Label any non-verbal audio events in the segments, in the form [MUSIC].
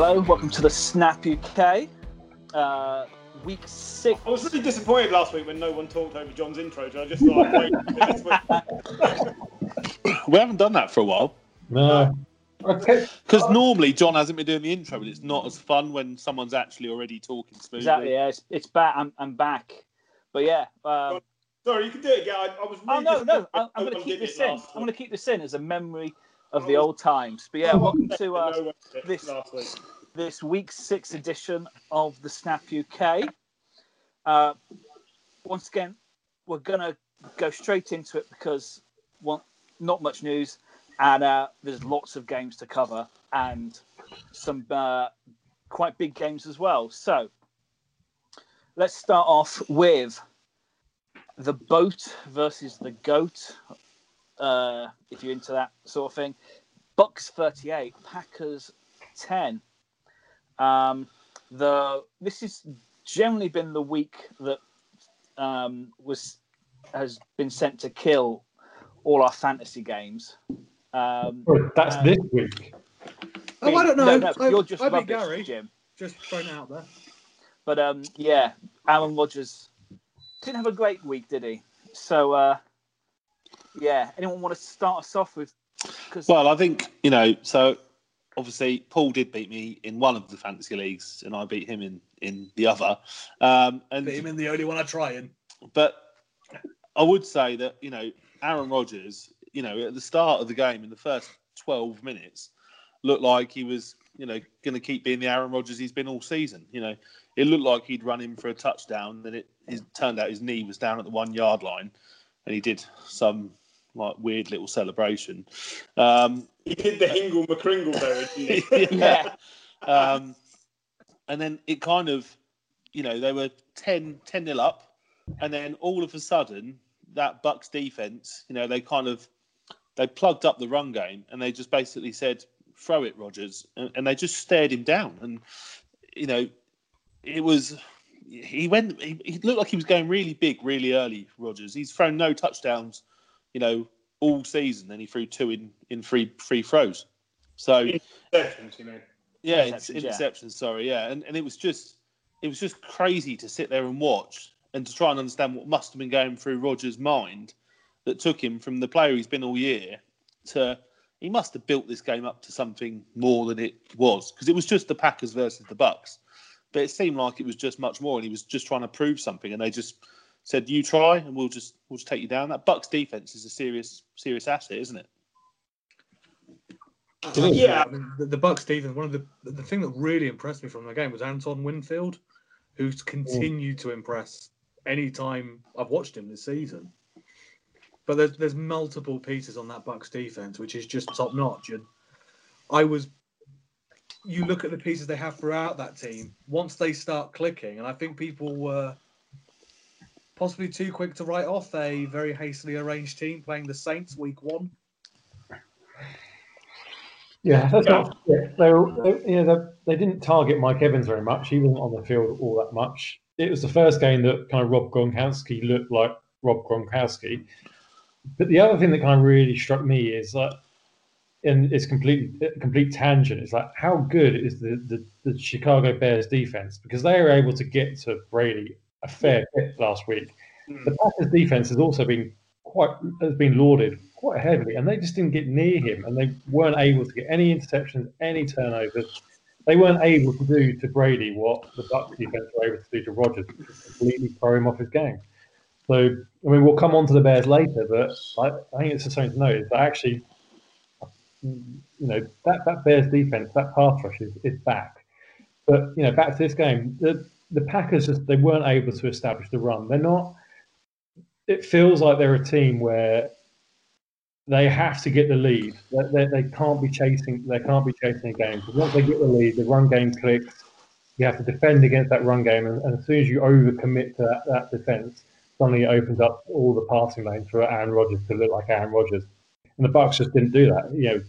Hello, welcome to the Snap UK. Uh, week six. I was really disappointed last week when no one talked over John's intro. So I just thought, wait, this week. [LAUGHS] We haven't done that for a while. No. Okay. Because normally John hasn't been doing the intro, but it's not as fun when someone's actually already talking smoothly. Exactly, yeah, it's, it's back. I'm, I'm back. But yeah, um, Sorry, you can do it again. I, I was oh really no, no, I'm, I'm going to keep this in. I'm going to keep this in as a memory of the old times. But yeah, welcome [LAUGHS] to uh, No one did it this- this week six edition of the Snap UK. Uh, once again, we're gonna go straight into it because not much news, and uh, there's lots of games to cover and some uh, quite big games as well. So let's start off with the boat versus the goat. Uh, if you're into that sort of thing, Bucs 38, Packers 10. Um, the this has generally been the week that um, was has been sent to kill all our fantasy games. Um, Oh, That's Uh, this week. Oh, I don't know. No, no, I, you're just I beat rubbish, Gary. Jim. Just throwing it out there. But um, yeah, Aaron Rodgers didn't have a great week, did he? So uh, yeah, anyone want to start us off with? Because Well, I think you know. So obviously, Paul did beat me in one of the fantasy leagues, and I beat him in in the other. Um, and Beat him in the only one I try in. but I would say that you know Aaron Rodgers, you know, at the start of the game in the first twelve minutes, looked like he was you know going to keep being the Aaron Rodgers he's been all season. You know, it looked like he'd run in for a touchdown, then it, it turned out his knee was down at the one yard line, and he did some like weird little celebration. Um, He did the Hingle McCringle there, didn't he? [LAUGHS] yeah, um, and then it kind of, you know, they were 10 10 nil up, and then all of a sudden, that Bucs defense, you know, they kind of they plugged up the run game, and they just basically said, "Throw it, Rodgers," and, and they just stared him down, and you know, it was. He went. He, he looked like he was going really big, really early. Rodgers. He's thrown no touchdowns, you know, all season. Then he threw two in in free free throws. So Interceptions, you know. yeah, it's Interceptions, yeah. interceptions. Sorry, yeah, and and it was just it was just crazy to sit there and watch and to try and understand what must have been going through Rodgers' mind that took him from the player he's been all year to he must have built this game up to something more than it was because it was just the Packers versus the Bucs, but it seemed like it was just much more, and he was just trying to prove something, and they just said, "You try, and we'll just we'll just take you down." That Bucs defense is a serious serious asset, isn't it? It is. Yeah. I mean, the, the Bucs defense. One of the the thing that really impressed me from the game was Antoine Winfield, who's continued to impress any time I've watched him this season. But there's there's multiple pieces on that Bucs defense which is just top notch. And I was, you look at the pieces they have throughout that team. Once they start clicking, and I think people were possibly too quick to write off a very hastily arranged team playing the Saints week one. Yeah, that's not. Yeah, they, were, they, yeah, they, they didn't target Mike Evans very much. He wasn't on the field all that much. It was the first game that kind of Rob Gronkowski looked like Rob Gronkowski. But the other thing that kind of really struck me is that, and it's completely a complete tangent. It's like how good is the, the, the Chicago Bears defense because they are able to get to Brady a fair bit last week. Hmm. The Packers defense has also been quite has been lauded quite heavily, and they just didn't get near him, and they weren't able to get any interceptions, any turnovers. They weren't able to do to Brady what the Bucs defense were able to do to Rodgers, completely throw him off his game. So, I mean, we'll come on to the Bears later, but I, I think it's just something to note is that actually, you know, that, that Bears defense, that pass rush is, is back. But you know, back to this game, the the Packers just they weren't able to establish the run. They're not. It feels like they're a team where they have to get the lead. They, they, they can't be chasing. They can't be chasing a game because once they get the lead, the run game clicks. You have to defend against that run game, and, and as soon as you overcommit to that, that defense, suddenly it opens up all the passing lanes for Aaron Rodgers to look like Aaron Rodgers. And the Bucs just didn't do that. You know,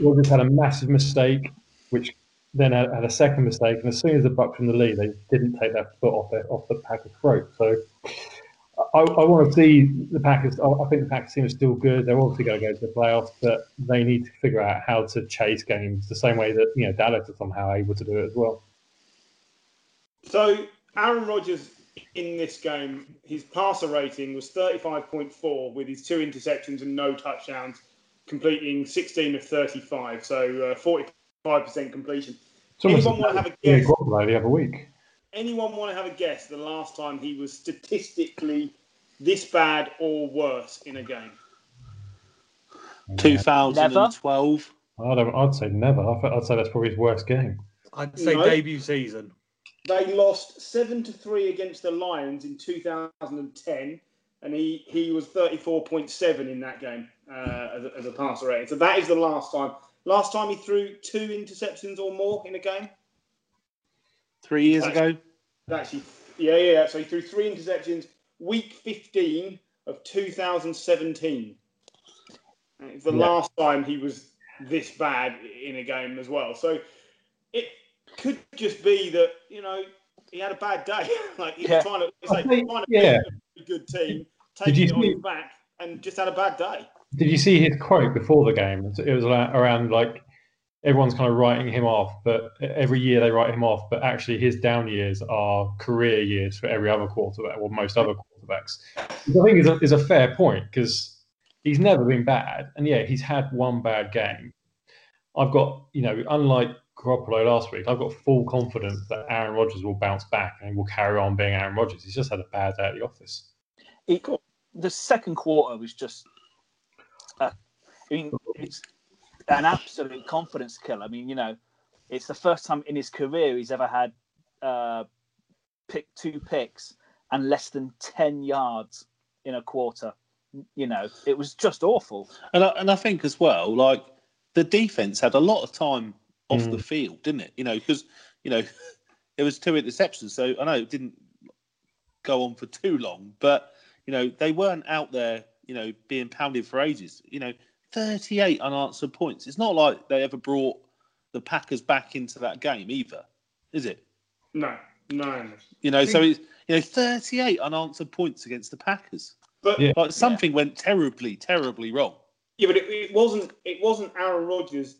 Rodgers had a massive mistake, which then had, had a second mistake, and as soon as the Bucs from the lead, they didn't take their foot off their, off the Packers' throat. So I, I want to see the Packers. I think the Packers team is still good. They're obviously going to go to the playoffs, but they need to figure out how to chase games the same way that you know Dallas are somehow able to do it as well. So Aaron Rodgers in this game, his passer rating was 35.4 with his two interceptions and no touchdowns, completing 16 of 35, so uh, 45% completion. It's almost Anyone want to have a yeah, guess? The other week. Anyone want to have a guess the last time he was statistically this bad or worse in a game? 2012. I don't, I'd say never. I th- I'd say that's probably his worst game. I'd say No. debut season. They lost seven to three against the Lions in 2010, and he, he was 34.7 in that game uh, as, a, as a passer rating. So that is the last time. Last time he threw two interceptions or more in a game. Three years ago. Actually, yeah, yeah. So he threw three interceptions week 15 of 2017. It's the Yeah. last time he was this bad in a game as well. So it could just be that you know he had a bad day. [LAUGHS] like he Yeah. was trying to, it's I like think- trying to yeah. beat a good team, Did you taking it on his back, and just had a bad day. Did you see his quote before the game? It was around, like everyone's kind of writing him off, but every year they write him off. But actually, his down years are career years for every other quarterback, or most other quarterbacks. Which I think is a, is a fair point because he's never been bad, and yeah, he's had one bad game. I've got, you know, unlike Garoppolo last week, I've got full confidence that Aaron Rodgers will bounce back and will carry on being Aaron Rodgers. He's just had a bad day at the office. He, the second quarter was just. Uh, [LAUGHS] I mean, it's an absolute confidence killer. I mean, you know, it's the first time in his career he's ever had uh, pick two picks and less than ten yards in a quarter. You know, it was just awful. And I, and I think as well, like the defense had a lot of time off Mm. the field, didn't it? You know, because you know [LAUGHS] it was two interceptions, so I know it didn't go on for too long, but you know they weren't out there, you know, being pounded for ages. You know, thirty-eight unanswered points. It's not like they ever brought the Packers back into that game either, is it? No, no. You know, so it's you know thirty-eight unanswered points against the Packers. But Yeah. Like something went terribly, terribly wrong. yeah, but it, it wasn't. It wasn't Aaron Rodgers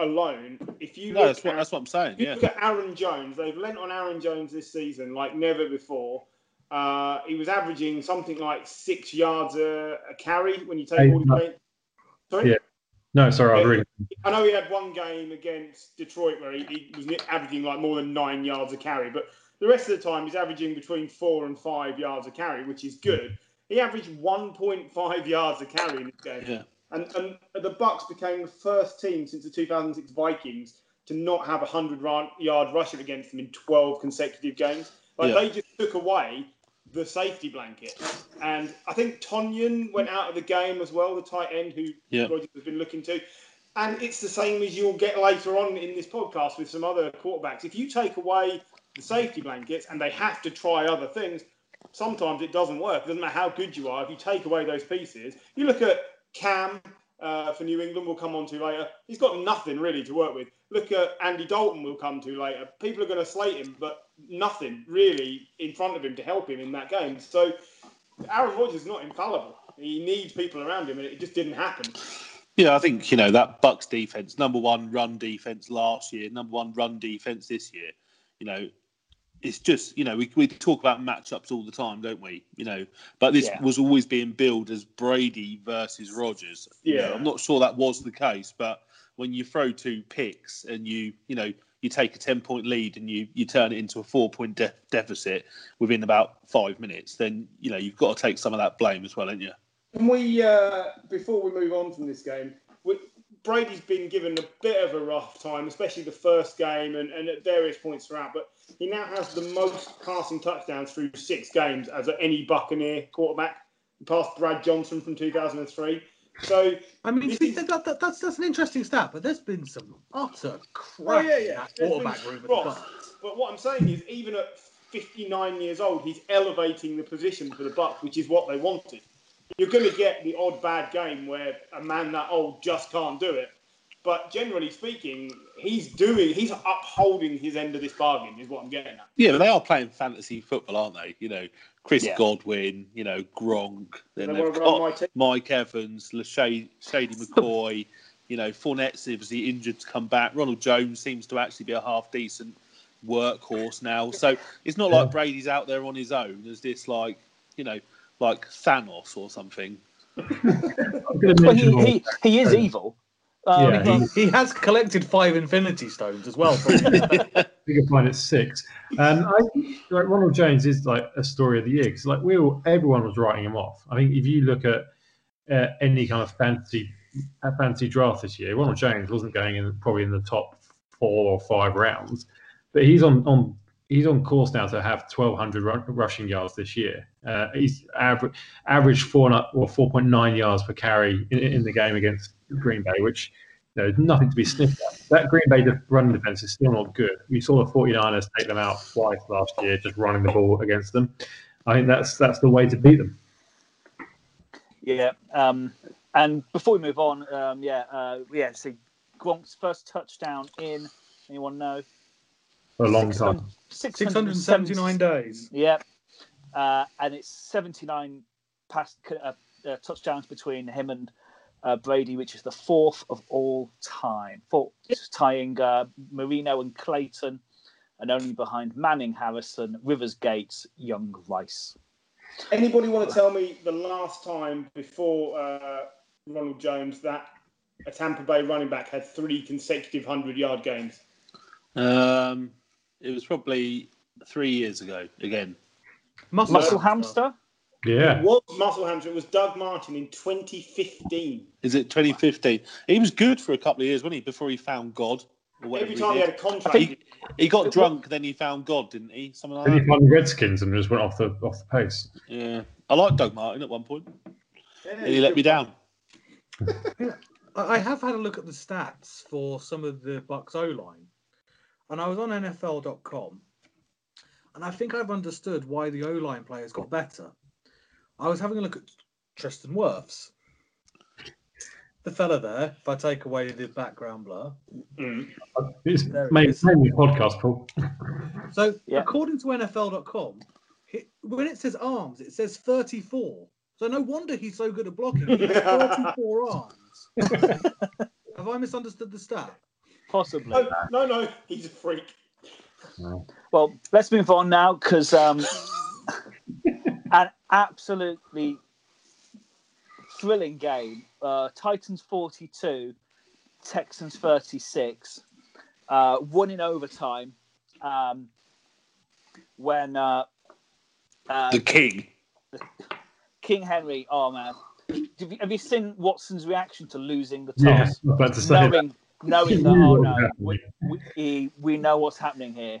alone. If you No, look that's what at- that's what I'm saying. If you Yeah. look at Aaron Jones, they've lent on Aaron Jones this season like never before. Uh, he was averaging something like six yards a, a carry when you take Eight, all the games. Sorry? Yeah. No, sorry, I was reading. I know he had one game against Detroit where he, he was averaging like more than nine yards a carry, but the rest of the time he's averaging between four and five yards a carry, which is good. He averaged 1.5 yards a carry in this game. Yeah. And, and the Bucs became the first team since the 2006 Vikings to not have a 100 yard rusher against them in 12 consecutive games. Like Yeah. they just took away the safety blanket. And I think Tonyan went out of the game as well, the tight end who Yeah. Rodgers has been looking to. And it's the same as you'll get later on in this podcast with some other quarterbacks. If you take away the safety blankets and they have to try other things, sometimes it doesn't work. It doesn't matter how good you are. If you take away those pieces, you look at Cam uh, for New England, we'll come on to later. He's got nothing really to work with. Look at Andy Dalton, we'll come to later. People are going to slate him, but nothing really in front of him to help him in that game. So Aaron Rodgers is not infallible. He needs people around him, and it just didn't happen. Yeah, I think you know that Bucs defense, number one run defense last year, number one run defense this year. You know, it's just you know we we talk about matchups all the time, don't we? You know, but this Yeah. was always being billed as Brady versus Rodgers. You know, Yeah. I'm not sure that was the case, but when you throw two picks and you you know you take a ten point lead and you you turn it into a four point de- deficit within about five minutes, then you know you've got to take some of that blame as well, haven't you? Can we, uh, before we move on from this game, we, Brady's been given a bit of a rough time, especially the first game and, and at various points throughout. But he now has the most passing touchdowns through six games as any Buccaneer quarterback. He passed Brad Johnson from 2003. So, I mean, see, is- that, that, that's that's an interesting stat, but there's been some utter crap oh, yeah, in yeah. that quarterback room at the drops. But what I'm saying is, even at 59 years old, he's elevating the position for the Bucs, which is what they wanted. You're going to get the odd bad game where a man that old just can't do it. But generally speaking, he's doing, he's upholding his end of this bargain, is what I'm getting at. Yeah, but they are playing fantasy football, aren't they? You know, Chris Yeah. Godwin, you know, Gronk. Then They they've wanna my got. Mike Evans, Lashady, Shady [LAUGHS] McCoy. You know, Fournette's obviously injured to come back. Ronald Jones seems to actually be a half decent workhorse now. So it's not like Brady's out there on his own as this like, you know, like Thanos or something. I'm going to Well, he, he, he is evil. Um, Yeah, He, he has collected five Infinity Stones as well. [LAUGHS] From you can find it six. Um, I like Ronald Jones is like a story of the year because like we all, everyone was writing him off. I think if you look at uh, any kind of fantasy a fantasy draft this year, Ronald Jones wasn't going in probably in the top four or five rounds, but he's on on he's on course now to have 1,200 ru- rushing yards this year. Uh, he's average four or 4.9 yards per carry in, in the game against Green Bay, which you know, nothing to be sniffed at. That Green Bay running defense is still not good. We saw the 49ers take them out twice last year, just running the ball against them. I think that's that's the way to beat them. Yeah. Um, and before we move on, um, yeah, uh, yeah. See, Gronk's first touchdown in. Anyone know? For a long time. 679 days. Yeah. Uh, and it's 79 pass, uh, uh, touchdowns between him and uh, Brady, which is the fourth of all time. Fourth, tying uh, Marino and Clayton, and only behind Manning, Harrison, Rivers, Gates, Young, Rice. Anybody want to tell me the last time before uh, Ronald Jones that a Tampa Bay running back had three consecutive hundred yard games? Um, it was probably three years ago again. Muscle, Muscle hamster. Hamster? Yeah. It was Muscle Hamster. It was Doug Martin in 2015. Is it 2015? He was good for a couple of years, wasn't he? Before he found God. Every time he did. had a contract, He, he got drunk, then he found God, didn't he? Something like Then he found the Redskins and just went off the off the pace. Yeah, I liked Doug Martin at one point. Yeah, And he let me down. [LAUGHS] I I have had a look at the stats for some of the Bucs O line, and I was on NFL.com, and I think I've understood why the O line players got better. I was having a look at Tristan Wirfs. The fella there, if I take away the background blur. Mm. It's There it mainly is. podcast, Paul. So, Yeah. according to NFL.com, he, when it says arms, it says 34. So, no wonder he's so good at blocking. He has 34 [LAUGHS] arms. Have I misunderstood the stat? Possibly. No, no, no, he's a freak. Well, let's move on now because um, [LAUGHS] an absolutely thrilling game. Uh, Titans 42, Texans 36. Uh, one in overtime um, when uh, uh, The King. King Henry. Oh man, have you, have you seen Watson's reaction to losing the toss? Yeah, about to say that. Knowing [LAUGHS] that oh no, we, we, we know what's happening here.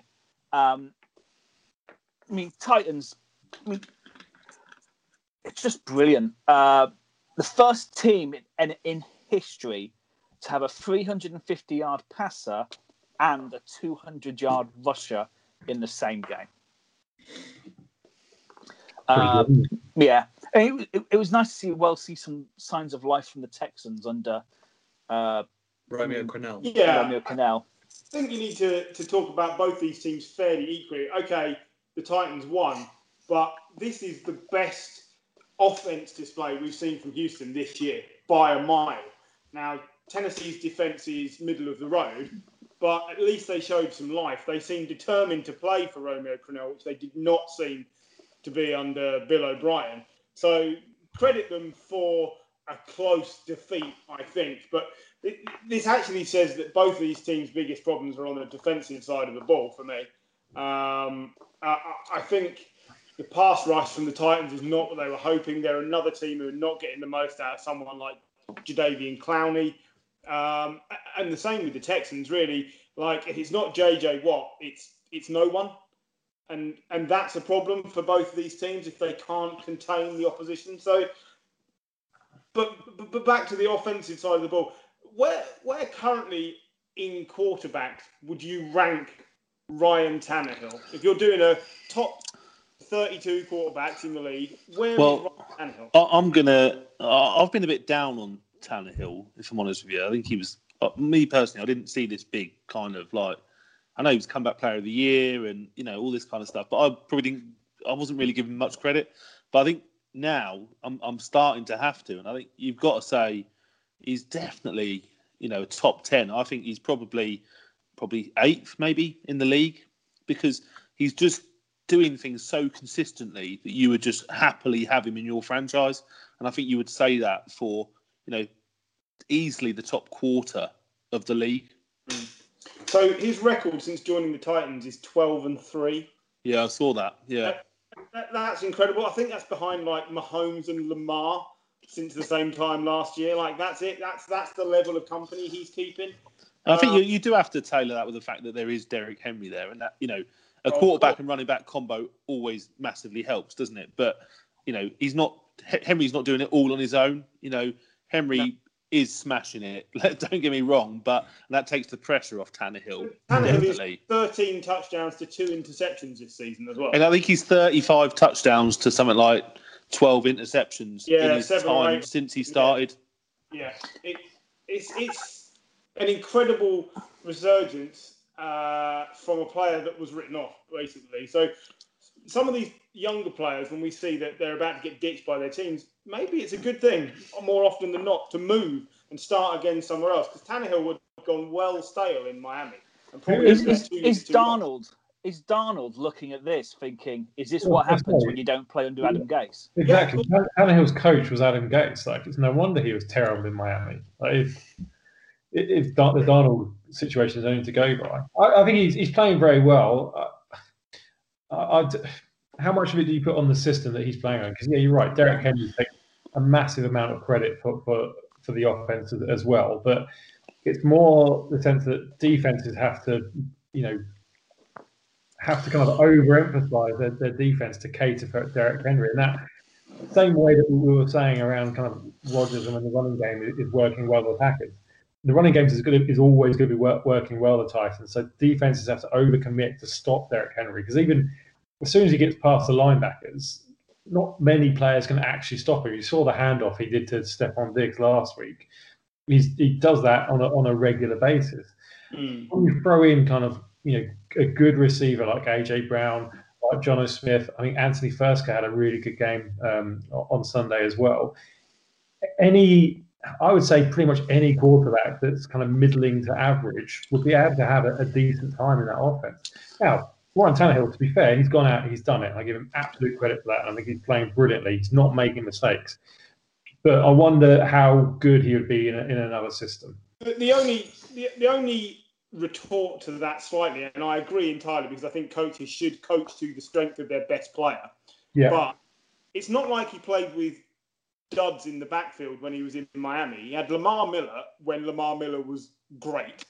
Um, I mean, Titans. I mean, it's just brilliant. Uh, the first team in, in, in history to have a 350 yard passer and a 200 yard rusher in the same game. Um, yeah, it, it, it was nice to see well see some signs of life from the Texans under uh, Romeo Crennel. Yeah, Romeo Crennel. I think you need to, to talk about both these teams fairly equally. Okay, the Titans won, but this is the best offense display we've seen from Houston this year by a mile. Now, Tennessee's defense is middle of the road, but at least they showed some life. They seemed determined to play for Romeo Crennel, which they did not seem to be under Bill O'Brien. So credit them for a close defeat, I think. But this actually says that both of these teams' biggest problems are on the defensive side of the ball for me. Um, I, I- I think the pass rush from the Titans is not what they were hoping. They're another team who are not getting the most out of someone like Jadeveon Clowney. Um, and the same with the Texans, really. Like, if it's not JJ Watt, it's it's no one. And and that's a problem for both of these teams if they can't contain the opposition. So, but but, but back to the offensive side of the ball, where where currently in quarterbacks would you rank Ryan Tannehill if you're doing a top 32 quarterbacks in the league? Where Well, is Ryan Tannehill? I, I'm gonna. I've been a bit down on Tannehill, if I'm honest with you. I think he was uh, me personally, I didn't see this big kind of like. I know he was comeback player of the year and you know all this kind of stuff, but I probably didn't. I wasn't really giving much credit. But I think now I'm I'm starting to have to, and I think you've got to say he's definitely you know top ten. I think he's probably probably eighth maybe in the league because he's just doing things so consistently that you would just happily have him in your franchise. And I think you would say that for you know easily the top quarter of the league. So his record since joining the Titans is 12 and 3. Yeah, I saw that. Yeah. That, that's incredible. I think that's behind like Mahomes and Lamar since the same time last year. Like that's it. That's that's the level of company he's keeping. I think Um, you, you do have to tailor that with the fact that there is Derrick Henry there, and that you know a Of quarterback and running back combo always massively helps, doesn't it? But you know he's not Henry's not doing it all on his own. You know Henry is smashing it. [LAUGHS] Don't get me wrong, but that takes the pressure off Tannehill. Tannehill is 13 touchdowns to two interceptions this season as well. And I think he's 35 touchdowns to something like 12 interceptions Yeah, in his seven time eight. since he started. Yeah, it, it's it's an incredible resurgence uh, from a player that was written off, basically. So some of these younger players, when we see that they're about to get ditched by their teams, maybe it's a good thing more often than not to move and start again somewhere else. Because Tannehill would have gone well stale in Miami. And probably Is, spent is, two is too long. Darnold is Darnold looking at this thinking, is this Well, what happens right. when you don't play under Adam Gase? Exactly. Tan- Tannehill's coach was Adam Gase. Like, it's no wonder he was terrible in Miami. Like, if if if the Darnold situation is only to go by, I, I think he's he's playing very well. I, I, I- how much of it do you put on the system that he's playing on? Because yeah, you're right. Derrick Henry takes a massive amount of credit for for, for the offense as, as well, but it's more the sense that defenses have to, you know, have to kind of overemphasize their, their defense to cater for Derrick Henry, and that same way that we were saying around kind of Rodgers and when the running game is, working well with Packers. The running game is is always going to be work, working well the Titans. So defenses have to overcommit to stop Derrick Henry because even as soon as he gets past the linebackers, not many players can actually stop him. You saw the handoff he did to Stephon Diggs last week. He's, he does that on a, on a regular basis Mm. when you throw in kind of you know a good receiver like AJ Brown, like Jonnu. Smith, I think Anthony Firkser had a really good game um, on Sunday as well. Any, I would say, pretty much any quarterback that's kind of middling to average would be able to have a, a decent time in that offense. Now, Ryan Tannehill, to be fair, he's gone out, he's done it. I give him absolute credit for that. I think he's playing brilliantly. He's not making mistakes. But I wonder how good he would be in, a, in another system. The, only the, the only retort to that slightly, and I agree entirely because I think coaches should coach to the strength of their best player. Yeah. But it's not like he played with duds in the backfield when he was in Miami. He had Lamar Miller when Lamar Miller was great.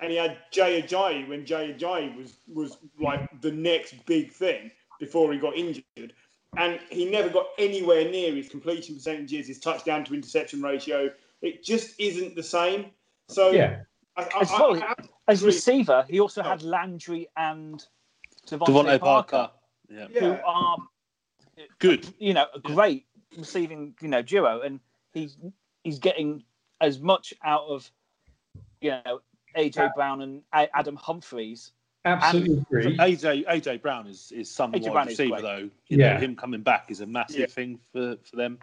And he had Jay Ajayi when Jay Ajayi was, was like the next big thing before he got injured. And he never got anywhere near his completion percentages, his touchdown to interception ratio. It just isn't the same. So Yeah. I, I, As well, I- I As receiver, he also Oh. had Landry and DeVante, DeVante Parker, Parker. Yeah. who Yeah. are Good. you know, a great receiving, you know, duo, and he's he's getting as much out of, you know, AJ Brown and Adam Humphries. Absolutely agree. AJ AJ Brown is is some AJ wide Brown is receiver great. though. You know, Yeah. him coming back is a massive Yeah. thing for, for them.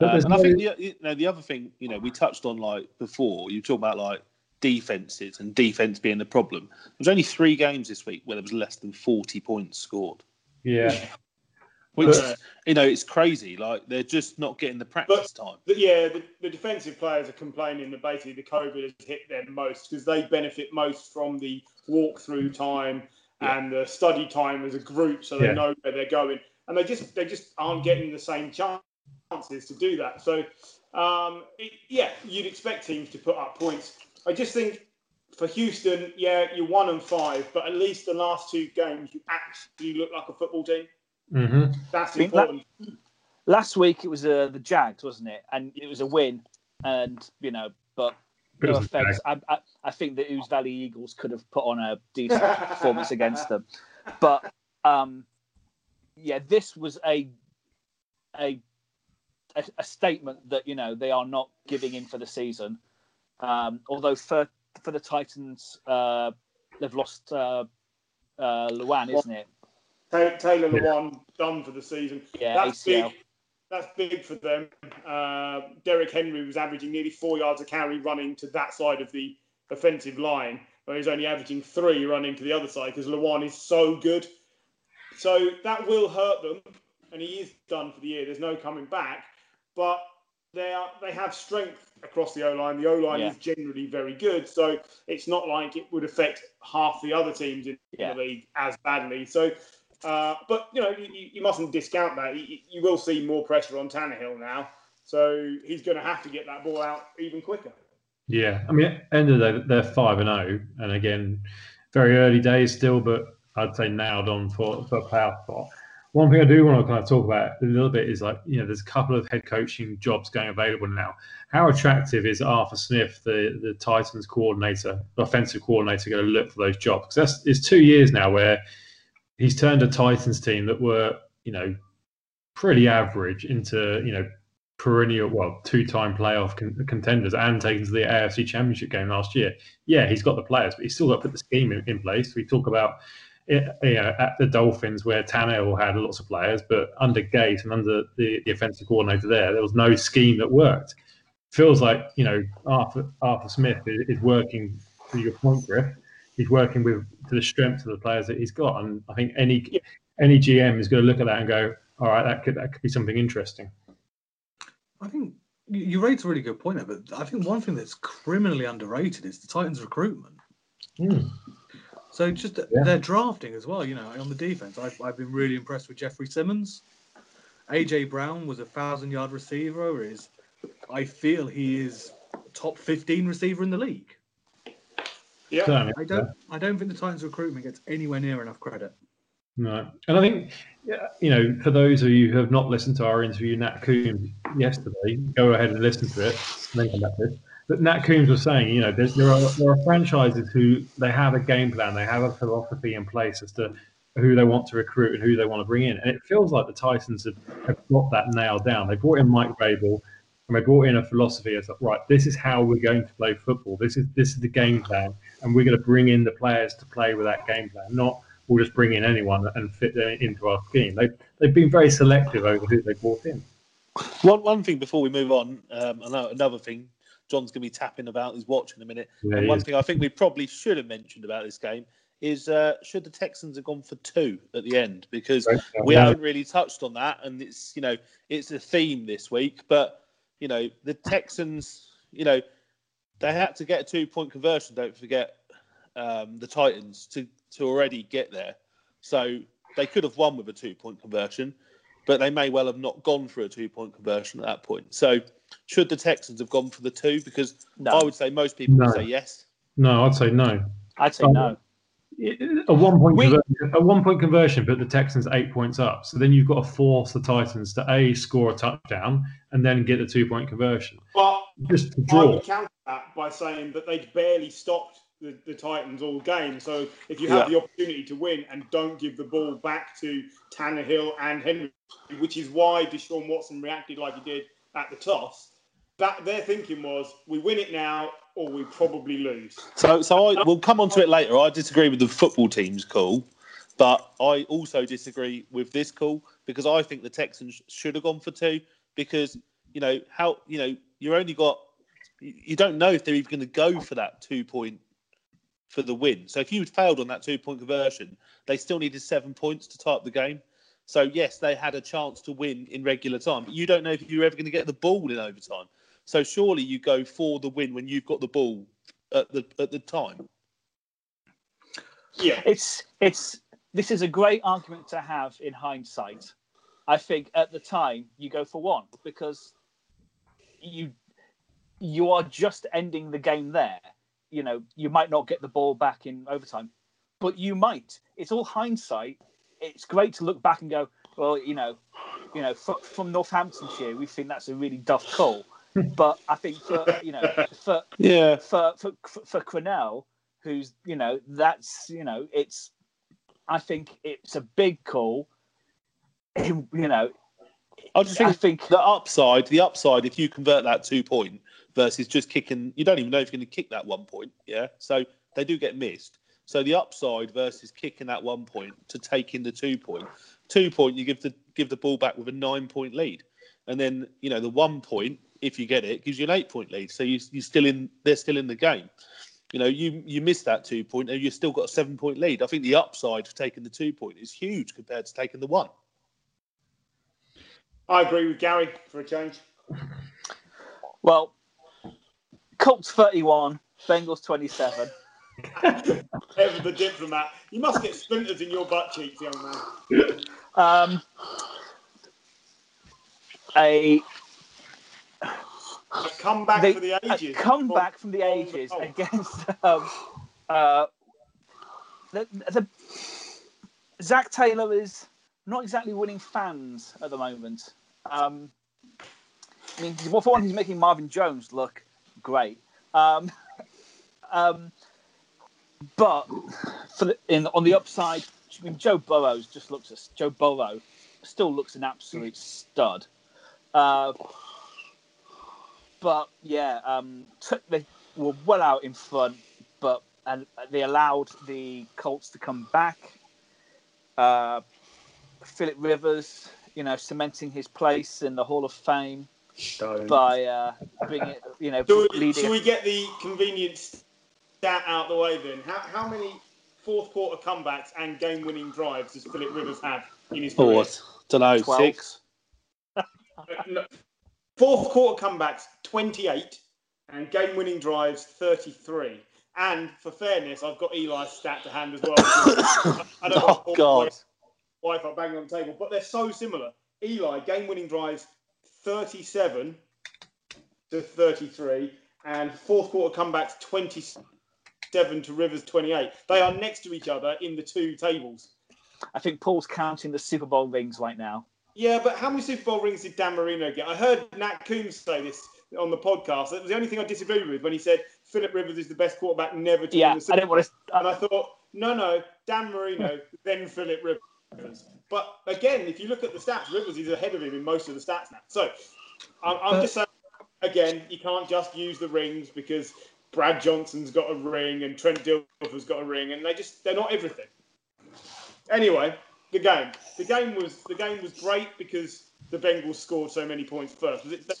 Um, there's and I think the, you know the other thing you know we touched on like before you talk about like defenses and defense being the problem. There's only three games this week where there was less than 40 points scored, Yeah. [LAUGHS] which But- you know it's crazy. Like they're just not getting the practice time. But yeah, the, the defensive players are complaining that basically the COVID has hit them most because they benefit most from the walkthrough time Yeah. and the study time as a group, so they Yeah. know where they're going, and they just they just aren't getting the same chances to do that. So um, it, yeah, you'd expect teams to put up points. I just think for Houston, yeah, you're one and five, but at least the last two games you actually look like a football team. Hmm That's I think that- important. Last week it was uh, the Jags, wasn't it? And it was a win, and you know, but But no offense, I, I, I think the Ooze Valley Eagles could have put on a decent [LAUGHS] performance against them. But um, yeah, this was a, a a a statement that you know they are not giving in for the season. Um, although for for the Titans. Uh, they've lost uh, uh, Lewan, isn't it? Ta- Taylor Yeah. Lewan done for the season. Yeah, That's ACL. big. That's big for them. Uh, Derrick Henry was averaging nearly four yards a carry running to that side of the offensive line, where he's only averaging three running to the other side because Lewan is so good. So that will hurt them, and he is done for the year. There's no coming back, but they are they have strength across the O line. The O line Yeah. is generally very good, so it's not like it would affect half the other teams in Yeah. the league as badly. So. Uh, but you know, you, you mustn't discount that. You, you will see more pressure on Tannehill now, so he's going to have to get that ball out even quicker. Yeah, I mean, end of the day, they're five and zero, and again, very early days still, but I'd say nailed on for for a playoff spot. One thing I do want to kind of talk about a little bit is like you know, there's a couple of head coaching jobs going available now. How attractive is Arthur Smith, the the Titans coordinator, offensive coordinator, going to look for those jobs? Because that's it's two years now where he's turned a Titans team that were you know pretty average into you know perennial, well, two-time playoff con- contenders and taken to the AFC Championship game last year. Yeah, he's got the players, but he's still got to put the scheme in, in place. We talk about it, you know, at the Dolphins where Tannehill had lots of players, but under Gase and under the, the offensive coordinator there, there was no scheme that worked. Feels like you know Arthur Arthur Smith is, is working to your point, Griff. He's working with to the strengths of the players that he's got, and I think any any GM is going to look at that and go, "All right, that could that could be something interesting." I think you you raised a really good point there, but I think one thing that's criminally underrated is the Titans' recruitment. Hmm. So just Yeah. their drafting as well. You know, on the defense, I've, I've been really impressed with Jeffrey Simmons. AJ Brown was a thousand yard receiver. Is I feel he is top fifteen receiver in the league. Yeah, Certainly. I don't I don't think the Titans' recruitment gets anywhere near enough credit. No, and I think you know, for those of you who have not listened to our interview, Nat Coombs yesterday, go ahead and listen to it, then come back to this. But Nat Coombs was saying, you know, there are there are franchises who they have a game plan, they have a philosophy in place as to who they want to recruit and who they want to bring in, and it feels like the Titans have, have got that nailed down. They brought in Mike Vrabel, and they brought in a philosophy as like, right, this is how we're going to play football. This is this is the game plan, and we're going to bring in the players to play with that game plan, not we'll just bring in anyone and fit them into our scheme. They they've been very selective over who they brought in. One one thing before we move on, um, another thing John's going to be tapping about his watch in a minute. Yeah, and one is. thing I think we probably should have mentioned about this game is uh, should the Texans have gone for two at the end because we haven't really touched on that, and it's you know it's a theme this week. But you know the Texans, you know they had to get a two point conversion. Don't forget um, the Titans to to already get there, so they could have won with a two point conversion, but they may well have not gone for a two point conversion at that point. So should the Texans have gone for the two? Because No, I would say most people No. would say yes. No, I'd say no. I'd say Oh. no. A one point We- conversion, a one point conversion, but the Texans eight points up. So then you've got to force the Titans to a score a touchdown and then get the two point conversion. but Just to I draw. would counter that by saying that they'd barely stopped the, the Titans all game. So if you have the opportunity to win and don't give the ball back to Tannehill and Henry, which is why Deshaun Watson reacted like he did at the toss, that their thinking was we win it now or we probably lose. So, so I we'll come on to it later. I disagree with the football team's call, but I also disagree with this call because I think the Texans should have gone for two because you know how you know you're only got you don't know if they're even going to go for that two point for the win. So if you had failed on that two point conversion, they still needed seven points to tie up the game. So yes, they had a chance to win in regular time, but you don't know if you're ever going to get the ball in overtime. So surely you go for the win when you've got the ball at the at the time. Yeah. It's it's this is a great argument to have in hindsight. I think at the time you go for one because you you are just ending the game there. You know, you might not get the ball back in overtime, but you might. It's all hindsight. It's great to look back and go, well, you know, you know, from Northamptonshire, we think that's a really duff call. But I think for you know, for Yeah. for for for Crennel, who's you know that's you know it's I think it's a big call. You know, I just I think think the upside, the upside, if you convert that two point versus just kicking. You don't even know if you're going to kick that one point. Yeah, so they do get missed. So the upside versus kicking that one point to taking the two point, two point. Point, you give the give the ball back with a nine point lead, and then you know the one point, if you get it, gives you an eight point lead. So you you still in they're still in the game. You know, you you miss that two point, and you've still got a seven point lead. I think the upside for taking the two point is huge compared to taking the one. I agree with Gary for a change. Well, Colts 31, Bengals 27. [LAUGHS] Ever the diplomat. You must get splinters in your butt cheeks, young man. Um, a, A comeback the- for the a ages. comeback from the ages oh. against um, uh, the, the Zac Taylor is not exactly winning fans at the moment. Um, I mean, for one, he's making Marvin Jones look great. Um, um, but for the, in on the upside, I mean, Joe Burrows just looks as Joe Burrow still looks an absolute stud. Uh, but yeah, um, took, they were well out in front, but and they allowed the Colts to come back. Uh, Philip Rivers, you know, cementing his place in the Hall of Fame Don't. by uh, being, you know, Do we, leading. should we get the convenient stat out the way then? How, how many fourth quarter comebacks and game winning drives does Philip Rivers have in his career? Or don't know, 12. six. No. [LAUGHS] [LAUGHS] Fourth quarter comebacks, 28, and game winning drives, 33. And for fairness, I've got Eli's stat to hand as well. [COUGHS] I don't Oh God! Wi-Fi banging on the table, but they're so similar. Eli, game-winning drives, 37 to 33, and fourth quarter comebacks, 27 to Rivers, 28. They are next to each other in the two tables. I think Paul's counting the Super Bowl rings right now. Yeah, but how many Super Bowl rings did Dan Marino get? I heard Nat Coombs say this on the podcast. That was the only thing I disagreed with when he said Philip Rivers is the best quarterback never to Yeah, win the I Super didn't want to. And I thought, no, no, Dan Marino, [LAUGHS] then Philip Rivers. But again, if you look at the stats, Rivers is ahead of him in most of the stats now. So I'm, I'm just saying, again, you can't just use the rings because Brad Johnson's got a ring and Trent Dilfer's got a ring, and they just they're not everything. Anyway, the game. The game was the game was great because the Bengals scored so many points first. Was it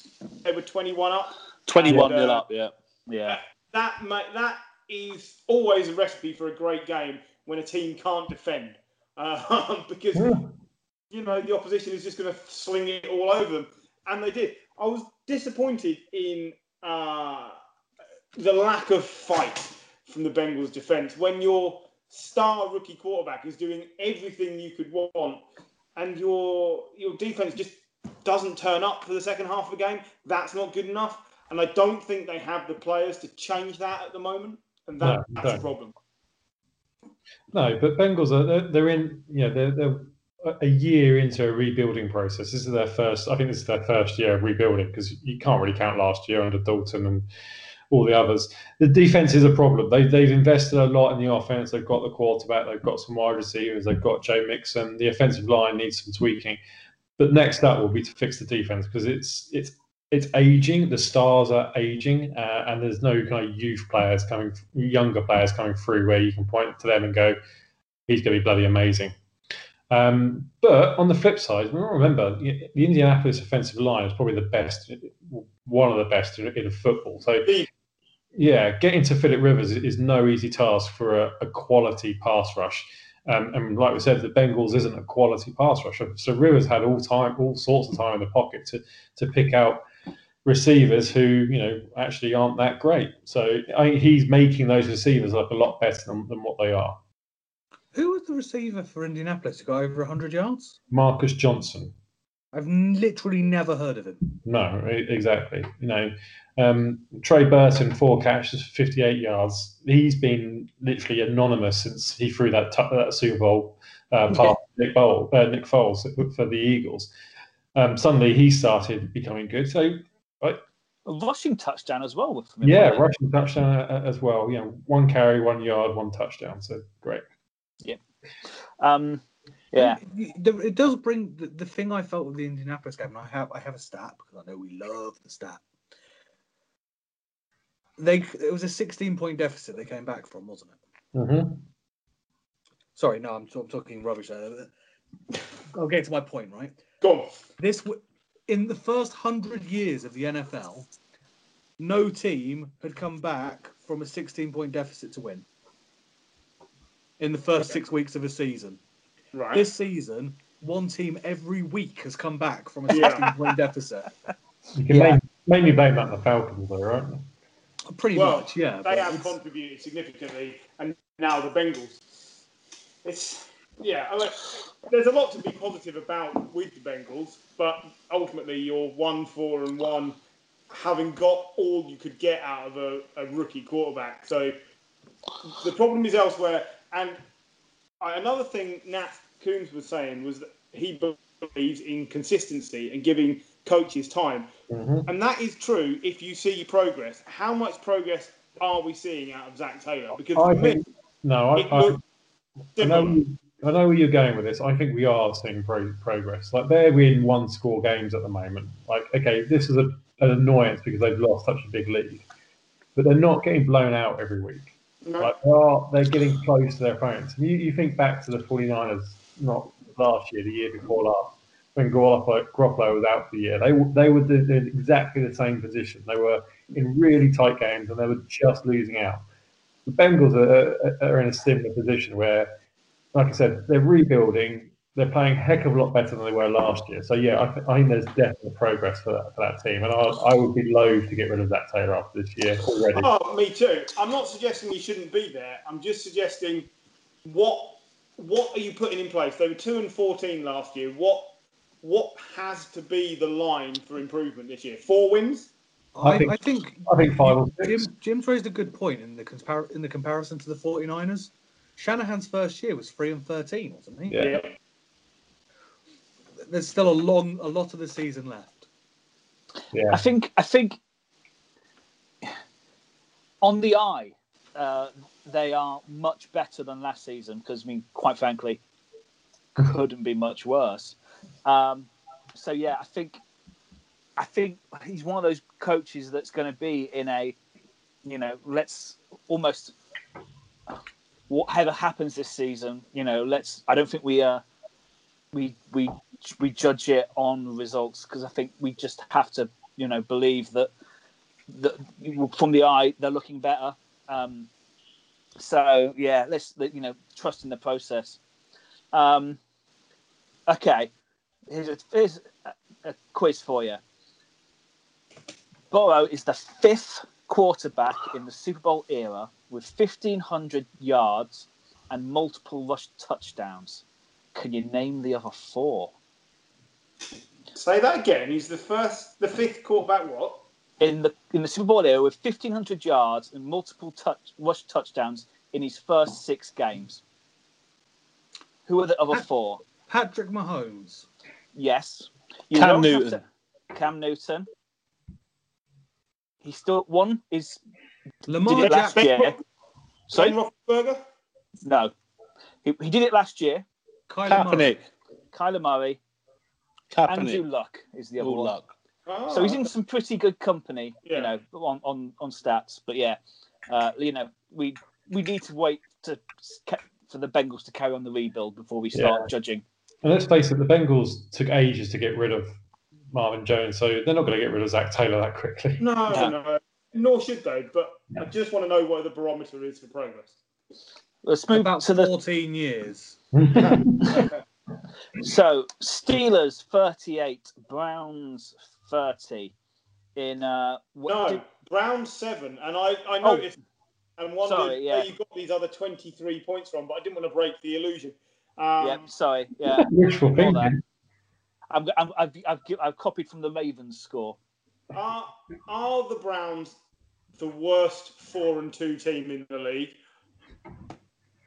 they were 21 up? Twenty-one And, uh, nil up. Yeah. Yeah, that ma- that is always a recipe for a great game when a team can't defend [LAUGHS] um, because you know the opposition is just going to sling it all over them, and they did. I was disappointed in uh, the lack of fight from the Bengals defense when your star rookie quarterback is doing everything you could want, and your your defense just doesn't turn up for the second half of the game. That's not good enough. And I don't think they have the players to change that at the moment. And that, No, that's a problem. No, but Bengals are they're, they're in you know they're, they're a year into a rebuilding process. This is their first. I think this is their first year of rebuilding because you can't really count last year under Dalton and all the others. The defense is a problem. They they've invested a lot in the offense. They've got the quarterback. They've got some wide receivers. They've got Joe Mixon. The offensive line needs some tweaking. But next up will be to fix the defense because it's it's it's aging. The stars are aging, uh, and there's no kind of youth players coming, younger players coming through where you can point to them and go, he's going to be bloody amazing. Um, but on the flip side, remember the Indianapolis offensive line is probably the best, one of the best in, in football. So, yeah, getting to Philip Rivers is no easy task for a, a quality pass rush. Um, and like we said, the Bengals isn't a quality pass rusher. So Rivers had all time, all sorts of time in the pocket to to pick out receivers who you know actually aren't that great. So I, he's making those receivers look a lot better than, than what they are. Who was the receiver for Indianapolis who got over 100 yards? Marcus Johnson. I've literally never heard of him. No, exactly. You know, um, Trey Burton, four catches, 58 yards. He's been literally anonymous since he threw that, t- that Super Bowl uh, pass to Nick, Bowl, uh, Nick Foles for the Eagles. Um, suddenly he started becoming good. So, a rushing touchdown as well. From him, yeah, wasn't rushing touchdown uh, as well. You know, one carry, one yard, one touchdown. So great. Um, yeah, It, it does bring the, the thing I felt with the Indianapolis game. And I have I have a stat because I know we love the stat. They it was a 16 point deficit they came back from, wasn't it? hmm Sorry, no, I'm, I'm talking rubbish there. I'll get to my point, right? Go on. This w- in the first hundred years of the NFL, no team had come back from a 16 point deficit to win. In the first six weeks of a season, Right. this season, one team every week has come back from a 16 point deficit. You can Yeah. main, mainly blame that on the Falcons, though, right? Pretty Well, much, yeah. they have it's- contributed significantly, and now the Bengals. It's yeah. I mean, there's a lot to be positive about with the Bengals, but ultimately you're one four and one, having got all you could get out of a, a rookie quarterback. So the problem is elsewhere. And another thing Nat Coombs was saying was that he believes in consistency and giving coaches time. Hmm And that is true if you see progress. How much progress are we seeing out of Zac Taylor? Because I me, think no, I, I, I know. I know where you're going with this. I think we are seeing pro- progress. Like they're winning one score games at the moment. Like, okay, this is a, an annoyance because they've lost such a big lead, but they're not getting blown out every week. No. Like they are, they're getting close to their opponents. You, you think back to the 49ers, not last year, the year before last, when Garoppolo, Garoppolo was out for the year. They they were in exactly the same position. They were in really tight games and they were just losing out. The Bengals are, are in a similar position where, like I said, they're rebuilding. They're playing a heck of a lot better than they were last year. So yeah, I, th- I think there's definitely progress for that, for that team, and I, I would be loath to get rid of that Taylor after this year already. Oh, me too. I'm not suggesting he shouldn't be there. I'm just suggesting what what are you putting in place? They were two and fourteen last year. What what has to be the line for improvement this year? Four wins. I I, think- I think I think five or Jim. Jim's raised a good point in the compar- in the comparison to the 49ers. Shanahan's first year was 3 and 13, wasn't he? Yeah. There's still a long a lot of the season left. Yeah, I think I think on the eye, uh, they are much better than last season because I mean, quite frankly, couldn't be much worse. Um, so yeah, I think I think he's one of those coaches that's going to be in a, you know, let's almost whatever happens this season, you know, let's. I don't think we uh we we we judge it on results because I think we just have to, you know, believe that that from the eye they're looking better. Um, so yeah, let's you know trust in the process. Um, okay, here's a, here's a, a quiz for you. Burrow is the fifth quarterback in the Super Bowl era with 1,500 yards and multiple rush touchdowns. Can you name the other four? Say that again. He's the first, the fifth quarterback. What? in the in the Super Bowl era with 1,500 yards and multiple touch, rush touchdowns in his first six games. Who are the other four? Patrick Mahomes. Yes. You Cam Newton. to- Cam Newton. He still one is did Lamar it last Jackson. year. Sorry, Ben no. He, he did it last year. Kyler Murray. Kaepernick. Kyler Murray, Andrew Kaepernick. Luck is the other All one. luck. Oh, So he's in some pretty good company, Yeah. you know, on, on, on stats. But yeah, uh, you know, we we need to wait to for the Bengals to carry on the rebuild before we start judging. And let's face it, the Bengals took ages to get rid of Marvin Jones, so they're not going to get rid of Zac Taylor that quickly. No, No. no, nor should they. But I just want to know where the barometer is for progress. Let's move About to the 14 years. [LAUGHS] so Steelers thirty eight, Browns thirty. In uh, No, did- Brown seven, and I, I Oh. noticed and wondered Sorry, yeah. where you got these other twenty three points from, but I didn't want to break the illusion. Um, yeah, sorry, yeah, Wishful Ignore thinking. I'm, I'm, I've, I've, gi- I've copied from the Ravens score. Are are the Browns the worst four and two team in the league?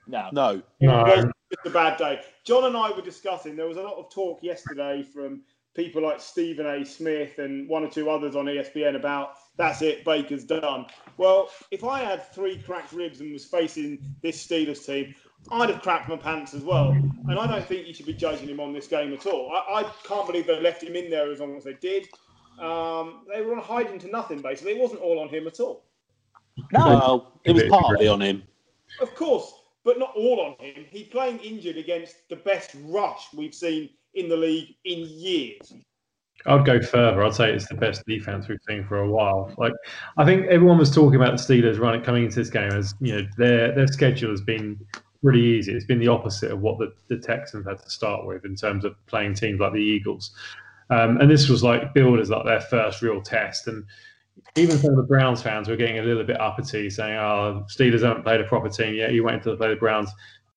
No, No. No, it's a bad day. John and I were discussing. There was a lot of talk yesterday from people like Stephen A. Smith and one or two others on ESPN about that's it, Baker's done. Well, if I had three cracked ribs and was facing this Steelers team, I'd have crapped my pants as well. And I don't think you should be judging him on this game at all. I, I can't believe they left him in there as long as they did. Um, they were on hiding to nothing, basically. It wasn't all on him at all. No, Well, it was partly on him. Of course, but not all on him. He's playing injured against the best rush we've seen in the league in years. I'd go further. I'd say it's the best defense we've seen for a while. Like, I think everyone was talking about the Steelers running coming into this game as you know their their schedule has been pretty easy. It's been the opposite of what the, the Texans had to start with in terms of playing teams like the Eagles. Um, and this was like billed as like their first real test. And even some of the Browns fans were getting a little bit uppity, saying, "Oh, Steelers haven't played a proper team yet. You went they play the Browns."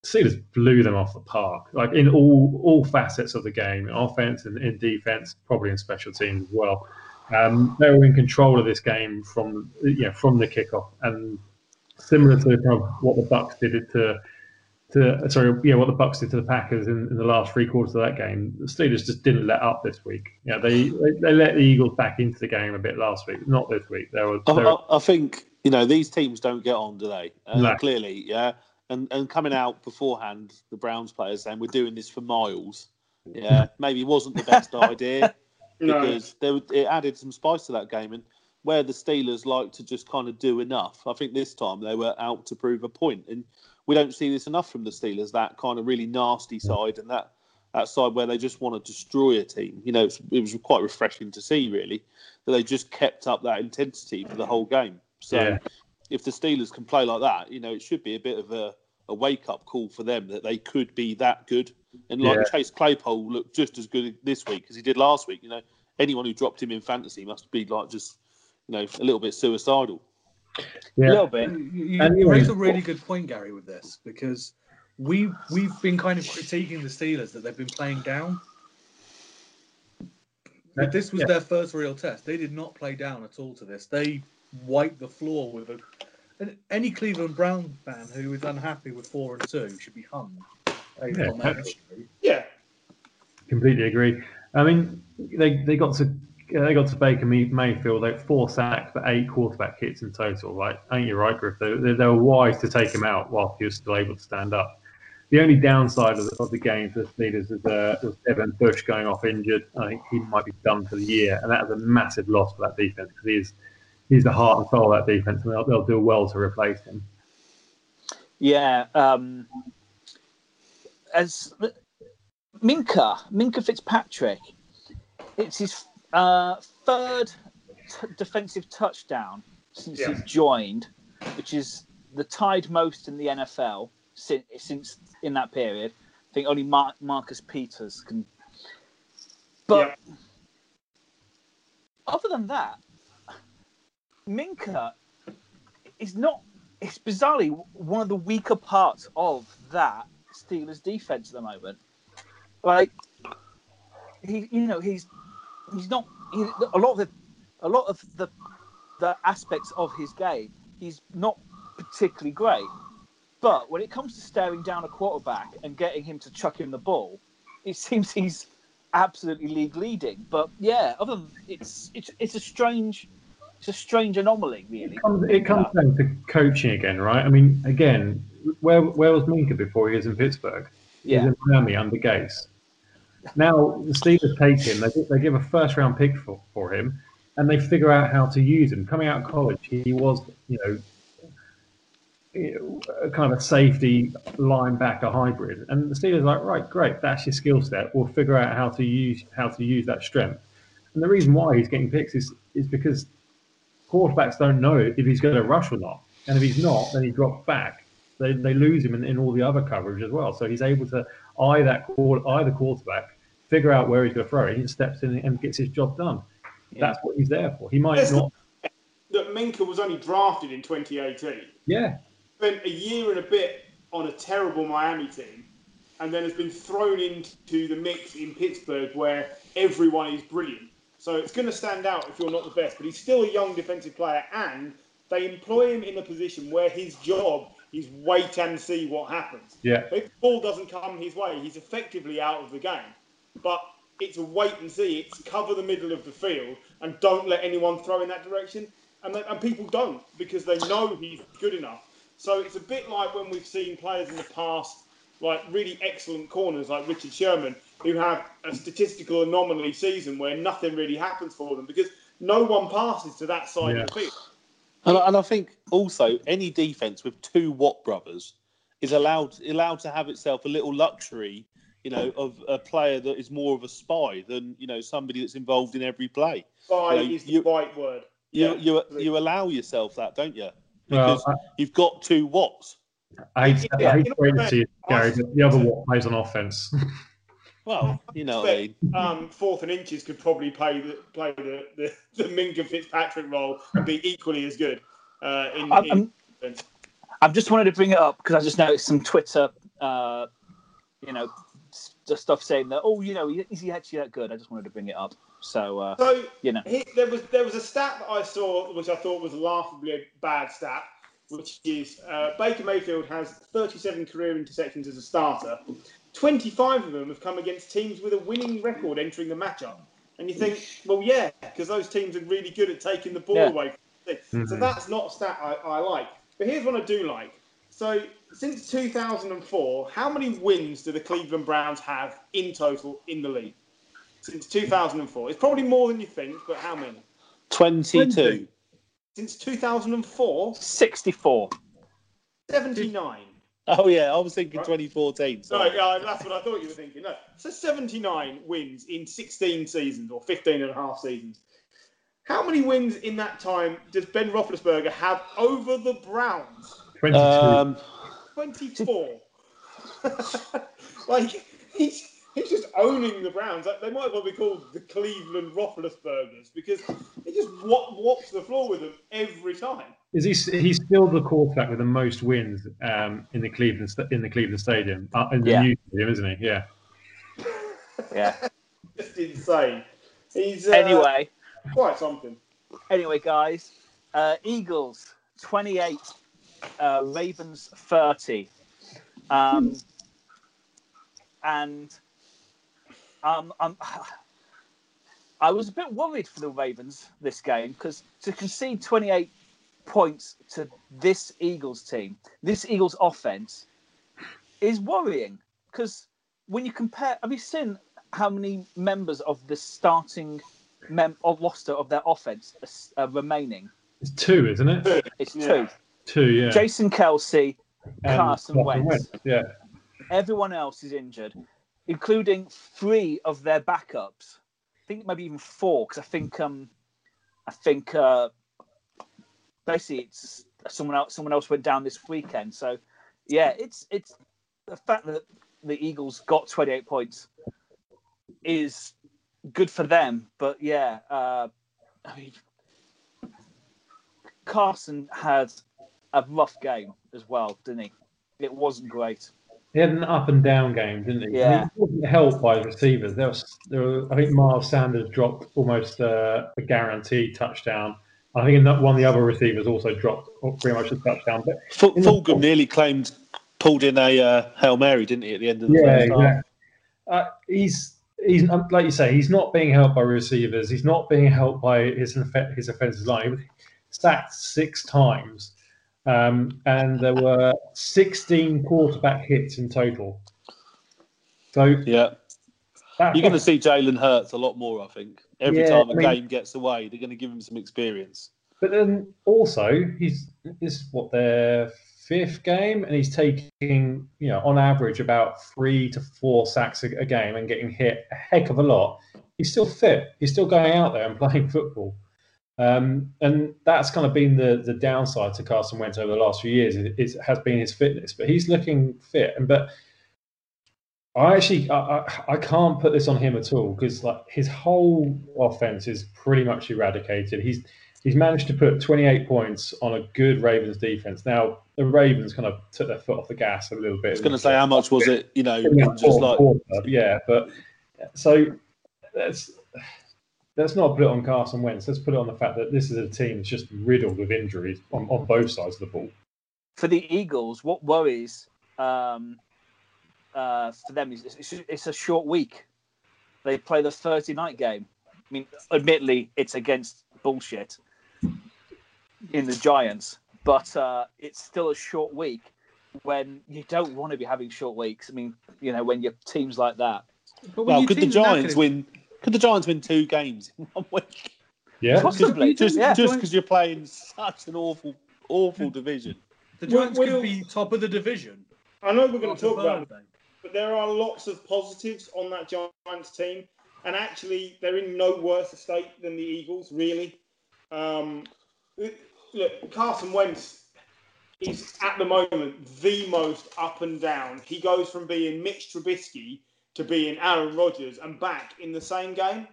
Steelers blew them off the park, like in all all facets of the game, in offense and in defense, probably in special teams as well. Um, they were in control of this game from you know from the kickoff, and similar to kind of what the Bucs did it to to sorry yeah what the Bucs did to the Packers in, in the last three quarters of that game. The Steelers just didn't let up this week. Yeah, they, they they let the Eagles back into the game a bit last week, not this week. They were, I, I, I think you know these teams don't get on, do they? Uh, No. Clearly, yeah. And and coming out beforehand, the Browns players saying we're doing this for Myles. Yeah, [LAUGHS] maybe wasn't the best idea [LAUGHS] No. because there, it added some spice to that game. And where the Steelers like to just kind of do enough, I think this time they were out to prove a. And we don't see this enough from the Steelers. That kind of really nasty side and that that side where they just want to destroy a team. You know, it's, it was quite refreshing to see really that they just kept up that intensity for the whole game. So Yeah. if the Steelers can play like that, you know, it should be a bit of a, a wake up call for them that they could be that good. And like Yeah. Chase Claypool looked just as good this week as he did last week. You know, anyone who dropped him in fantasy must be like just, you know, a little bit suicidal. A little bit. You, you And, raise a really good point, Gary, with this because we we've been kind of critiquing the Steelers that they've been playing down. But this was Yeah. their first real test. They did not play down at all to this. They wiped the floor with a. and Any Cleveland Brown fan who is unhappy with four and two should be hung. Eh, yeah, on their. Yeah. Completely agree. I mean, they, they got to they got to Baker Mayfield. Had four sacks, but eight quarterback hits in total. Like, ain't you right, Griff? They, they, were wise to take him out while he was still able to stand up. The only downside of the, of the game for the Steelers is uh, Devin Bush going off injured. I think he might be done for the year, and that is a massive loss for that defense because he's he's the heart and soul of that defense, and they'll, they'll do well to replace him. Yeah. Um, as Minkah, Minkah Fitzpatrick, it's his uh, third t- defensive touchdown since Yeah. he's joined, which is the tied most in the NFL since, since in that period. I think only Mar- Marcus Peters can. But other than that, Minkah is not. It's bizarrely one of the weaker parts of that Steelers defense at the moment. Like he, you know, he's he's not he, a lot of the a lot of the the aspects of his game. He's not particularly great, but when it comes to staring down a quarterback and getting him to chuck him the ball, it [LAUGHS] seems he's absolutely league leading. But yeah, other than it's it's it's a strange it's a strange anomaly, really. It comes, it comes down to coaching again, right? I mean, again, where where was Minkah before he was in Pittsburgh? He was Yeah, in Miami under Gase. Now the Steelers take him. They, they give a first round pick for, for him, and they figure out how to use him. Coming out of college, he was you know, a kind of a safety linebacker hybrid, and the Steelers like, right, great, that's your skill set. We'll figure out how to use how to use that strength. And the reason why he's getting picks is is because quarterbacks don't know if he's going to rush or not, and if he's not, then he drops back. They, they lose him in, in all the other coverage as well. So he's able to eye that quar- eye the quarterback, figure out where he's going to throw it. He steps in and gets his job done. Yeah. That's what he's there for. He might Let's not. That Minkah was only drafted in 2018. Yeah, spent a year and a bit on a terrible Miami team, and then has been thrown into the mix in Pittsburgh where everyone is brilliant. So it's going to stand out if you're not the best, but he's still a young defensive player, and they employ him in a position where his job is wait and see what happens. yeah, If the ball doesn't come his way, he's effectively out of the game. But it's a wait and see. It's cover the middle of the field and don't let anyone throw in that direction. And, they, and people don't because they know he's good enough. So it's a bit like when we've seen players in the past, like really excellent corners like Richard Sherman, who have a statistical anomaly season where nothing really happens for them because no one passes to that side Yeah. of the field. And, I- and I think also any defense with two Watt brothers is allowed allowed to have itself a little luxury, you know, of a player that is more of a spy than you know somebody that's involved in every play. Spy You know, is the you- right word. You Yeah, you absolutely. you allow yourself that, don't you? Well, Because you've got two Watts. I, I hate, Yeah, I hate you know to break it to you, Gary, but the other one plays on offense. [LAUGHS] Well, you know what I um, fourth and inches could probably play the play the, the, the Minkah Fitzpatrick role and be equally as good. Uh, in, I'm, in I'm, I've just wanted to bring it up because I just noticed some Twitter, uh, you know, s- just stuff saying that. Oh, you know, is he actually that good? I just wanted to bring it up. So uh, So you know, he, there was there was a stat that I saw which I thought was a laughably bad stat, which is uh, Baker Mayfield has 37 career interceptions as a starter. 25 of them have come against teams with a winning record entering the matchup. And you think, well, yeah, because those teams are really good at taking the ball Yeah. away. From the So mm-hmm. that's not a stat I, I like. But here's what I do like. So since 2004, how many wins do the Cleveland Browns have in total in the league? Since 2004, it's probably more than you think, but how many? Twenty-two. Since 2004, 64. 79. Oh yeah, I was thinking Right. 2014. No, yeah, that's what I thought you were thinking. No, so 79 wins in 16 seasons or 15 and a half seasons. How many wins in that time does Ben Roethlisberger have over the Browns? 22. Um, 24. [LAUGHS] like he's he's just owning the Browns. Like, they might as well be called the Cleveland Roethlisbergers because he just whop, whops the floor with them every time. Is he? He's still the quarterback with the most wins um, in the Cleveland in the Cleveland Stadium, uh, in the Yeah. new stadium, isn't he? Yeah. [LAUGHS] Yeah. [LAUGHS] Just insane. He's uh, Anyway, quite something. anyway, guys, uh, Eagles 28, uh, Ravens 30. Um, and um, um, [SIGHS] I was a bit worried for the Ravens this game because to concede 28 points to this Eagles team, this Eagles offense, is worrying because when you compare, have you seen how many members of the starting mem- of roster of their offense are, are remaining? It's two, isn't it? It's Yeah. two. Two, yeah. Jason Kelce, And Carson Wentz. Yeah. everyone else is injured, including three of their backups. I think maybe even four, because I think um, I think uh, basically it's someone else. Someone else went down this weekend. So yeah, it's it's the fact that the Eagles got 28 points is good for them. But yeah, uh, I mean, Carson had a rough game as well, didn't he? It wasn't great. He had an up and down game, didn't he? Yeah. He wasn't helped by the receivers. There was, there were, I think Miles Sanders dropped almost uh, a guaranteed touchdown. I think that one of the other receivers also dropped pretty much a touchdown. But Fu- In the- Fulgham nearly claimed pulled in a uh, hail mary, didn't he, at the end of the yeah, first half? exactly. Uh, he's he's um, like you say, he's not being helped by receivers. He's not being helped by his infe- his offensive line. He was sacked six times, um, and there were sixteen quarterback hits in total. So Yeah, you're going to see Jalen Hurts a lot more. I think every Yeah, time a I mean- game gets away, they're going to give him some experience. But then also, he's this is what their fifth game, and he's taking you know on average about three to four sacks a, a game and getting hit a heck of a lot. He's still fit. He's still going out there and playing football. Um, and that's kind of been the the downside to Carson Wentz over the last few years. It, it has been his fitness, but he's looking fit. And but I actually I, I, I can't put this on him at all because like his whole offense is pretty much eradicated. He's he's managed to put 28 points on a good Ravens defense. Now the Ravens kind of took their foot off the gas a little bit. I was going to say how much was it? You know, just like quarter, yeah, but so let's let's not put it on Carson Wentz. Let's put it on the fact that this is a team that's just riddled with injuries on, on both sides of the ball. for the Eagles, what worries um, uh, for them is it's, it's a short week. They play the Thursday night game. I mean, admittedly, it's against bullshit in the Giants, but uh, it's still a short week when you don't want to be having short weeks. I mean, you know, when your teams like that. But when well, could the team's knackered, Giants win? Could the Giants win two games in one week? Yeah, Possibly. Just yeah. just because you're playing such an awful awful division. The Well, Giants well- could be top of the division. I know we're going to talk about Thursday. but there are lots of positives on that Giants team, and actually they're in no worse a state than the Eagles. Really, um, look, Carson Wentz is at the moment the most up and down. He goes from being Mitch Trubisky to being Aaron Rodgers and back in the same game.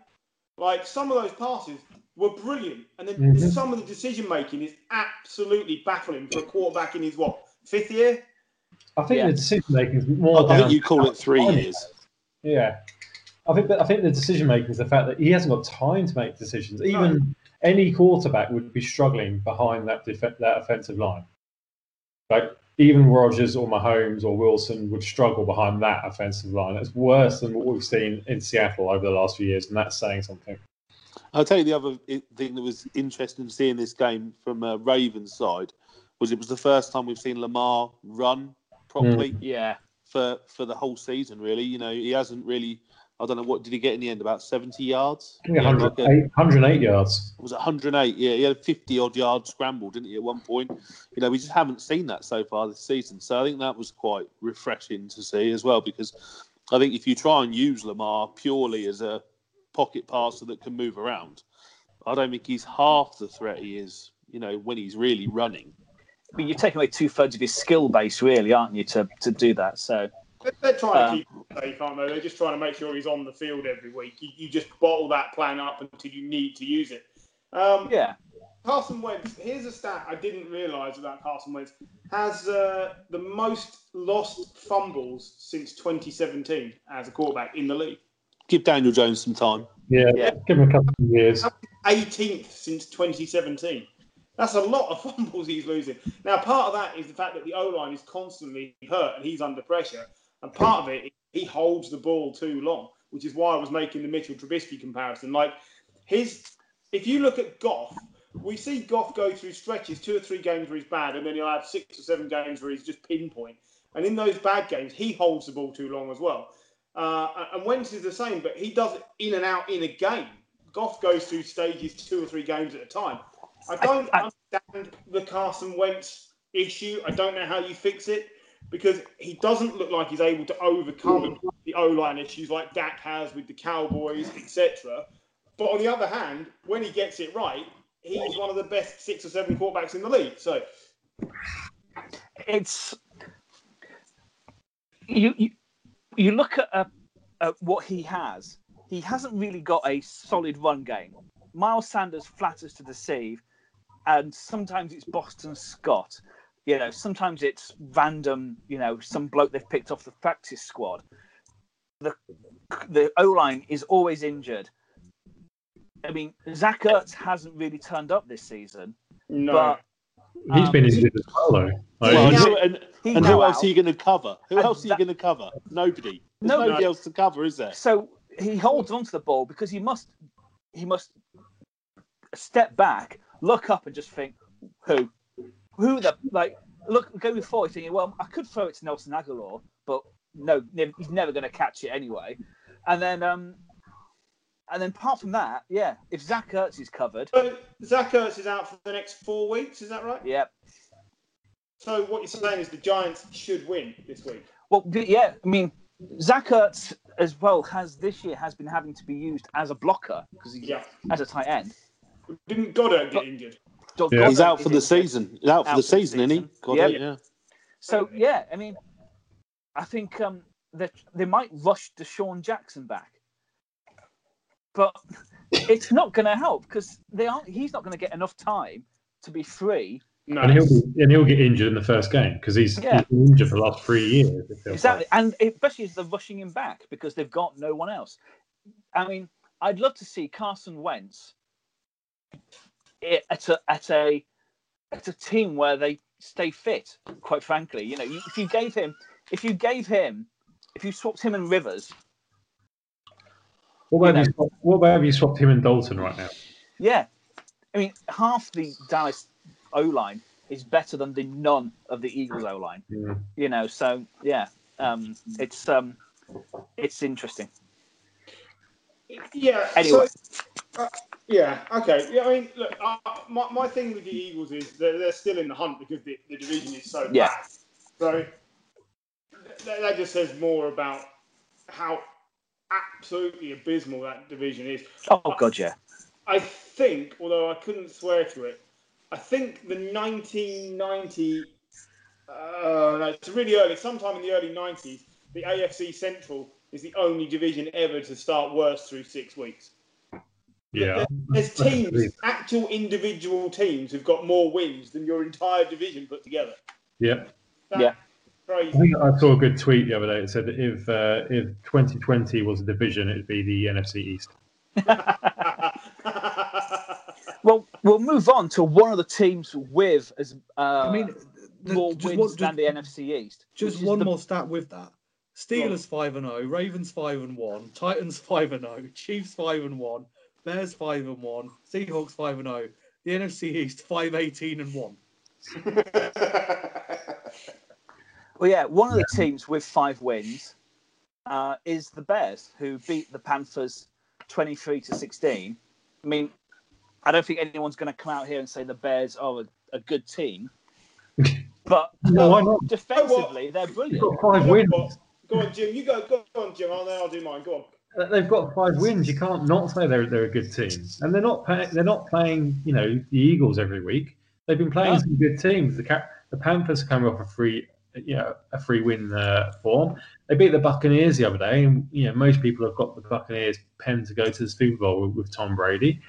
Like some of those passes were brilliant, and then Mhm. some of the decision making is absolutely baffling for a quarterback in his what fifth year. I think Yeah. the decision making is more. I think you call it three time- years. Yeah, I think that, I think the decision making is the fact that he hasn't got time to make decisions. Even any quarterback would be struggling behind that def- that offensive line. Like even Rodgers or Mahomes or Wilson would struggle behind that offensive line. It's worse than what we've seen in Seattle over the last few years, and that's saying something. I'll tell you the other thing that was interesting to see in this game from uh, Ravens' side was it was the first time we've seen Lamar run properly Yeah. for for the whole season. Really, you know, he hasn't really. I don't know what did he get in the end? About seventy yards. I think He had like a- 108, 108 yards. was it 108? Yeah, he had 50 odd yards scrambled, didn't he, at one point? You know, we just haven't seen that so far this season. So I think that was quite refreshing to see as well, because I think if you try and use Lamar purely as a pocket passer that can move around, I don't think he's half the threat he is, you know, when he's really running. But you're taking away two thirds of his skill base, really, aren't you, to, to do that? So, They're, they're trying Um, to keep him safe, aren't they? They're just trying to make sure he's on the field every week. You, you just bottle that plan up until you need to use it. Um, yeah. Carson Wentz, here's a stat I didn't realise about Carson Wentz, has uh, the most lost fumbles since 2017 as a quarterback in the league. Give Daniel Jones some time. Yeah, Yeah. give him a couple of years. 18th since 2017. That's a lot of [LAUGHS] fumbles he's losing. Now, part of that is the fact that the O line is constantly hurt and he's under pressure. And part of it, he holds the ball too long, which is why I was making the Mitchell Trubisky comparison. Like his, if you look at Goff, we see Goff go through stretches, two or three games where he's bad, and then he'll have six or seven games where he's just pinpoint. And in those bad games, he holds the ball too long as well. Uh, and Wentz is the same, but he does it in and out in a game. Goff goes through stages two or three games at a time. I don't I- understand the Carson Wentz issue. I don't know how you fix it because he doesn't look like he's able to overcome the O line issues like Dak has with the Cowboys, etc. But on the other hand, when he gets it right, he's one of the best six or seven quarterbacks in the league. So it's you you, you look at, uh, at what he has he hasn't really got a solid run game miles sanders flatters to deceive and sometimes it's boston scott you know sometimes it's random you know some bloke they've picked off the practice squad the the o-line is always injured i mean zach ertz hasn't really turned up this season no, but He's um, been injured as well, though. Like, Well, he's- and, and, he's and who else out. are you going to cover? Who And else are you going to cover? Nobody. There's No, nobody else to cover, is there? so he holds onto the ball because he must he must step back, look up, and just think, who, who the like look going forward, thinking, well, I could throw it to Nelson Agholor, but no, he's never going to catch it anyway. And then um, and then apart from that, yeah, if Zach Ertz is covered, so Zach Ertz is out for the next four weeks. Is that right? yeah, So what you're saying is the Giants should win this week. well, yeah, I mean. Zach Ertz as well has this year has been having to be used as a blocker because he's Yeah. as a tight end. Didn't Goedert get injured? Doug Yeah. He's out for the season. He's out for Out the for the season, isn't he? Yeah. it, yeah. So yeah, I mean, I think um, that they might rush DeSean Jackson back, but it's not going to help because they aren't. He's not going to get enough time to be free. No. and he'll be, and he'll get injured in the first game because he's, Yeah. he's been injured for the last three years. Exactly, like. and especially as they're rushing him back because they've got no one else. I mean, I'd love to see Carson Wentz i- at a at a at a team where they stay fit. Quite frankly, you know, you, if you gave him, if you gave him, if you swapped him and Rivers, What about, you you swapped, what about if you swapped him and Dalton right now? Yeah, I mean, half the Dallas O line is better than the none of the Eagles O line. Yeah. You know, so yeah, um, it's um, it's interesting. Yeah. Anyway. so, uh, Yeah, okay. Yeah, I mean, look, uh, my, my thing with the Eagles is they're, they're still in the hunt because the, the division is so Yeah. bad. So that, that just says more about how absolutely abysmal that division is. Oh god, yeah. I think, although I couldn't swear to it, I think the 1990, uh, no, it's really early, sometime in the early 90s, the AFC Central is the only division ever to start worse through six weeks. Yeah. There's [LAUGHS] teams, actual individual teams, who've got more wins than your entire division put together. Yeah. That's Yeah. I Crazy. think I saw a good tweet the other day. It said that if uh, if 2020 was a division, it'd be the NFC East. [LAUGHS] Well, we'll move on to one of the teams with as uh, I mean, the- more just wins one- than the NFC East. Just one the- more stat with that. Steelers five and zero, Ravens five and one, Titans five and zero, Chiefs five and one, Bears five and one, Seahawks five and zero. The NFC East five eighteen and one. [LAUGHS] Well, yeah, one of the teams with five wins uh, is the Bears, who beat the Panthers 23 to 16. I mean, I don't think anyone's going to come out here and say the Bears are a, a good team, [LAUGHS] but No, why not? defensively, they're They've brilliant. got five wins. Go on, Jim. You go. Go on, Jim. I'll, then I'll do mine. Go on. They've got five wins. You can't not say they're they're a good team, and they're not pay, they're not playing you know the Eagles every week. They've been playing No. some good teams. The Ca- the Panthers come off a free you know a free win uh, form. They beat the Buccaneers the other day, and you know most people have got the Buccaneers pen to go to the Super Bowl with, with Tom Brady.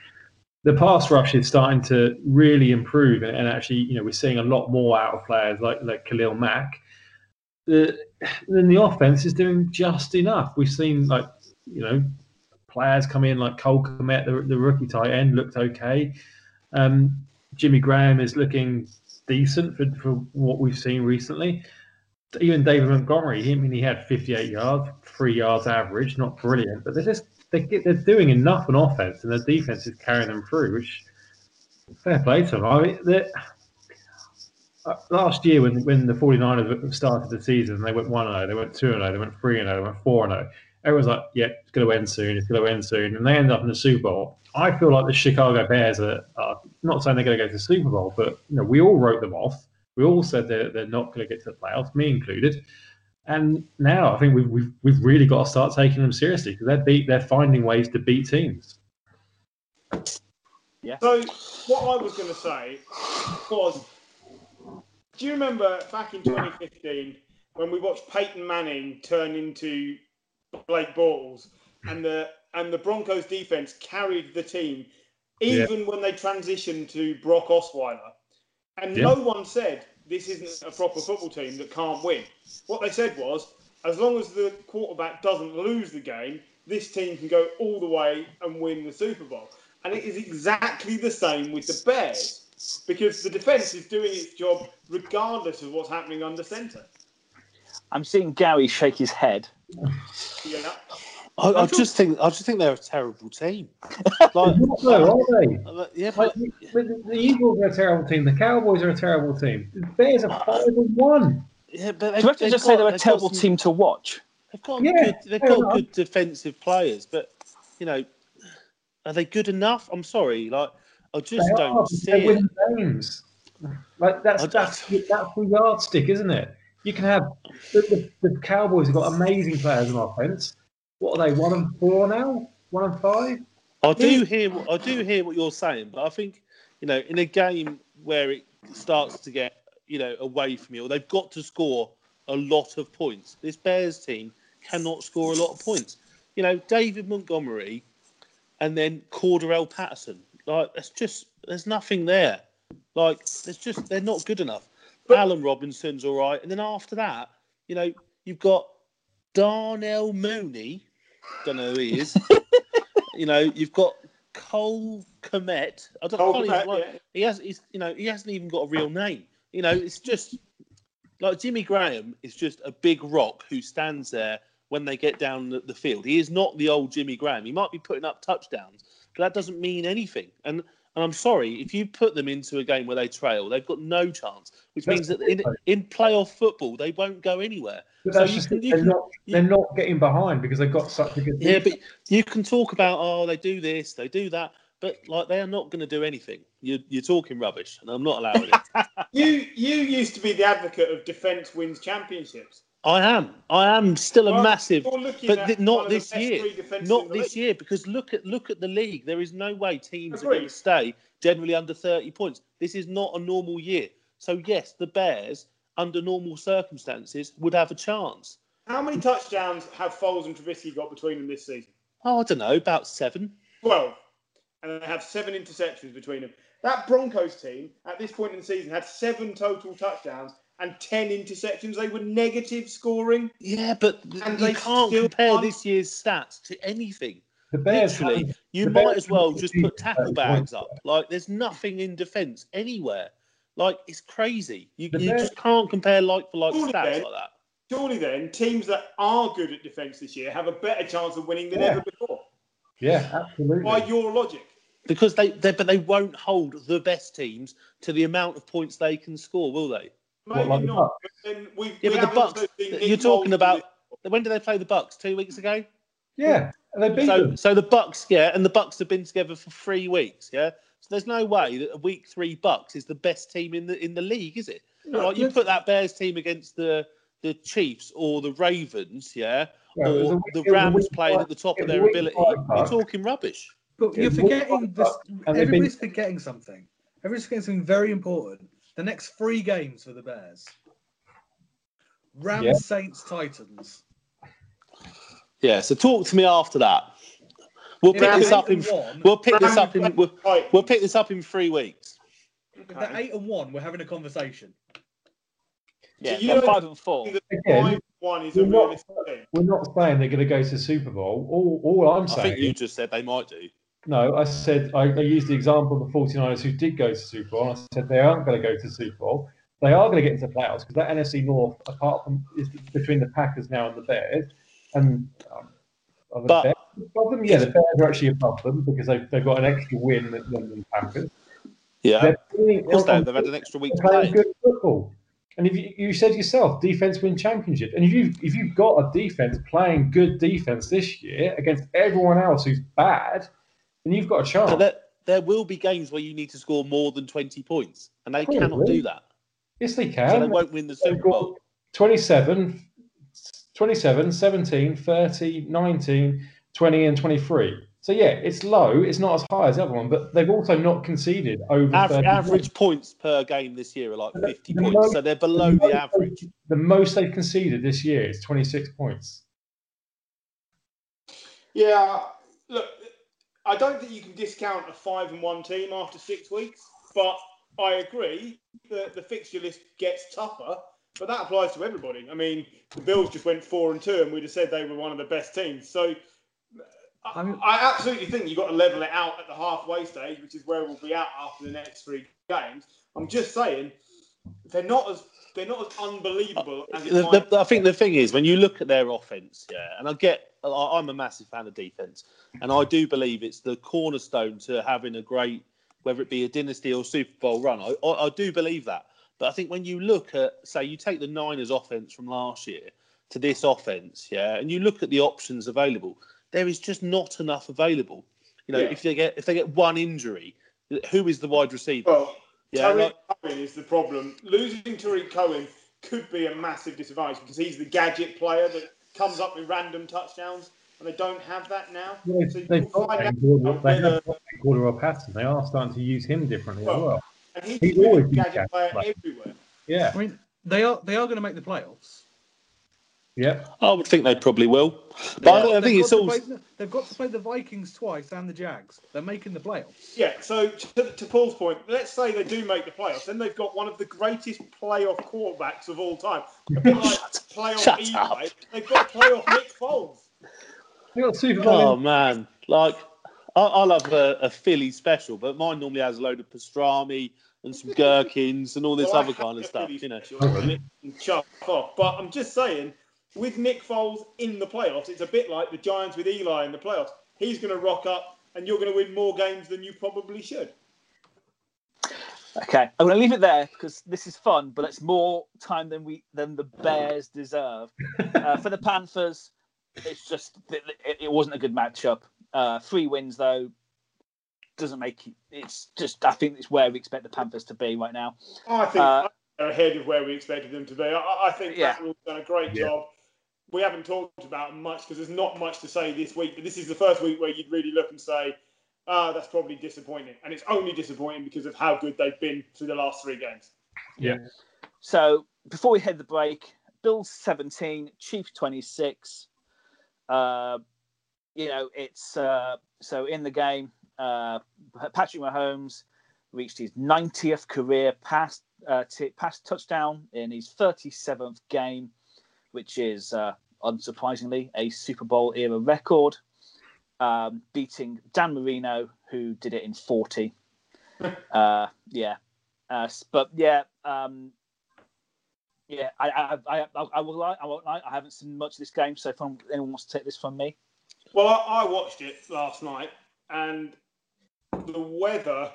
The pass rush is starting to really improve, and, and actually you know we're seeing a lot more out of players like like Khalil Mack. The, then the offense is doing just enough. We've seen like you know, players come in like Cole Kmet, the, the rookie tight end, looked okay. Um, Jimmy Graham is looking decent for, for what we've seen recently. Even David Montgomery, he, I mean, he had 58 yards, three yards average, not brilliant, but they're just they get, they're doing enough on offense, and their defense is carrying them through. Which fair play to them. I mean, uh, last year when when the 49ers started the season, they went 1 0, they went 2 0, they went 3 0, they went 4 0 everyone's like, yeah, it's going to end soon, it's going to end soon, and they end up in the Super Bowl. I feel like the Chicago Bears are, are not saying they're going to go to the Super Bowl, but you know, we all wrote them off. We all said they're, they're not going to get to the playoffs, me included. And now I think we've, we've, we've really got to start taking them seriously because they're, beat, they're finding ways to beat teams. Yeah. So what I was going to say was, do you remember back in 2015 when we watched Peyton Manning turn into Blake Bortles and the and the Broncos defense carried the team even when they transitioned to Brock Osweiler, and Yeah. no one said this isn't a proper football team that can't win. What they said was, as long as the quarterback doesn't lose the game, this team can go all the way and win the Super Bowl. And it is exactly the same with the Bears because the defense is doing its job regardless of what's happening under center. I'm seeing Gary shake his head. Yeah. I, I just think I just think they're a terrible team. [LAUGHS] Like, They're though, are they? uh, yeah, but the, the, the Eagles are a terrible team. The Cowboys are a terrible team. The Bears are five and one. yeah, but Do they've, you have to just got- say they're a they've terrible some- team to watch? They've got Yeah, good. They've got enough. good defensive players, but you know, are they good enough? I'm sorry, like I just They don't are, see they're it. winning games. Like that's that's that's the yardstick, isn't it? You can have the, the, the Cowboys have got amazing players on offense. What are they? One and four now? One and five? I do hear. what- I do hear what you're saying, but I think you know, in a game where it starts to get you know away from you, or they've got to score a lot of points. This Bears team cannot score a lot of points. You know, David Montgomery, and then Cordarrelle Patterson. Like, that's just there's nothing there. Like, it's just they're not good enough. But- Allen Robinson's all right, and then after that, you know, you've got Darnell Mooney. Don't know who he is. [LAUGHS] you know, you've got Cole Kmet. I don't Cole Kmet, like, yeah. He has. He's you know he hasn't even got a real name. You know, it's just like Jimmy Graham is just a big rock who stands there when they get down the, the field. He is not the old Jimmy Graham. He might be putting up touchdowns, but that doesn't mean anything. And and I'm sorry if you put them into a game where they trail, they've got no chance. Which means that in in playoff football they won't go anywhere. But So that's you just can, they're, can, not, you, they're not getting behind because they've got such a good Yeah, defense. but you can talk about oh they do this, they do that, but like they are not going to do anything. You're, you're talking rubbish, and I'm not allowing it. [LAUGHS] You you used to be the advocate of defence wins championships. I am. I am still a Well, massive, but th- not this year. three defences in Not this year, because look at look at the league. There is no way teams are going to stay generally under 30 points. This is not a normal year. So yes, the Bears under normal circumstances would have a chance. How many touchdowns have Foles and Trubisky got between them this season? Oh, I don't know, about seven. 12. And they have seven interceptions between them. That Broncos team, at this point in the season, had seven total touchdowns and 10 interceptions. They were negative scoring. Yeah, but And you they can't compare won. this year's stats to anything. The Bears Literally, haven't- you the might Bears as well just put tackle bags up. Like, there's nothing in defence anywhere. Like, it's crazy. You, you Bears- just can't compare like for like Surely stats then- like that. Surely then, teams that are good at defence this year have a better chance of winning than Yeah. ever before. Yeah, absolutely. By your logic. Because they, they, but they won't hold the best teams to the amount of points they can score, will they? Maybe like not. But then we, Yeah, we but the Bucs. also seen Nick You're talking about do when did they play the Bucs? Two weeks ago. yeah, and they beat So, them. so the Bucs, yeah, and the Bucs have been together for three weeks, yeah. So there's no way that a week three Bucs is the best team in the in the league, is it? No, like you put that Bears team against the the Chiefs or the Ravens, yeah, Yeah, it was a or week- the it was a Rams week playing five- at the top of their ability. You're talking rubbish. But you're forgetting this. and they've been- Everybody's forgetting something. Everybody's forgetting something very important. The next three games for the Bears: Rams, Yeah. Saints, Titans. Yeah. So talk to me after that. We'll pick this up in. one, We'll pick this up in. We'll, we'll pick this up in three weeks. if they're eight and one, we're having a conversation. Yeah, you they're five and four. Again, five one is a we're not- We're not saying they're going to go to the Super Bowl. All, all I'm I saying I think you just said they might do. No, I said I, I used the example of the 49ers who did go to Super Bowl. I said they aren't going to go to Super Bowl. They are going to get into the playoffs because that NFC North, apart from is between the Packers now and the Bears, and um, are the But- Bears above them? Yeah, the Bears are actually above them because they've, they've got an extra win than the Packers. Yeah. Playing- Of course, they- they've had an extra week to playing play. good football. And if you, you said yourself, defense win championship. And if you if you've got a defense playing good defense this year against everyone else who's bad, then you've got a chance. But there, there will be games where you need to score more than 20 points, and they Probably. cannot do that. Yes, they So can. they won't win the They've Super Bowl. 27, 27, 17, 30, 19, 20, and 23. So, yeah, it's low. It's not as high as everyone, but they've also not conceded over Aver- 30 average points per game this year are like 50 the points, most- so they're below most the average. The most they've conceded this year is 26 points. Yeah, look, I don't think you can discount a five and one team after six weeks, but I agree that the fixture list gets tougher. But that applies to everybody. I mean, the Bills just went four and two, and we'd have said they were one of the best teams. So, I, I absolutely think you've got to level it out at the halfway stage, which is where we'll be at after the next three games. I'm just saying they're not as they're not as unbelievable as The- the- I think the thing is, when you look at their offense, yeah, and I get, I'm a massive fan of defense, and I do believe it's the cornerstone to having a great, whether it be a dynasty or Super Bowl run. I, I, I do believe that. But I think when you look at, say, you take the Niners offense from last year to this offense, yeah, and you look at the options available, there is just not enough available. You know, Yeah. if they get if they get one injury, who is the wide receiver? Well, Yeah, Tarik like- Cohen is the problem. Losing Tarik Cohen could be a massive disadvantage because he's the gadget player that comes up with random touchdowns, and they don't have that now. Yeah, So they've you'll got find out Cordarrelle, they whether- have got Cordarrelle Patton. They are starting to use him differently as Well, well. and he's, He's always been gadget gadget player player. everywhere. Yeah. I mean, they are they are going to make the playoffs. Yep. I would think they probably will. But I, I They've think got it's to all. play- they've got to play the Vikings twice and the Jags. They're making the playoffs. Yeah. So to, to Paul's point, let's say they do make the playoffs, then they've got one of the greatest playoff quarterbacks of all time. A bit like playoff Shut Eli. up. They've got playoff Nick Foles. They got Super oh, Bowl. Oh man, like I, I love a, a Philly special, but mine normally has a load of pastrami and some gherkins and all this Well, other kind of stuff. really You know, special and chuck off. But I'm just saying, with Nick Foles in the playoffs, it's a bit like the Giants with Eli in the playoffs. He's going to rock up, and you're going to win more games than you probably should. Okay, I'm going to leave it there because this is fun, but it's more time than we than the Bears deserve. [LAUGHS] Uh, for the Panthers, it's just it, it wasn't a good matchup. Uh, three wins though doesn't make it. It's just I think it's where we expect the Panthers to be right now. I think Uh, they're ahead of where we expected them to be. I, I think Yeah. Matt Rhule's done a great Yeah. job. We haven't talked about much because there's not much to say this week, but this is the first week where you'd really look and say, ah, that's probably disappointing. And it's only disappointing because of how good they've been through the last three games. Yeah. So before we head the break, Bills 17, Chiefs 26. Uh, you know, it's uh, so in the game, uh, Patrick Mahomes reached his 90th career pass, uh, t- pass touchdown in his 37th game, which is uh, unsurprisingly a Super Bowl era record, um, beating Dan Marino, who did it in 40. [LAUGHS] uh, yeah. Uh, but yeah, um, yeah, I, I, I, I, I will lie. I won't lie. I haven't seen much of this game, so if anyone wants to take this from me, Well, I, I watched it last night, and the weather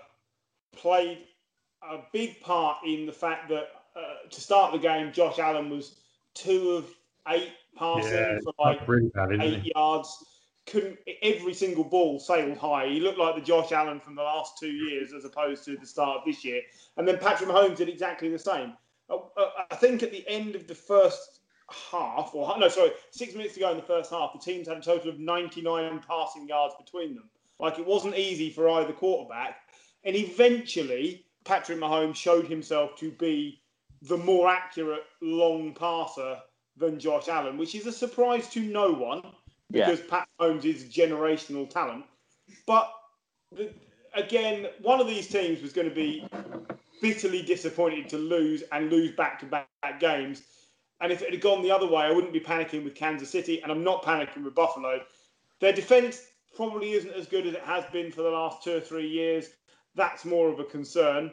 played a big part in the fact that uh, to start the game, Josh Allen was two of eight passing Yeah, for like bad, eight it? yards. Couldn't every single ball sailed high. He looked like the Josh Allen from the last two years, as opposed to the start of this year. And then Patrick Mahomes did exactly the same. Uh, uh, I think at the end of the first half, or no, sorry, six minutes to go in the first half, the teams had a total of 99 passing yards between them. Like it wasn't easy for either quarterback. And eventually, Patrick Mahomes showed himself to be the more accurate long passer than Josh Allen, which is a surprise to no one yeah, because Pat Mahomes is generational talent. But the, again, one of these teams was going to be bitterly disappointed to lose and lose back to back games. And if it had gone the other way, I wouldn't be panicking with Kansas City, and I'm not panicking with Buffalo. Their defense probably isn't as good as it has been for the last two or three years. That's more of a concern.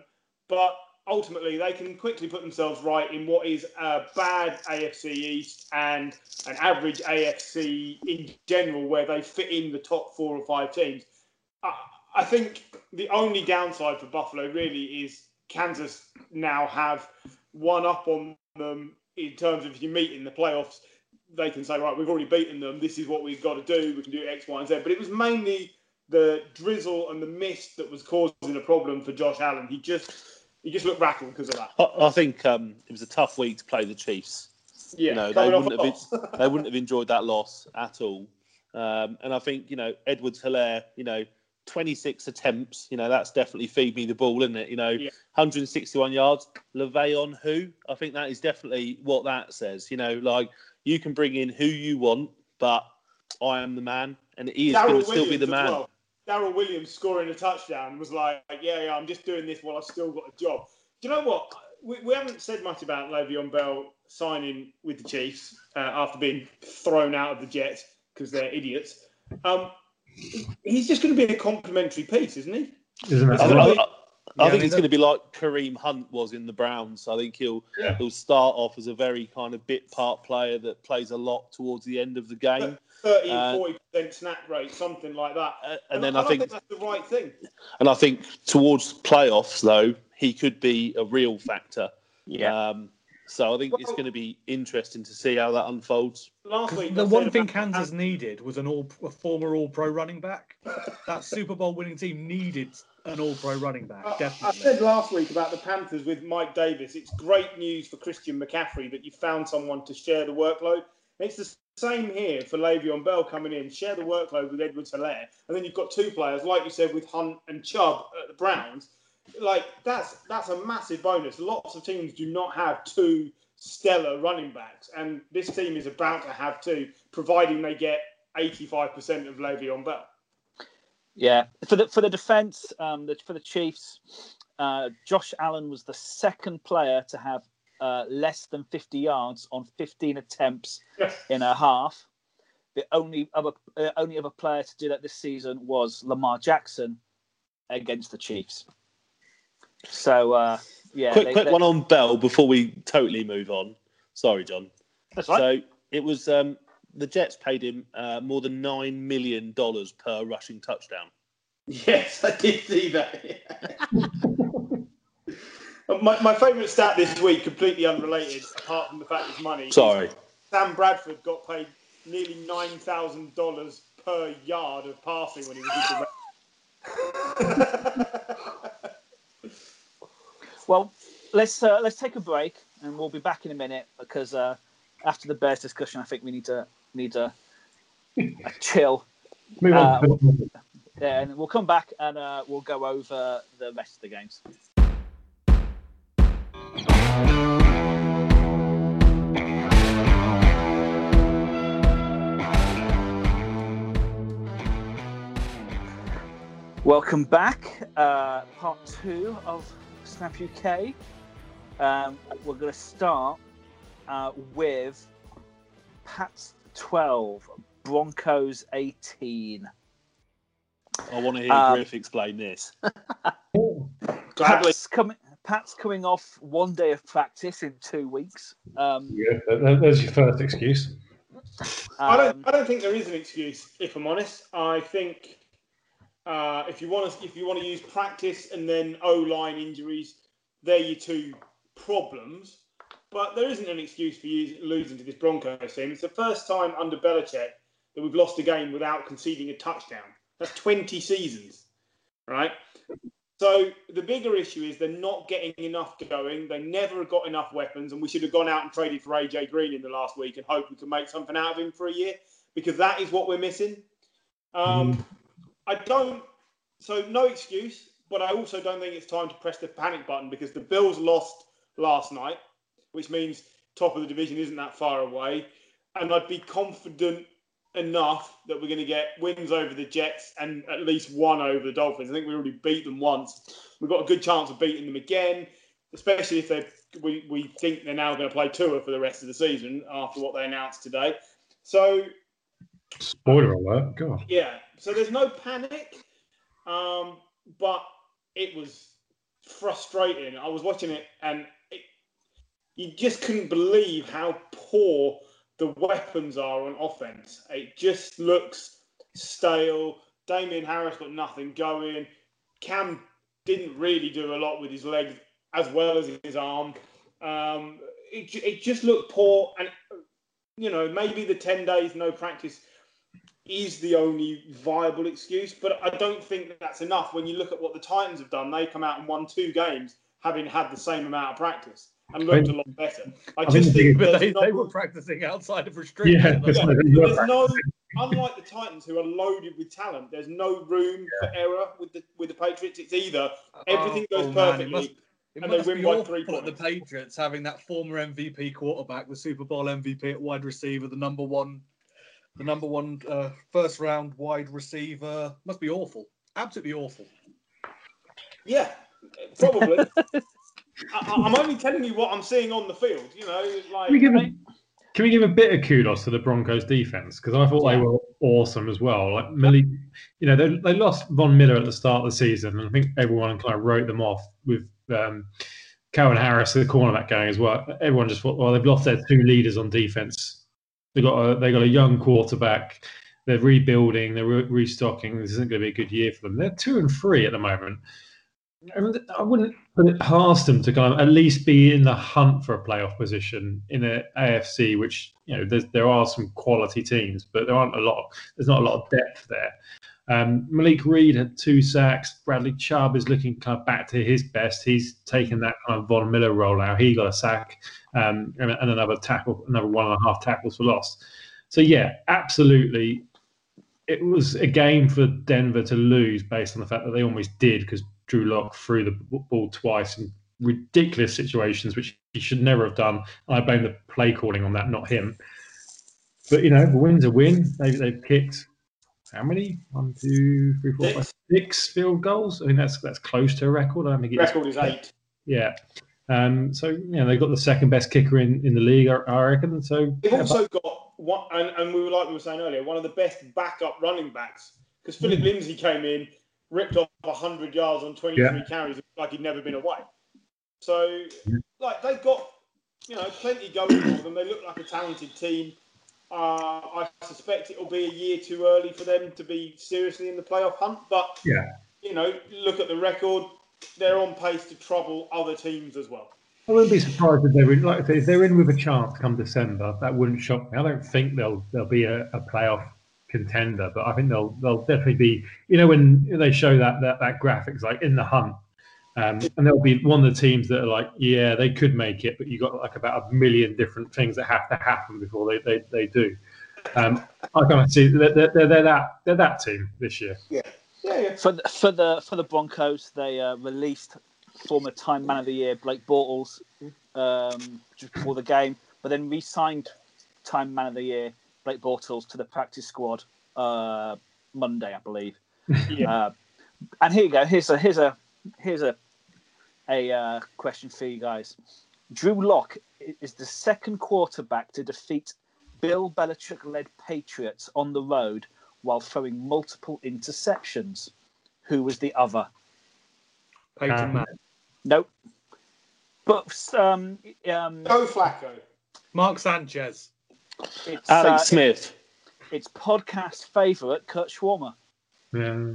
But ultimately, they can quickly put themselves right in what is a bad AFC East and an average AFC in general, where they fit in the top four or five teams. I, I think the only downside for Buffalo really is Kansas now have one up on them in terms of if you meet in the playoffs, they can say, right, we've already beaten them. This is what we've got to do. We can do X, Y, and Z. But it was mainly the drizzle and the mist that was causing a problem for Josh Allen. He just he just looked rattled because of that. I, I think um, it was a tough week to play the Chiefs. Yeah, you know, they wouldn't have they wouldn't have enjoyed that loss at all. Um, and I think you know Edwards-Helaire, you know, 26 attempts, you know, that's definitely feed me the ball, isn't it? You know, Yeah. 161 yards. Le'Veon who? I think that is definitely what that says. You know, like you can bring in who you want, but I am the man, and he is going to still be the man. well. Darrel Williams scoring a touchdown was like, yeah, yeah, I'm just doing this while I've still got a job. Do you know what? We, we haven't said much about Le'Veon Bell signing with the Chiefs uh, after being thrown out of the Jets because they're idiots. Um, he's just going to be a complimentary piece, isn't he? Isn't that I, It's I- gonna? I- I Yeah, I think mean, it's going to be like Kareem Hunt was in the Browns. I think he'll Yeah. he'll start off as a very kind of bit part player that plays a lot towards the end of the game, 30 uh, 40% snap rate, something like that. Uh, and then I I think that's the right thing. And I think towards playoffs, though, he could be a real factor. yeah. Um, so I think it's going to be interesting to see how that unfolds. Last week, The one thing Kansas needed was an all a former All Pro running back. That Super Bowl winning team needed an All Pro running back. I- I said last week about the Panthers with Mike Davis. It's great news for Christian McCaffrey that you found someone to share the workload. It's the same here for Le'Veon Bell coming in, share the workload with Edward Helaire, and then you've got two players, like you said, with Hunt and Chubb at the Browns. Like that's that's a massive bonus. Lots of teams do not have two stellar running backs, and this team is about to have two, providing they get 85% of Le'Veon Bell. Yeah, for the for the defense, um, the, for the Chiefs, uh, Josh Allen was the second player to have uh, less than 50 yards on 15 attempts in a half. The only other uh, only other player to do that this season was Lamar Jackson against the Chiefs. So uh, yeah, quick, they- quick they- one on Bell before we totally move on. Sorry, John. That's right. So it was um, the Jets paid him uh, more than nine million dollars per rushing touchdown. Yes, I did see that. [LAUGHS] my, my favourite stat this week, completely unrelated, apart from the fact it's money. Sorry. Sam Bradford got paid nearly nine thousand dollars per yard of passing when he was with the Rams. [LAUGHS] Well, let's uh, let's take a break, and we'll be back in a minute because uh, after the Bears discussion, I think we need to need a, [LAUGHS] a chill. Move on. Yeah, and we'll come back and uh, we'll go over the rest of the games. Welcome back. Uh, part two of Snap UK. Um, we're going to start uh, with Pats 12, Broncos 18. I want to hear Um, Griff explain this. [LAUGHS] Pat's coming. Pat's coming off one day of practice in two weeks. Um, Yeah, that- there's your first excuse. I um, don't. I don't think there is an excuse. If I'm honest, I think uh, if you want to, if you want to use practice and then O line injuries, they're your two problems. But there isn't an excuse for you losing to this Broncos team. It's the first time under Belichick that we've lost a game without conceding a touchdown. That's 20 seasons, right? So the bigger issue is they're not getting enough going. They never got enough weapons, and we should have gone out and traded for AJ Green in the last week and hope we can make something out of him for a year because that is what we're missing. Um, I don't. So no excuse, but I also don't think it's time to press the panic button because the Bills lost last night, which means top of the division isn't that far away, and I'd be confident enough that we're going to get wins over the Jets and at least one over the Dolphins. I think we already beat them once. We've got a good chance of beating them again, especially if they we, we think they're now going to play Tua for the rest of the season after what they announced today. So Spoiler alert. God. yeah, so there's no panic, um, but it was frustrating. I was watching it and you just couldn't believe how poor the weapons are on offense. It just looks stale. Damien Harris got nothing going. Cam didn't really do a lot with his legs as well as his arm. Um, it, it just looked poor. And, you know, maybe the 10 days no practice is the only viable excuse, but I don't think that's enough when you look at what the Titans have done. They come out and won two games having had the same amount of practice and looked a lot better. I I just think think But they, no- they were practicing outside of restrictions. Yeah, yeah, what there's no, unlike the Titans who are loaded with talent, there's no room for error with the with the Patriots. It's either everything Oh, goes oh, perfectly. it must, it and they win be by three at the. Patriots having that former MVP quarterback, the Super Bowl MVP at wide receiver, the number one, the number one uh, first round wide receiver. Must be awful. Absolutely awful. Yeah, probably. [LAUGHS] I, I'm only telling you what I'm seeing on the field. You know, like Can we give a, can we give a bit of kudos to the Broncos defense because I thought Yeah. they were awesome as well. Like Malik, you know, they, they lost Von Miller at the start of the season, and I think everyone kind of wrote them off with um, Cowan Harris, the cornerback, going as well. Everyone just thought, well, they've lost their two leaders on defense. They got a, they got a young quarterback. They're rebuilding. They're re- restocking. This isn't going to be a good year for them. They're two and three at the moment. And I wouldn't put it past them to kind of at least be in the hunt for a playoff position in a AFC, which you know there are some quality teams, but there aren't a lot. There's not a lot of depth there. Um, Malik Reed had two sacks. Bradley Chubb is looking kind of back to his best. He's taken that kind of Von Miller role now. He got a sack um, and another tackle, another one and a half tackles for loss. So yeah, absolutely. It was a game for Denver to lose based on the fact that they almost did because Drew Lock threw the ball twice in ridiculous situations, which he should never have done. I blame the play calling on that, not him. But you know, a win's a win. They, they've kicked how many? One, two, three, four, five, Six. six field goals. I think that's that's close to a record. I don't think it's record is eight. yeah. Um, so you know they've got the second best kicker in, in the league, I, I reckon. So They've also got one, and, and we were like we were saying earlier, one of the best backup running backs because Phillip Mm. Lindsay came in, ripped off hundred yards on twenty three Yeah. carries like he'd never been away. So like they've got you know plenty going for them. They look like a talented team. Uh, I suspect it will be a year too early for them to be seriously in the playoff hunt, but Yeah. you know, look at the record. They're on pace to trouble other teams as well. I wouldn't be surprised if they're in, like if they're in with a chance come December. That wouldn't shock me. I don't think they'll they'll be a, a playoff contender, but I think they'll they'll definitely be. You know, when they show that that, that graphics like in the hunt, um, and there'll be one of the teams that are like, yeah, they could make it, but you got like about a million different things that have to happen before they they, they do. Um, I kind of see they're, they're, they're that they're that team this year. Yeah, yeah. For the, for the for the Broncos, they uh, released former Time Man of the Year Blake Bortles um, just before the game, but then re-signed Time Man of the Year Blake Bortles to the practice squad uh, Monday, I believe. [LAUGHS] Yeah. Uh, and here you go. Here's a here's a here's a a uh, question for you guys. Drew Lock is the second quarterback to defeat Bill Belichick-led Patriots on the road while throwing multiple interceptions. Who was the other? Peyton Um, Manning. Nope. But um, um, Go Flacco. Mark Sanchez. It's Alex uh, Smith. it's podcast favourite Kurt Warner Yeah.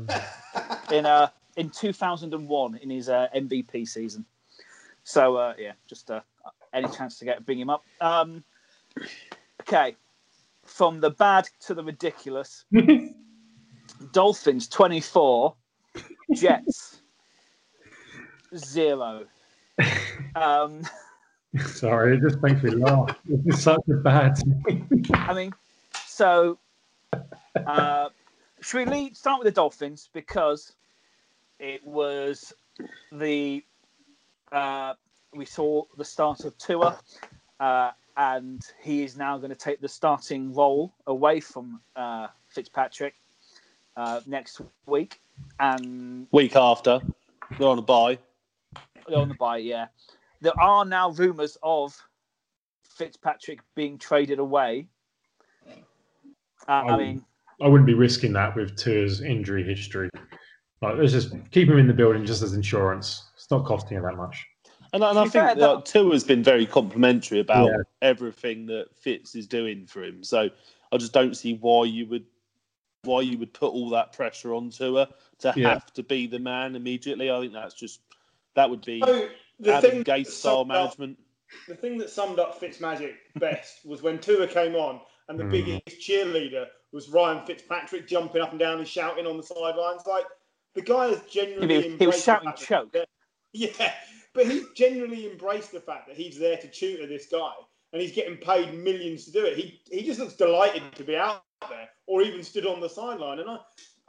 in uh in 2001 in his uh, MVP season. So uh, yeah, just uh, any chance to get bring him up. Um, okay, from the bad to the ridiculous. [LAUGHS] Dolphins 24, Jets zero. [LAUGHS] Um, [LAUGHS] Sorry, it just makes me laugh. It's is such a bad. I mean, so uh, should we lead, start with the Dolphins because it was the uh, we saw the start of Tua, uh, and he is now going to take the starting role away from uh, Fitzpatrick uh, next week, and Week after, they're on a bye. They're on the bye. Yeah, there are now rumours of Fitzpatrick being traded away. Uh, I Oh. mean, I wouldn't be risking that with Tua's injury history. Like, let's just keep him in the building just as insurance. It's not costing him that much. And, and I think fair, that that- Tua has been very complimentary about Yeah. everything that Fitz is doing for him. So I just don't see why you would why you would put all that pressure on Tua to Yeah. have to be the man immediately. I think that's just that would be So the Adam thing, Gase that style summed up, management. the thing that summed up Fitzmagic best was when Tua came on and the Hmm. biggest cheerleader was Ryan Fitzpatrick jumping up and down and shouting on the sidelines. Like the guy has genuinely he was, he was shouting fact that- choke. [LAUGHS] Yeah, but he's genuinely embraced the fact that he's there to tutor this guy and he's getting paid millions to do it. He he just looks delighted to be out there or even stood on the sideline. And I,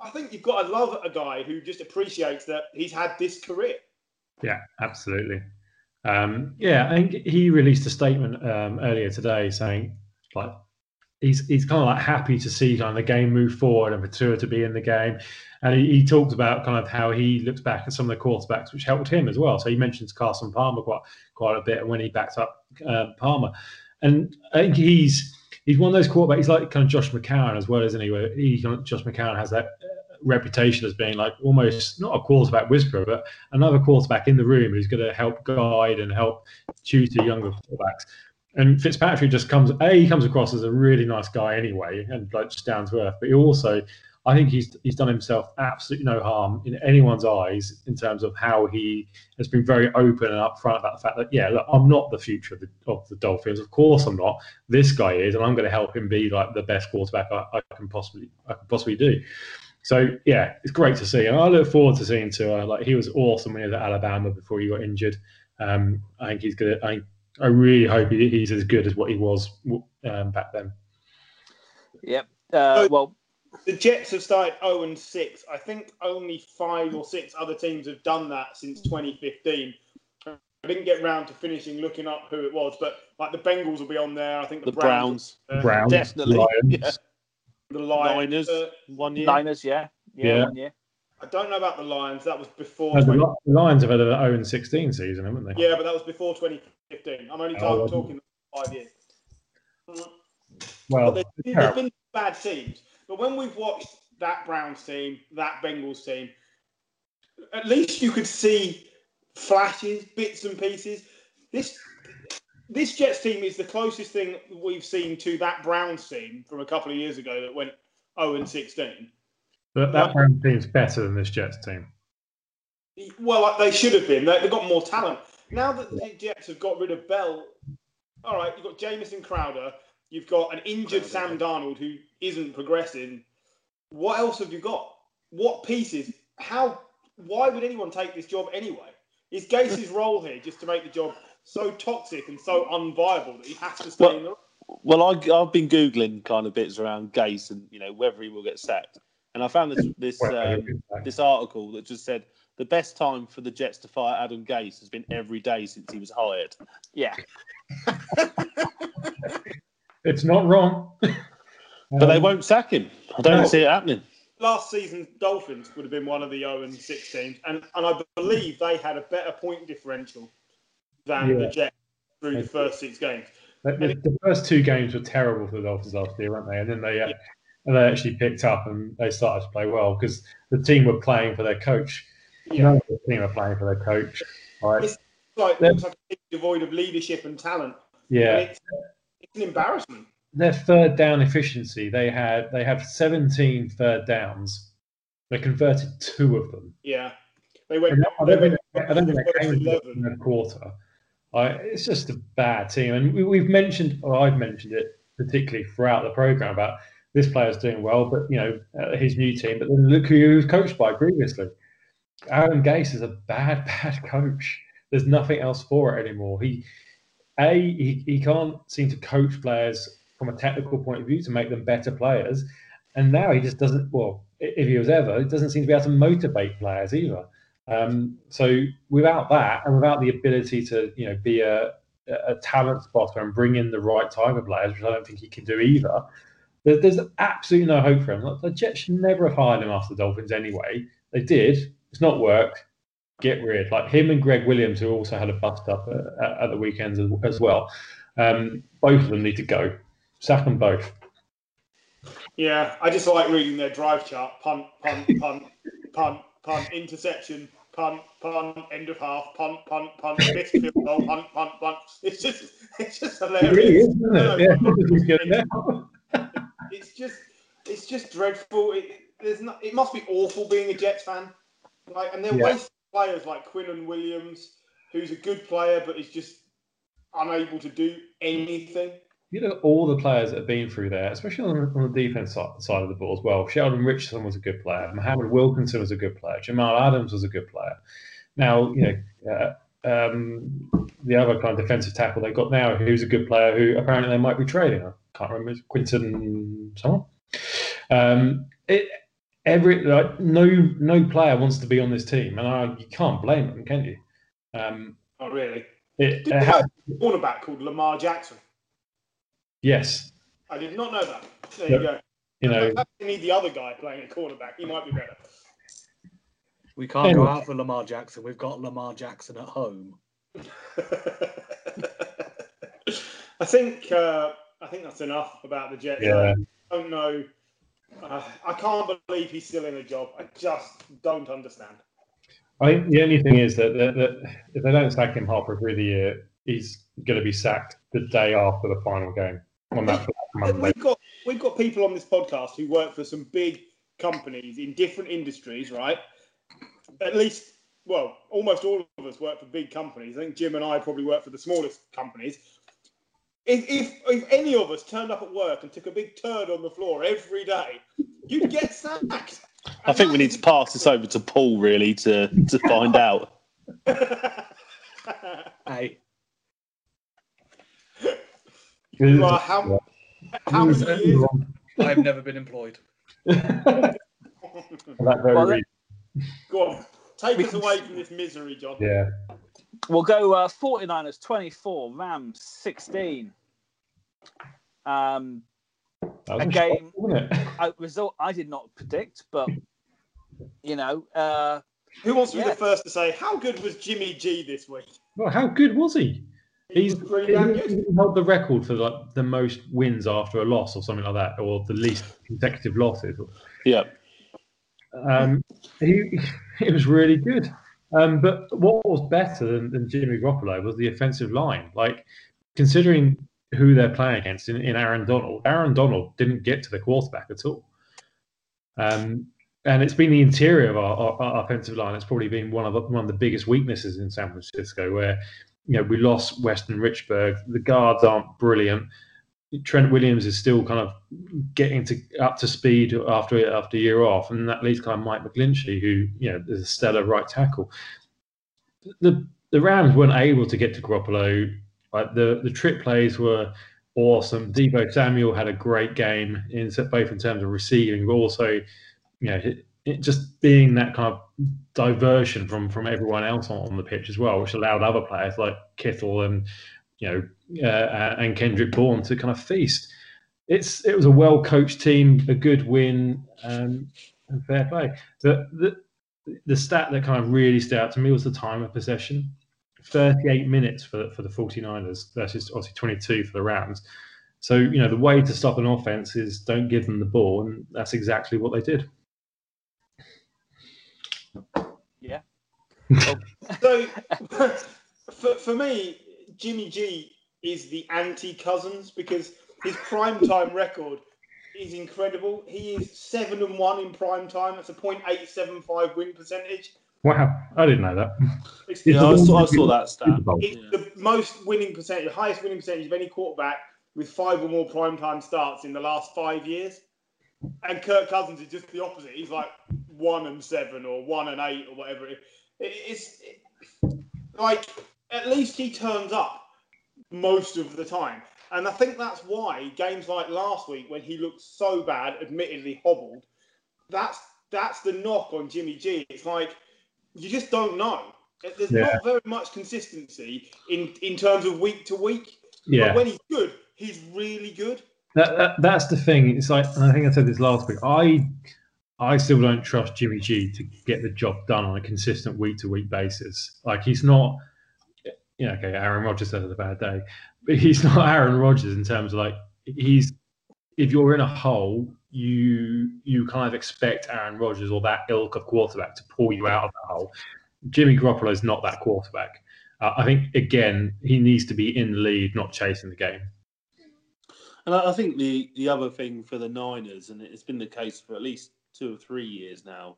I think you've got to love a guy who just appreciates that he's had this career. Yeah, absolutely. Um, yeah, I think he released a statement um, earlier today saying like he's he's kind of like happy to see kind of the game move forward and for Tua to be in the game. And he, he talked about kind of how he looks back at some of the quarterbacks which helped him as well. So he mentions Carson Palmer quite quite a bit when he backed up uh, Palmer, and I think he's he's one of those quarterbacks. He's like kind of Josh McCown as well, isn't he? Where he Josh McCown has that reputation as being like almost not a quarterback whisperer, but another quarterback in the room who's going to help guide and help tutor younger quarterbacks. And Fitzpatrick just comes a he comes across as a really nice guy anyway, and like just down to earth. But he also, I think he's he's done himself absolutely no harm in anyone's eyes in terms of how he has been very open and upfront about the fact that yeah, look, I'm not the future of the of the Dolphins. Of course, I'm not. This guy is, and I'm going to help him be like the best quarterback I, I can possibly I can possibly do. So yeah, it's great to see, and I look forward to seeing Tua. Like he was awesome when he was at Alabama before he got injured. Um, I think he's gonna. I I really hope he, he's as good as what he was um, back then. Yep. Uh, well, The Jets have started 0 and 6. I think only five or six other teams have done that since 2015. I didn't get round to finishing looking up who it was, but like the Bengals will be on there. I think the, The Browns, uh, Browns, definitely. Lions. Yeah. The Lions. Niners, uh, one year. Niners, yeah, yeah, Yeah. one year. I don't know about the Lions. That was before. No, 20, the Lions have had an 0 16 season, haven't they? yeah, but that was before 2015. I'm only Oh, talk, wasn't talking five years. Well, But there's, been- there's been bad teams. But when we've watched that Browns team, that Bengals team, at least you could see flashes, bits and pieces. This this Jets team is the closest thing we've seen to that Browns team from a couple of years ago that went 0 and 16. but that Browns team is better than this Jets team. Well, like they should have been. They, they've got more talent. Now that the Jets have got rid of Bell, all right, you've got Jamison Crowder, you've got an injured Sam Darnold who isn't progressing. what else have you got? What pieces? How? Why would anyone take this job anyway? Is Gase's role here just to make the job so toxic and so unviable that he has to stay Well- in the? Well, I, I've been googling kind of bits around Gase and you know whether he will get sacked, and I found this this um, he'll be back. this article that just said the best time for the Jets to fire Adam Gase has been every day since he was hired. Yeah. [LAUGHS] It's not wrong. But they Um, won't sack him. I don't No. see it happening. Last season's Dolphins would have been one of the 0 and 6 teams, and, and I believe they had a better point differential than the Jets through the first six games. The, the, first two games were terrible for the Dolphins last year, weren't they? And then they uh, and they actually picked up and they started to play well because the team were playing for their coach. Yeah. None of the team are playing for their coach. Right? It's like, They're- like a devoid of leadership and talent. Yeah. And it's, it's an embarrassment. Their third down efficiency, they had they have 17 third downs. They converted two of them. Yeah. They went. And I don't think, went I don't think they came in 11. the quarter. I, it's just a bad team, and we, we've mentioned, or I've mentioned it particularly throughout the program about this player's doing well, but you know uh, his new team. But then look who he was coached by previously. Aaron Gase is a bad, [LAUGHS] bad coach. There's nothing else for it anymore. He, a, he, he can't seem to coach players from a technical point of view to make them better players, and now he just doesn't. Well, if he was ever, he doesn't seem to be able to motivate players either. Um, so without that, and without the ability to, you know, be a, a talent spotter and bring in the right type of players, which I don't think he can do either, there, there's absolutely no hope for him. Like, the Jets should never have hired him after the Dolphins anyway. They did. It's not worked. Get rid. Like him and Gregg Williams, who also had a bust up at, at the weekends as, as well. Um, both of them need to go. Sack them both. Yeah, I just like reading their drive chart. Punt, punt, punt, punt, punt, interception, punt, punt, end of half, punt, punt, punt, missed field goal, punt, punt, punt. It's just, it's just It really is, isn't it? Yeah, it's. [LAUGHS] It's just, it's just dreadful. It, there's not. It must be awful being a Jets fan. Like, and they're Yeah. wasting players like Quinnen Williams, who's a good player but is just unable to do anything. You know, all the players that have been through there, especially on, on the defense side, side of the ball as well. Sheldon Richardson was a good player. Mohammed Wilkerson was a good player. Jamal Adams was a good player. Now, you know, uh, um, the other kind of defensive tackle they've got now, who's a good player, who apparently they might be trading. I can't remember. Quinton someone. Um, it, every like no no player wants to be on this team, and I, you can't blame them, can you? Um, Not really. it, Did it have a cornerback called Lamar Jackson? Yes, I did not know that. There Yep. you go. you know, Perhaps they need the other guy playing at cornerback. He might be better. We can't go Anyway. out for Lamar Jackson. We've got Lamar Jackson at home. [LAUGHS] I think uh, I think that's enough about the Jets. Yeah. I don't know. Uh, I can't believe he's still in a job. I just don't understand. I think the only thing is that, that, that if they don't sack him halfway through the year, he's going to be sacked the day after the final game on that [LAUGHS] black Monday. We've got we've got people on this podcast who work for some big companies in different industries, right? At least, well, almost all of us work for big companies. I think Jim and I probably work for the smallest companies. If, if, if any of us turned up at work and took a big turd on the floor every day, you'd get sacked. I think we need to pass this over to Paul really to to find out. [LAUGHS] Hey, Right, how, how many years? I've never been employed. For [LAUGHS] that very Well, reason. Go on, take We us away from this misery, John. Yeah. We'll go uh, 49ers 24, Rams 16. Um, That was A a game- shock, a result I did not predict, but you know, uh, Who wants to be the first to say how good was Jimmy G this week? Well, how good was he? He He's damn good. held the record for like the most wins after a loss or something like that, or the least consecutive losses. Yeah. Um, he [LAUGHS] it was really good. Um, but what was better than, than Jimmy Garoppolo was the offensive line. Like considering who they're playing against in, in Aaron Donald, Aaron Donald didn't get to the quarterback at all. Um, and it's been the interior of our, our, our offensive line. It's probably been one of the, one of the biggest weaknesses in San Francisco, where you know we lost Weston Richburg. The guards aren't brilliant. Trent Williams is still kind of getting to up to speed after after a year off, and that leaves kind of Mike McGlinchey, who you know is a stellar right tackle. The the Rams weren't able to get to Garoppolo. Like the the trip plays were awesome. Deebo Samuel had a great game in both in terms of receiving, but also you know it, just being that kind of diversion from from everyone else on, on the pitch as well, which allowed other players like Kittle and you know uh, and Kendrick Bourne to kind of feast. It's it was a well coached team, a good win, um, and fair play. The, the the stat that kind of really stood out to me was the time of possession. 38 minutes for, for the 49ers versus obviously 22 for the Rams. So, you know, the way to stop an offense is don't give them the ball, and that's exactly what they did. Yeah. [LAUGHS] Oh. so, for, for me, Jimmy G is the anti Cousins because his prime time record is incredible. He is seven and one in prime time. That's a .875 win percentage. Wow, I didn't know that. It's, Yeah, I saw, I saw that stat. it's Yeah. the most winning percentage, the highest winning percentage of any quarterback with five or more prime time starts in the last five years. And Kirk Cousins is just the opposite. He's like one and seven or one and eight or whatever. It, it, it's it, like at least he turns up most of the time. And I think that's why games like last week, when he looked so bad, admittedly hobbled, that's that's the knock on Jimmy G. It's like you just don't know. There's Yeah. not very much consistency in in terms of week to week. Yeah, But when he's good, he's really good. That, that, that's the thing. It's like, I think I said this last week. I I still don't trust Jimmy G to get the job done on a consistent week to week basis. Like he's not. Yeah, okay. Aaron Rodgers had a bad day, but he's [LAUGHS] not Aaron Rodgers in terms of like he's. If you're in a hole, you you kind of expect Aaron Rodgers or that ilk of quarterback to pull you out of the hole. Jimmy Garoppolo is not that quarterback. Uh, I think again he needs to be in the lead, not chasing the game. And I I think the, the other thing for the Niners, and it's been the case for at least two or three years now,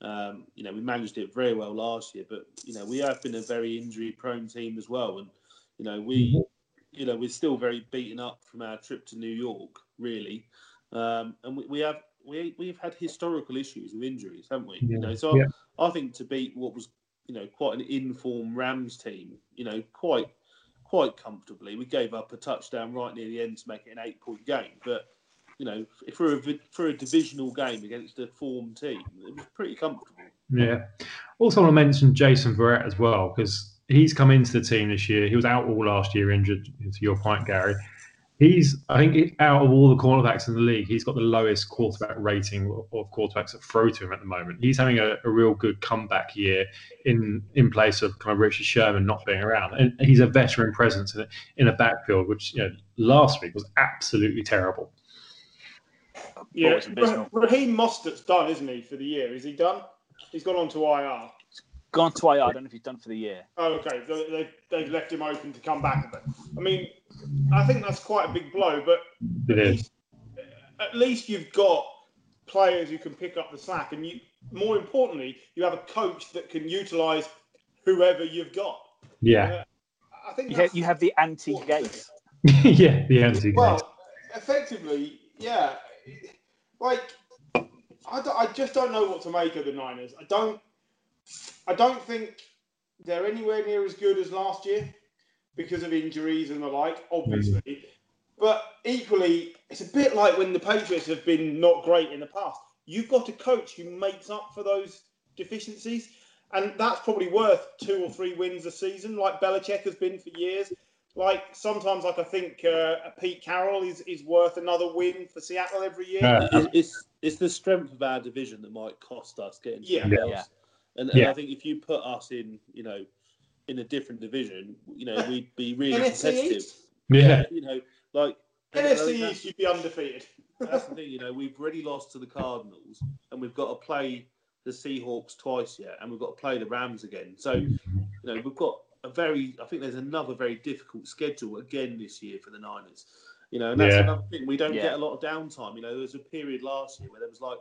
um, you know, we managed it very well last year, but, you know, we have been a very injury prone team as well. And, you know, we, you know, we're still very beaten up from our trip to New York, really. Um, and we, we have. We, we've had historical issues with injuries, haven't we? You know, so Yeah. I think to beat what was, you know, quite an informed Rams team, you know, quite quite comfortably. We gave up a touchdown right near the end to make it an eight point game. But, you know, for a, for a divisional game against a form team, it was pretty comfortable. Yeah. Also, want to mention Jason Verrett as well because he's come into the team this year. He was out all last year, injured. To your point, Gary, he's I think out of all the quarterbacks in the league, he's got the lowest quarterback rating of- of quarterbacks that throw to him at the moment. He's having a, a real good comeback year in in place of kind of Richard Sherman not being around, and he's a veteran presence in a, in a backfield which you know last week was absolutely terrible. Yeah, it's abysmal. Ra- Raheem Mostert's done, isn't he, for the year? Is he done? He's gone on to IR. Gone to IR. I don't know if he's done for the year. Oh, okay. They, they, they've left him open to come back a bit. I mean, I think that's quite a big blow, but It at is. least, at least you've got players who can pick up the slack, and you, more importantly, you have a coach that can utilise whoever you've got. Yeah, uh, I think You have, you have the anti-Gase. [LAUGHS] yeah, the anti. well, effectively, yeah. Like, I, I just don't know what to make of the Niners. I don't. I don't think they're anywhere near as good as last year because of injuries and the like, obviously. But equally, it's a bit like when the Patriots have been not great in the past. You've got a coach who makes up for those deficiencies, and that's probably worth two or three wins a season, like Belichick has been for years. Like sometimes, like I think uh, Pete Carroll is, is worth another win for Seattle every year. Yeah. It- it's it's the strength of our division that might cost us getting to Yeah. The Yeah. And, and I think if you put us in, you know, in a different division, you know, [LAUGHS] we'd be really competitive. East, Yeah, You know, like and I think NFC East, you'd be undefeated. [LAUGHS] That's the thing, you know, we've already lost to the Cardinals, and we've got to play the Seahawks twice yet, and we've got to play the Rams again. So, you know, we've got a very, I think there's another very difficult schedule again this year for the Niners. You know, and that's Yeah. another thing. We don't Yeah. get a lot of downtime. You know, there was a period last year where there was like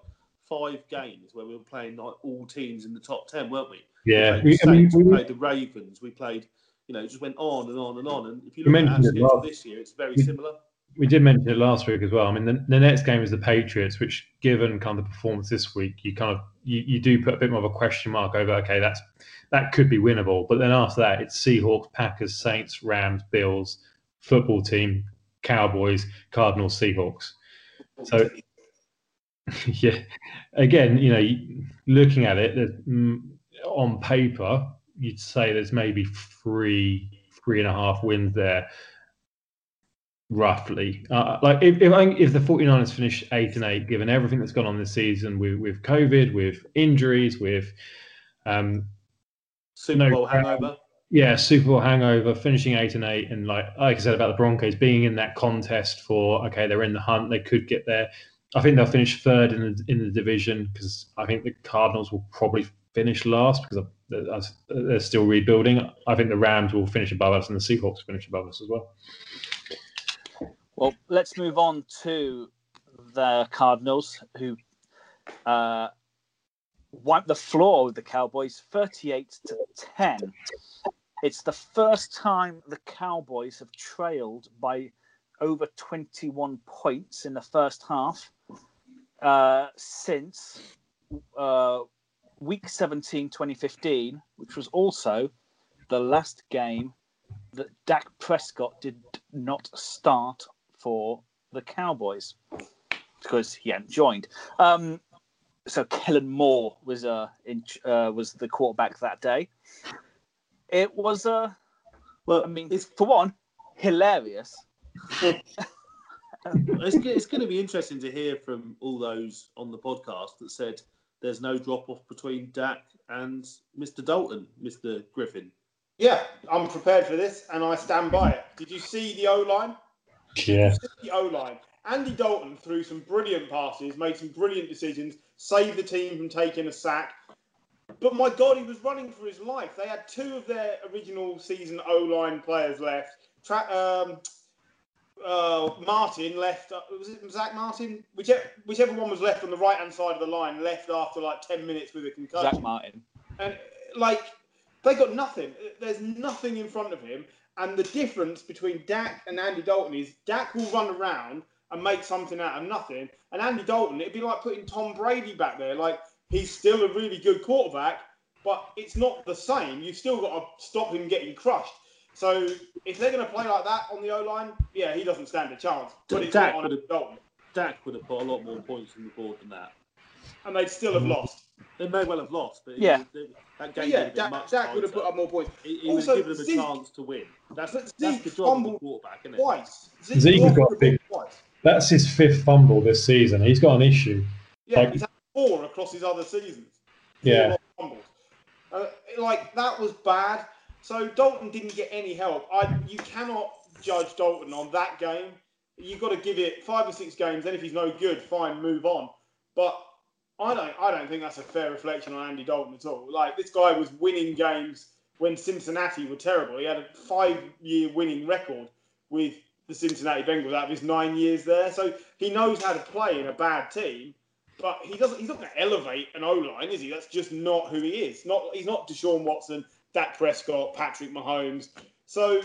five games where we were playing like all teams in the top ten, weren't we? yeah. We We, played, I the mean, we we, played the Ravens, we played, you know, it just went on and on and on. And if you look at it last- this year, it's very we- similar. we did mention it last week as well. I mean, the, the next game is the Patriots, which, given kind of the performance this week, you kind of you, you do put a bit more of a question mark over. Okay, that's that could be winnable, but then after that, it's Seahawks, Packers, Saints, Rams, Bills, football team, Cowboys, Cardinals, Seahawks. So, [LAUGHS] yeah, again, you know, looking at it mm, on paper, you'd say there's maybe three, three and a half wins there roughly. Uh, like if, if, if the 49ers finish eight and eight, given everything that's gone on this season with, with COVID, with injuries, with um, Super Bowl hangover. Yeah, Super Bowl hangover, finishing eight and eight, and like like I said about the Broncos being in that contest for okay, they're in the hunt, they could get there. I think they'll finish third in the in the division because I think the Cardinals will probably finish last because they're still rebuilding. I think the Rams will finish above us and the Seahawks finish above us as well. Well, let's move on to the Cardinals, who uh, wiped the floor with the Cowboys 38 to 10. It's the first time the Cowboys have trailed by over 21 points in the first half uh, since uh, week 17, 2015, which was also the last game that Dak Prescott did not start for the Cowboys because he hadn't joined. Um, so Kellen Moore was uh, in, uh, was the quarterback that day. It was uh, well, I mean, it's for one hilarious. [LAUGHS] it's, it's going to be interesting to hear from all those on the podcast that said there's no drop off between Dak and Mr. Dalton, Mr. Griffin. Yeah, I'm prepared for this, and I stand by it. Did you see the O line? Yeah. The O line. Andy Dalton threw some brilliant passes, made some brilliant decisions, saved the team from taking a sack. But my God, he was running for his life. They had two of their original season O line players left. Tra- um, uh, Martin left. Uh, was it Zack Martin? Whichever, whichever one was left on the right hand side of the line left after like ten minutes with a concussion. Zack Martin. And like they got nothing. There's nothing in front of him. And the difference between Dak and Andy Dalton is Dak will run around and make something out of nothing. And Andy Dalton, it'd be like putting Tom Brady back there. Like he's still a really good quarterback, but it's not the same. You've still got to stop him getting crushed. So if they're going to play like that on the O line, yeah, he doesn't stand a chance. But it's Dak not on would have, Dalton, Dak would have put a lot more points on the board than that. and they'd still have lost. They may well have lost, but Yeah. it, that game yeah, would have Dak, Dak would have put up more points. He, he Also, would have given them a Zeke- chance to win. That's, But that's the Zeke job of the fumbled quarterback, isn't it? Twice. Zeke's lost got the big- twice. That's his fifth fumble this season. He's got an issue. Yeah, Like- he's had four across his other seasons. Four Yeah. fumbles. Uh, like that was bad. So Dalton didn't get any help. I you cannot judge Dalton on that game. You've got to give it five or six games. Then if he's no good, fine, move on. But I don't I don't think that's a fair reflection on Andy Dalton at all. Like this guy was winning games when Cincinnati were terrible. He had a five-year winning record with the Cincinnati Bengals out of his nine years there. So he knows how to play in a bad team. But he doesn't. He's not going to elevate an O line, is he? That's just not who he is. Not he's not Deshaun Watson, Dak Prescott, Patrick Mahomes. So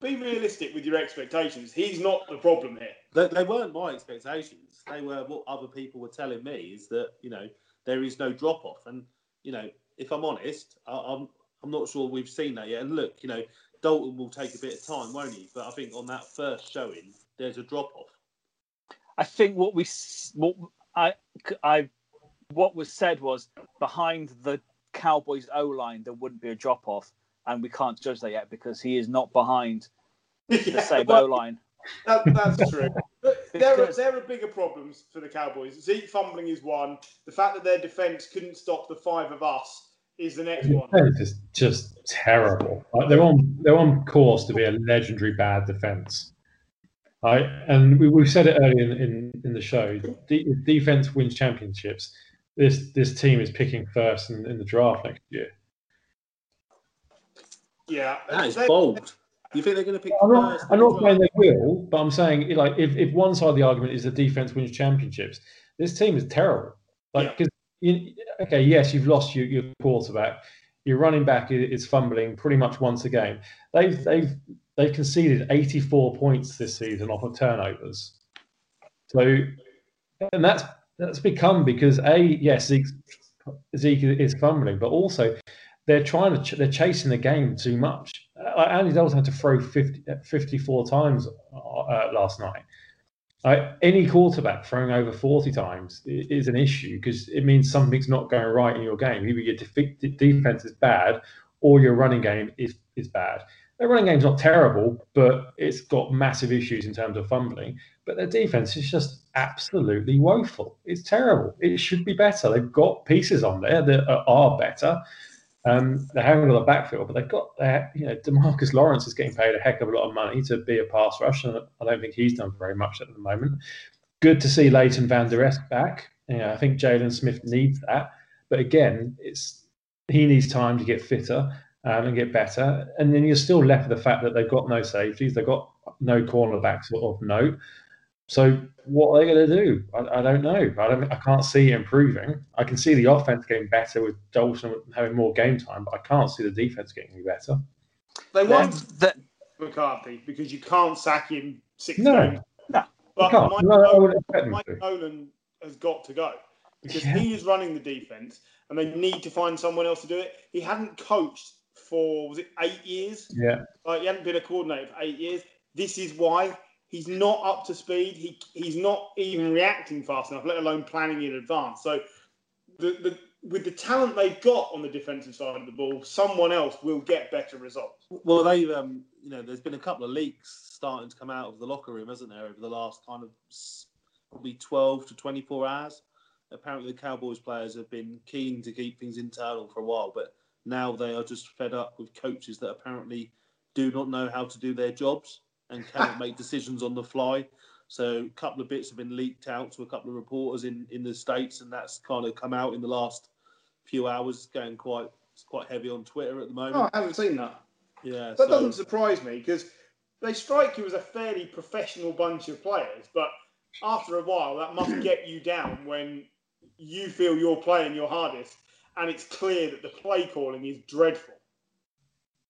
be realistic with your expectations. He's not the problem here. They, they weren't my expectations. They were what other people were telling me is that you know there is no drop off, and you know if I'm honest, I, I'm I'm not sure we've seen that yet. And look, you know Dalton will take a bit of time, won't he? But I think on that first showing, there's a drop off. I think what we what I I what was said was behind the Cowboys O line there wouldn't be a drop off, and we can't judge that yet because he is not behind [LAUGHS] the same O line. that, that's true. But [LAUGHS] there are there are bigger problems for the Cowboys. Zeke fumbling is one. The fact that their defense couldn't stop the five of us is the next one. Defense is just terrible. Like they're on they're on course to be a legendary bad defense. Right, and we, we've said it earlier in, in, in the show. De- defense wins championships. This this team is picking first in, in the draft next year. Yeah, That is They- bold. You think they're going to pick I'm not, first? I'm not saying they will, but I'm saying like if, if one side of the argument is the defense wins championships, this team is terrible. Like because you, okay, yes, you've lost your, your quarterback, your running back is, is fumbling pretty much once a game. They've they've they've conceded 84 points this season off of turnovers. So, and that's that's become because a yes, Zeke, Zeke is fumbling, but also they're trying to ch- they're chasing the game too much. Uh, Andy Dalton had to throw 50, 54 times uh, last night. Uh, any quarterback throwing over 40 times is an issue because it means something's not going right in your game. Either your def- defense is bad or your running game is, is bad. Their running game's not terrible, but it's got massive issues in terms of fumbling. But their defense is just absolutely woeful. It's terrible. It should be better. They've got pieces on there that are better. Um, they haven't got a backfield, but they've got their, you know, DeMarcus Lawrence is getting paid a heck of a lot of money to be a pass rush, and I don't think he's done very much at the moment. Good to see Leighton Vander Esch back. You know, I think Jaylon Smith needs that, but again, it's he needs time to get fitter um, and get better. And then you're still left with the fact that they've got no safeties, they've got no cornerbacks of note. So what are they going to do? I, I, don't know. I don't. I can't see it improving. I can see the offense getting better with Dalton having more game time, but I can't see the defense getting any better. They want that McCarthy because you can't sack him six no. games. No, but Mike, no, Nolan, Mike Nolan has got to go because yeah. he is running the defense, and they need to find someone else to do it. He hadn't coached for was it eight years? Yeah, like he hadn't been a coordinator for eight years. This is why he's not up to speed. He he's not even reacting fast enough, let alone planning in advance. So the, the with the talent they've got on the defensive side of the ball, someone else will get better results. Well, they've um, you know, there's been a couple of leaks starting to come out of the locker room, hasn't there, over the last kind of probably 12 to 24 hours. Apparently, the Cowboys players have been keen to keep things internal for a while, but now they are just fed up with coaches that apparently do not know how to do their jobs and cannot [LAUGHS] make decisions on the fly. So a couple of bits have been leaked out to a couple of reporters in, in the states, and that's kind of come out in the last few hours, going quite it's quite heavy on Twitter at the moment. Oh, I haven't seen that. Yeah, that so... doesn't surprise me because they strike you as a fairly professional bunch of players, but after a while, that must [CLEARS THROAT] get you down when you feel you're playing your hardest, and it's clear that the play calling is dreadful.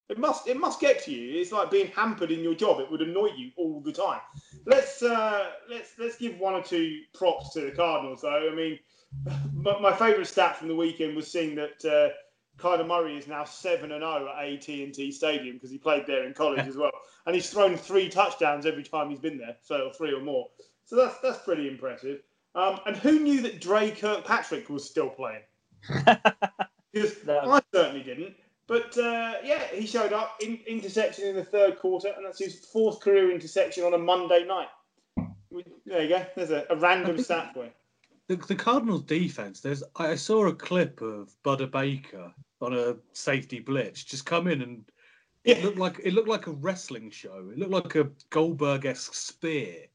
It must it must get to you. It's like being hampered in your job. It would annoy you all the time. Let's uh, let's let's give one or two props to the Cardinals though. I mean, [LAUGHS] my, my favourite stat from the weekend was seeing that uh, Kyler Murray is now seven and zero at AT and T Stadium because he played there in college as well, [LAUGHS] and he's thrown three touchdowns every time he's been there, so three or more. So that's that's pretty impressive. Um, and who knew that Dre Kirkpatrick was still playing? [LAUGHS] Because no. I certainly didn't. But uh, yeah, he showed up in interception in the third quarter, and that's his fourth career interception on a Monday night. There you go. There's a, a random stat for you. The, the Cardinals' defense. There's I saw a clip of Budda Baker on a safety blitz just come in and it yeah. looked like it looked like a wrestling show. It looked like a Goldberg-esque spear.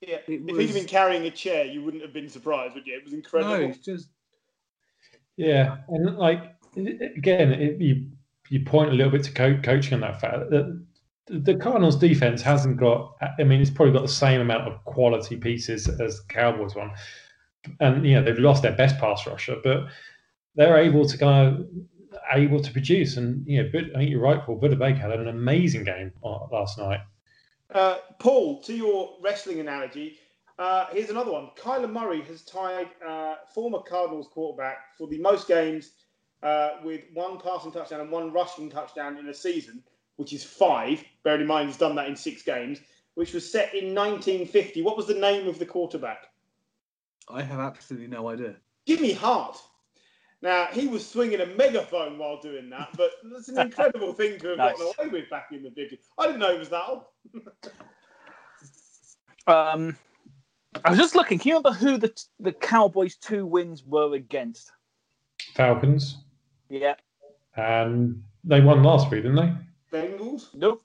Yeah, it if was... he'd been carrying a chair, you wouldn't have been surprised, would you? It was incredible. No, it's just yeah, and like again, it, you you point a little bit to co- coaching on that fact that the Cardinals' defense hasn't got. I mean, it's probably got the same amount of quality pieces as the Cowboys one, and you know they've lost their best pass rusher, but they're able to kind of able to produce. And you know, I think you're right, Paul. Budda Baker had an amazing game last night. Uh, Paul, to your wrestling analogy, uh, here's another one. Kyler Murray has tied uh, former Cardinals quarterback for the most games uh, with one passing touchdown and one rushing touchdown in a season, which is five. Bearing in mind he's done that in six games, which was set in 1950. What was the name of the quarterback? I have absolutely no idea. Jimmy Hart. Now he was swinging a megaphone while doing that, but that's an incredible thing to have [LAUGHS] nice. gotten away with back in the 50s. I didn't know it was that old. [LAUGHS] um, I was just looking. Can you remember who the the Cowboys' two wins were against? Falcons. Yeah. And they won last week, didn't they? Bengals? Nope.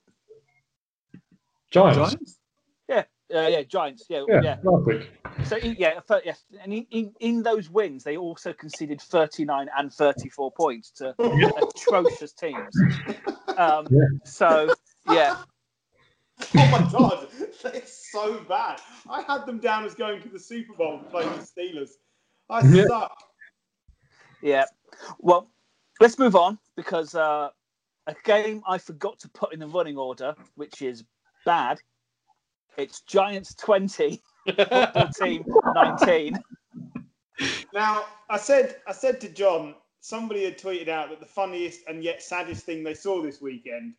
Giants. Giants? Yeah, uh, yeah, Giants. Yeah, yeah, yeah. Last week. So yeah, yes, and in, in, in, those wins, they also conceded 39 and 34 points to [LAUGHS] atrocious teams. [LAUGHS] Um, yeah. So yeah. [LAUGHS] Oh my god, it's so bad. I had them down as going to the Super Bowl to play the Steelers. I suck. Yeah. Well, let's move on because uh, a game I forgot to put in the running order, which is bad. It's Giants 20, football [LAUGHS] team 19. Now, I said, I said to John, somebody had tweeted out that the funniest and yet saddest thing they saw this weekend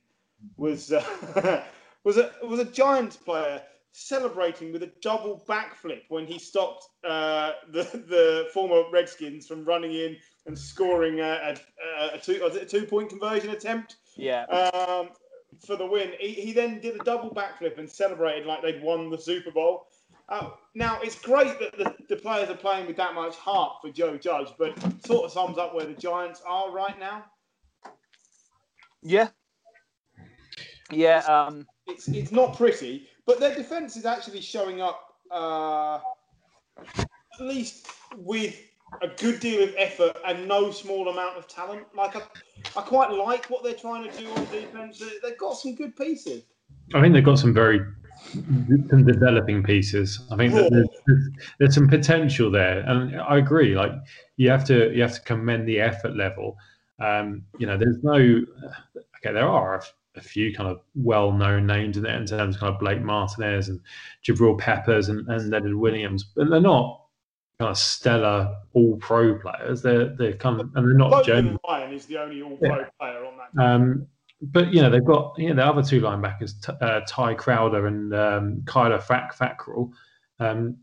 was uh, [LAUGHS] was a was a Giants player celebrating with a double backflip when he stopped uh, the the former Redskins from running in and scoring a, a, a two was it a two point conversion attempt Yeah. um, for the win. He, he then did a double backflip and celebrated like they'd won the Super Bowl. Uh, now it's great that the, the players are playing with that much heart for Joe Judge, but sort of sums up where the Giants are right now. Yeah. Yeah. Um, It's it's not pretty, but their defense is actually showing up uh, at least with a good deal of effort and no small amount of talent. Like I, I quite like what they're trying to do on defense. They- They've got some good pieces. I think they've got some very some developing pieces. I think that there's, there's, there's some potential there, and I agree. Like you have to you have to commend the effort level. Um, you know, there's no okay. There are a, few kind of well-known names in there in terms of kind of Blake Martinez and Jabril Peppers and, and Leonard Williams, but they're not kind of stellar all-pro players. They're they're kind of and they're not Jones. Ryan is the only All-Pro player on that. Um, but you know they've got you know the other two linebackers, T- uh, Tae Crowder and um, Kyler Fack Fackrell. Um,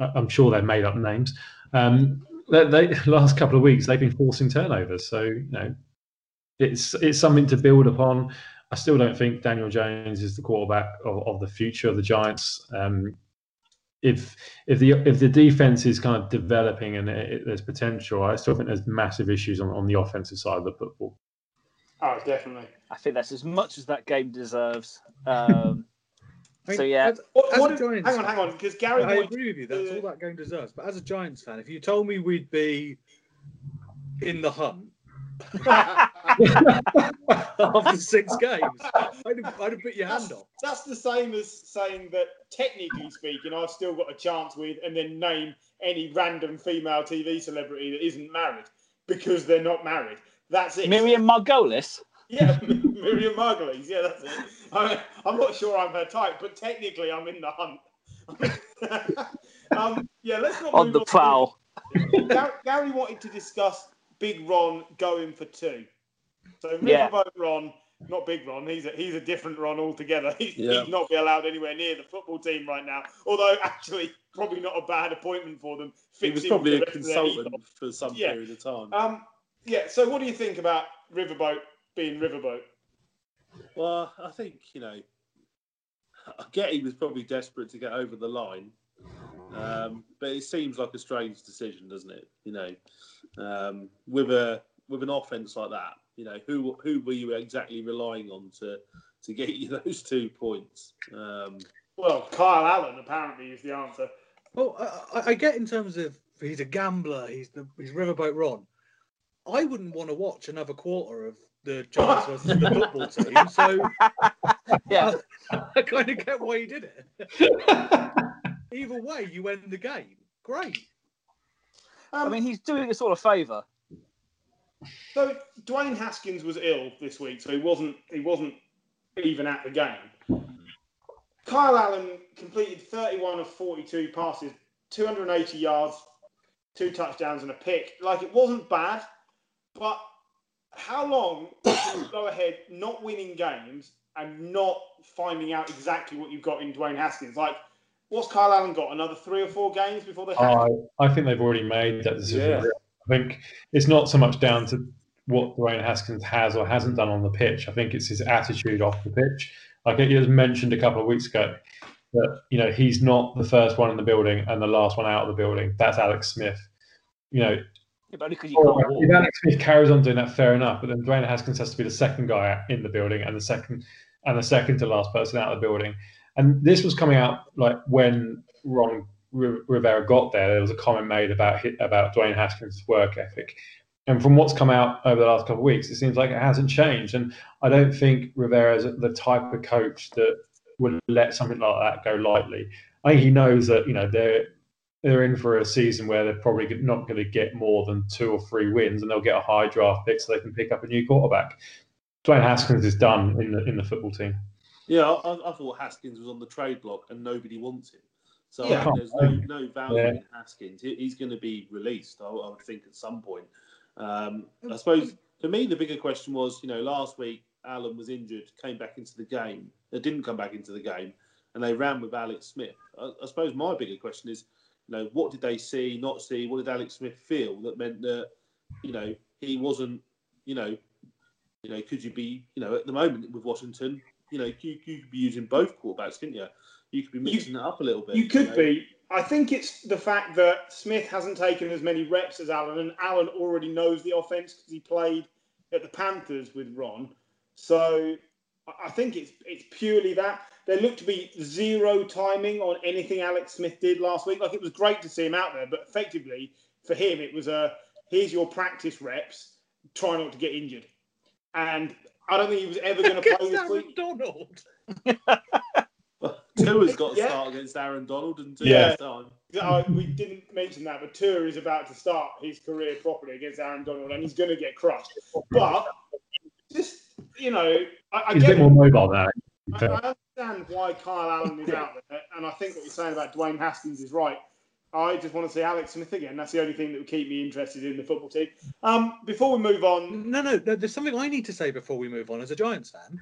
I- I'm sure they're made up names. Um, they, they [LAUGHS] last couple of weeks they've been forcing turnovers, so you know it's it's something to build upon. I still don't think Daniel Jones is the quarterback of, of the future of the Giants. Um, if if the if the defense is kind of developing and it, it- there's potential, I still think there's massive issues on, on the offensive side of the football. Oh, definitely. I think that's as much as that game deserves. Um, [LAUGHS] I mean, So, yeah. as- What, As what a Giants hang on, hang on, because Gary. I wanted- agree with you. That's uh, all that game deserves. But as a Giants fan, if you told me we'd be in the hunt after six games, I'd have, I'd have put your hand That's, off. that's the same as saying that, technically speaking, I've still got a chance with, and then name any random female TV celebrity that isn't married because they're not married. That's it. Miriam Margolyes. Yeah, [LAUGHS] Miriam Margolyes. Yeah, that's it. I, I'm not sure I'm her type, but technically I'm in the hunt. [LAUGHS] um, yeah, let's not on move the to- prowl. Gary, Gary wanted to discuss Big Ron going for two. So Yeah. Riverboat Ron, not Big Ron. He's a, he's a different Ron altogether. [LAUGHS] He's, Yeah. he'd not be allowed anywhere near the football team right now. Although actually, probably not a bad appointment for them. He was probably a the rest of their consultant for some Yeah. period of time. Um, yeah. So what do you think about Riverboat being Riverboat? Well, I think you know, I get he was probably desperate to get over the line, um, but it seems like a strange decision, doesn't it? You know, um, with a with an offense like that, you know, who who were you exactly relying on to to get [LAUGHS] you those two points? Um, Well, Kyle Allen apparently is the answer. Well, I, I- I get in terms of he's a gambler, he's the he's Riverboat Ron. I wouldn't want to watch another quarter of the Giants versus the [LAUGHS] football team, so Yeah. I kind of get why he did it. [LAUGHS] Either way, you end the game. Great. Um, I mean, he's doing us all a favour. So Dwayne Haskins was ill this week, so he wasn't he wasn't even at the game. Kyle Allen completed 31 of 42 passes, 280 yards, two touchdowns and a pick. Like it wasn't bad, but how long can you [COUGHS] go ahead not winning games and not finding out exactly what you've got in Dwayne Haskins? Like, what's Kyle Allen got? Another three or four games before they uh, have I, I think they've already made that decision. Yeah. I think it's not so much down to what Dwayne Haskins has or hasn't done on the pitch. I think it's his attitude off the pitch. Like it was mentioned a couple of weeks ago that you know he's not the first one in the building and the last one out of the building. That's Alex Smith. You know, Yeah, but because you can't walk. if Alex Smith carries on doing that, fair enough. But then Dwayne Haskins has to be the second guy in the building and the second and the second to last person out of the building. And this was coming out like when Ron Ri- Rivera got there. There was a comment made about about Dwayne Haskins' work ethic. And from what's come out over the last couple of weeks, it seems like it hasn't changed. And I don't think Rivera is the type of coach that would let something like that go lightly. I think he knows that you know they're they're in for a season where they're probably not going to get more than two or three wins, and they'll get a high draft pick so they can pick up a new quarterback. Dwayne Haskins is done in the in the football team. Yeah, I, I thought Haskins was on the trade block and nobody wants him. So Yeah. There's no, no value Yeah. in Haskins. He, he's going to be released, I, I would think, at some point. Um, I suppose for me, the bigger question was, you know, last week Allen was injured, came back into the game, uh, didn't come back into the game, and they ran with Alex Smith. I, I suppose my bigger question is, you know, what did they see, not see? What did Alex Smith feel that meant that, you know, he wasn't, you know, you know, could you be, you know, at the moment with Washington, you know, you, you could be using both quarterbacks, couldn't you? You could be mixing it up a little bit. You could know? be. I think it's the fact that Smith hasn't taken as many reps as Allen, and Allen already knows the offense because he played at the Panthers with Ron. So I- I think it's it's purely that. There looked to be zero timing on anything Alex Smith did last week. Like it was great to see him out there, but effectively for him it was a here's your practice reps. Try not to get injured. And I don't think he was ever [LAUGHS] going to play Against this Aaron week. Donald. Tua's got to Yeah. start against Aaron Donald and Tua Yeah. this time. Uh, we didn't mention that, but Tua is about to start his career properly against Aaron Donald, and he's going to get crushed. But just you know, I, I He's a get bit more mobile now. I, I understand why Kyle Allen is out there, and I think what you're saying about Dwayne Haskins is right. I just want to see Alex Smith again. That's the only thing that would keep me interested in the football team. Um, before we move on, No, no, no. There's something I need to say before we move on. As a Giants fan,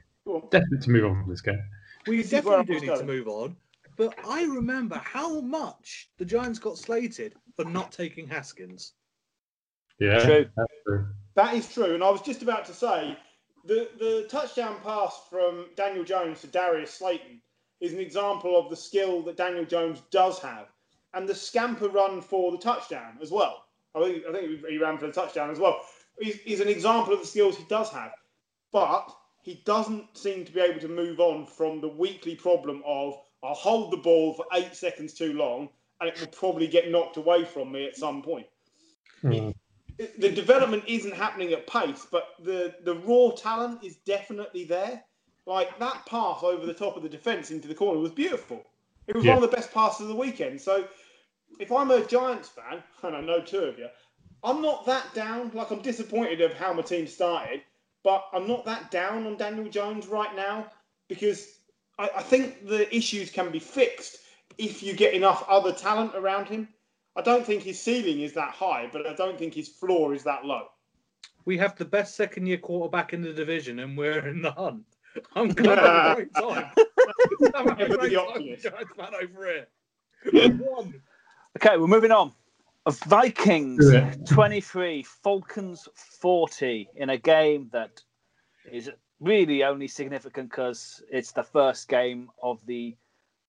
Definitely to move on from this game. we This is where I definitely do was need to move on. But I remember how much the Giants got slated for not taking Haskins. Yeah, True. that's true. That is true, and I was just about to say the the touchdown pass from Daniel Jones to Darius Slayton is an example of the skill that Daniel Jones does have, and the scamper run for the touchdown as well. I think I think he ran for the touchdown as well. He's, he's an example of the skills he does have, but he doesn't seem to be able to move on from the weekly problem of I'll hold the ball for eight seconds too long, and it will probably get knocked away from me at some point Mm. the development isn't happening at pace, but the the raw talent is definitely there. Like that pass over the top of the defense into the corner was beautiful. It was Yeah. one of the best passes of the weekend. So if I'm a Giants fan, [LAUGHS] and I know two of you, I'm not that down. Like I'm disappointed of how my team started, but I'm not that down on Daniel Jones right now because I, I think the issues can be fixed if you get enough other talent around him. I don't think his ceiling is that high, but I don't think his floor is that low. We have the best second year quarterback in the division, and we're in the hunt. I'm [LAUGHS] glad having a great time. I'm having a Ever great the time, optimist. Giants fan over here. We've won. Okay, we're moving on. Vikings 23, Falcons 40 in a game that is really only significant because it's the first game of the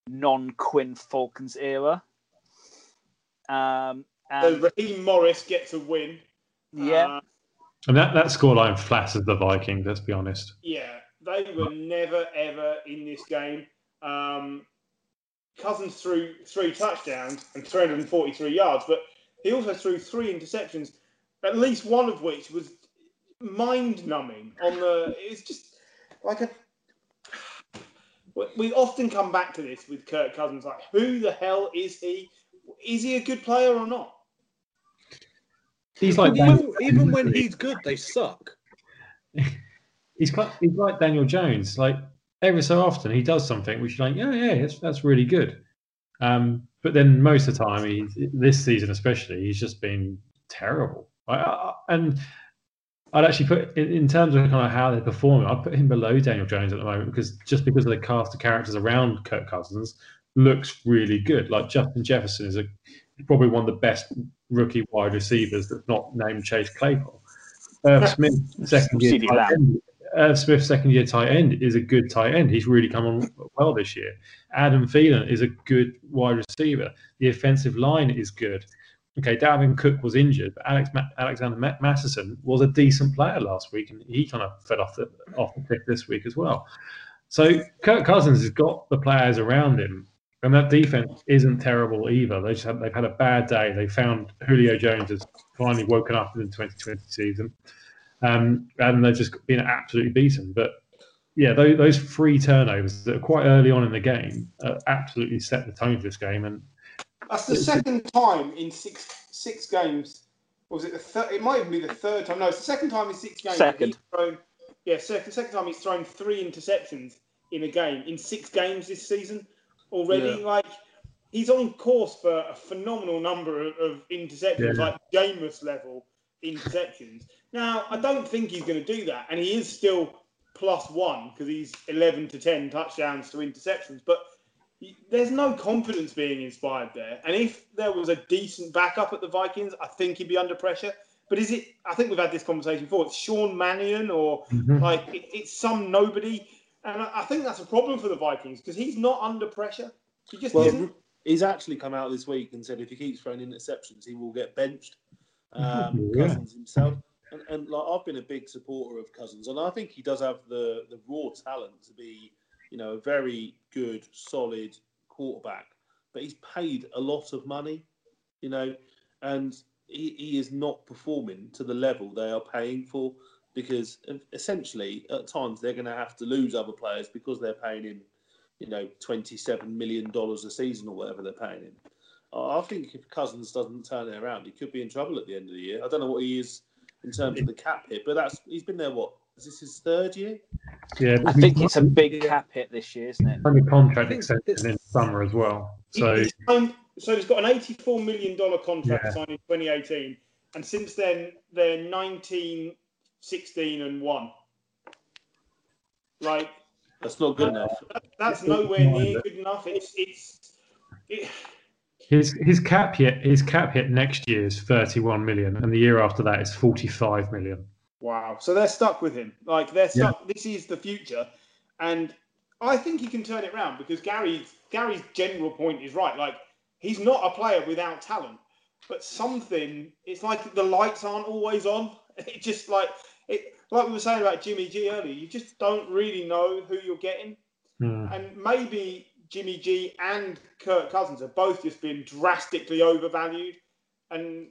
non Quinn Falcons era. Um, So Raheem Morris gets a win. yeah, Uh, And that, that scoreline flatters the Vikings, let's be honest. yeah, they were never ever in this game. Um, Cousins threw three touchdowns and 343 yards, but he also threw three interceptions, at least one of which was mind numbing. On the, it's just like a. we- We often come back to this with Kirk Cousins. Like, who the hell is he? Is he a good player or not? He's like even, even when he's good, they suck. [LAUGHS] he's, quite, he's like Daniel Jones. Like every so often he does something which you're like, yeah, yeah, that's, that's really good. Um, but then most of the time, he's, this season especially, he's just been terrible. I, I, and I'd actually put in, in terms of kind of how they're performing, I'd put him below Daniel Jones at the moment because just because of the cast of characters around Kirk Cousins looks really good. Like Justin Jefferson is a probably one of the best rookie wide receivers that's not named Chase Claypool. Irv Smith, second year Irv Smith, second year tight end, is a good tight end. He's really come on well this year. Adam Thielen is a good wide receiver. The offensive line is good. Okay, Dalvin Cook was injured, but Alex Ma- Alexander Ma- Mattison was a decent player last week, and he kind of fed off the off the cliff this week as well. So Kirk Cousins has got the players around him, and that defense isn't terrible either. They just they've had a bad day. They found Julio Jones has finally woken up in the 2020 season, um, and they've just been absolutely beaten. But yeah, those, those three turnovers that are quite early on in the game uh, absolutely set the tone for this game. And That's the second time in six six games. Or was it the third? It might even be the third time. No, it's the second time in six games. Second. thrown- Yeah, second second time he's thrown three interceptions in a game in six games this season already. Yeah. Like he's on course for a phenomenal number of, of interceptions, Yeah. like Jameis level interceptions. Now I don't think he's going to do that, and he is still plus one because he's eleven to ten touchdowns to interceptions, but. There's no confidence being inspired there, and if there was a decent backup at the Vikings, I think he'd be under pressure. But is it? I think we've had this conversation before. It's Sean Mannion or Mhm. like it, it's some nobody, and I, I think that's a problem for the Vikings because he's not under pressure. He just Well, isn't. he's actually come out this week and said if he keeps throwing interceptions, he will get benched. Um, [LAUGHS] Yeah. Cousins himself, and, and like I've been a big supporter of Cousins, and I think he does have the the raw talent to be, you know, a very good, solid quarterback. But he's paid a lot of money, you know, and he, he is not performing to the level they are paying for because essentially at times they're going to have to lose other players because they're paying him you know, twenty-seven million dollars a season or whatever they're paying him. I I think if Cousins doesn't turn it around, he could be in trouble at the end of the year. I don't know what he is in terms of the cap hit, but that's he's been there. What is this his third year? Yeah, I think it's a big cap hit this year, isn't it? only contract extension in summer as well. So he's signed, so he's got an eighty-four million dollar contract Yeah. signed in twenty eighteen, and since then they're 19, 16 and one. Like That's not good enough. that, that's nowhere near good enough. It's it's. It, his his cap hit his cap hit next year is 31 million, and the year after that is 45 million. Wow. So they're stuck with him. Like they're stuck. This is the future, and I think he can turn it around because Gary Gary's general point is right. Like he's not a player without talent, but something. It's like the lights aren't always on. [LAUGHS] It just like it. Like we were saying about Jimmy G earlier, you just don't really know who you're getting, Hmm. and maybe Jimmy G and Kirk Cousins have both just been drastically overvalued, and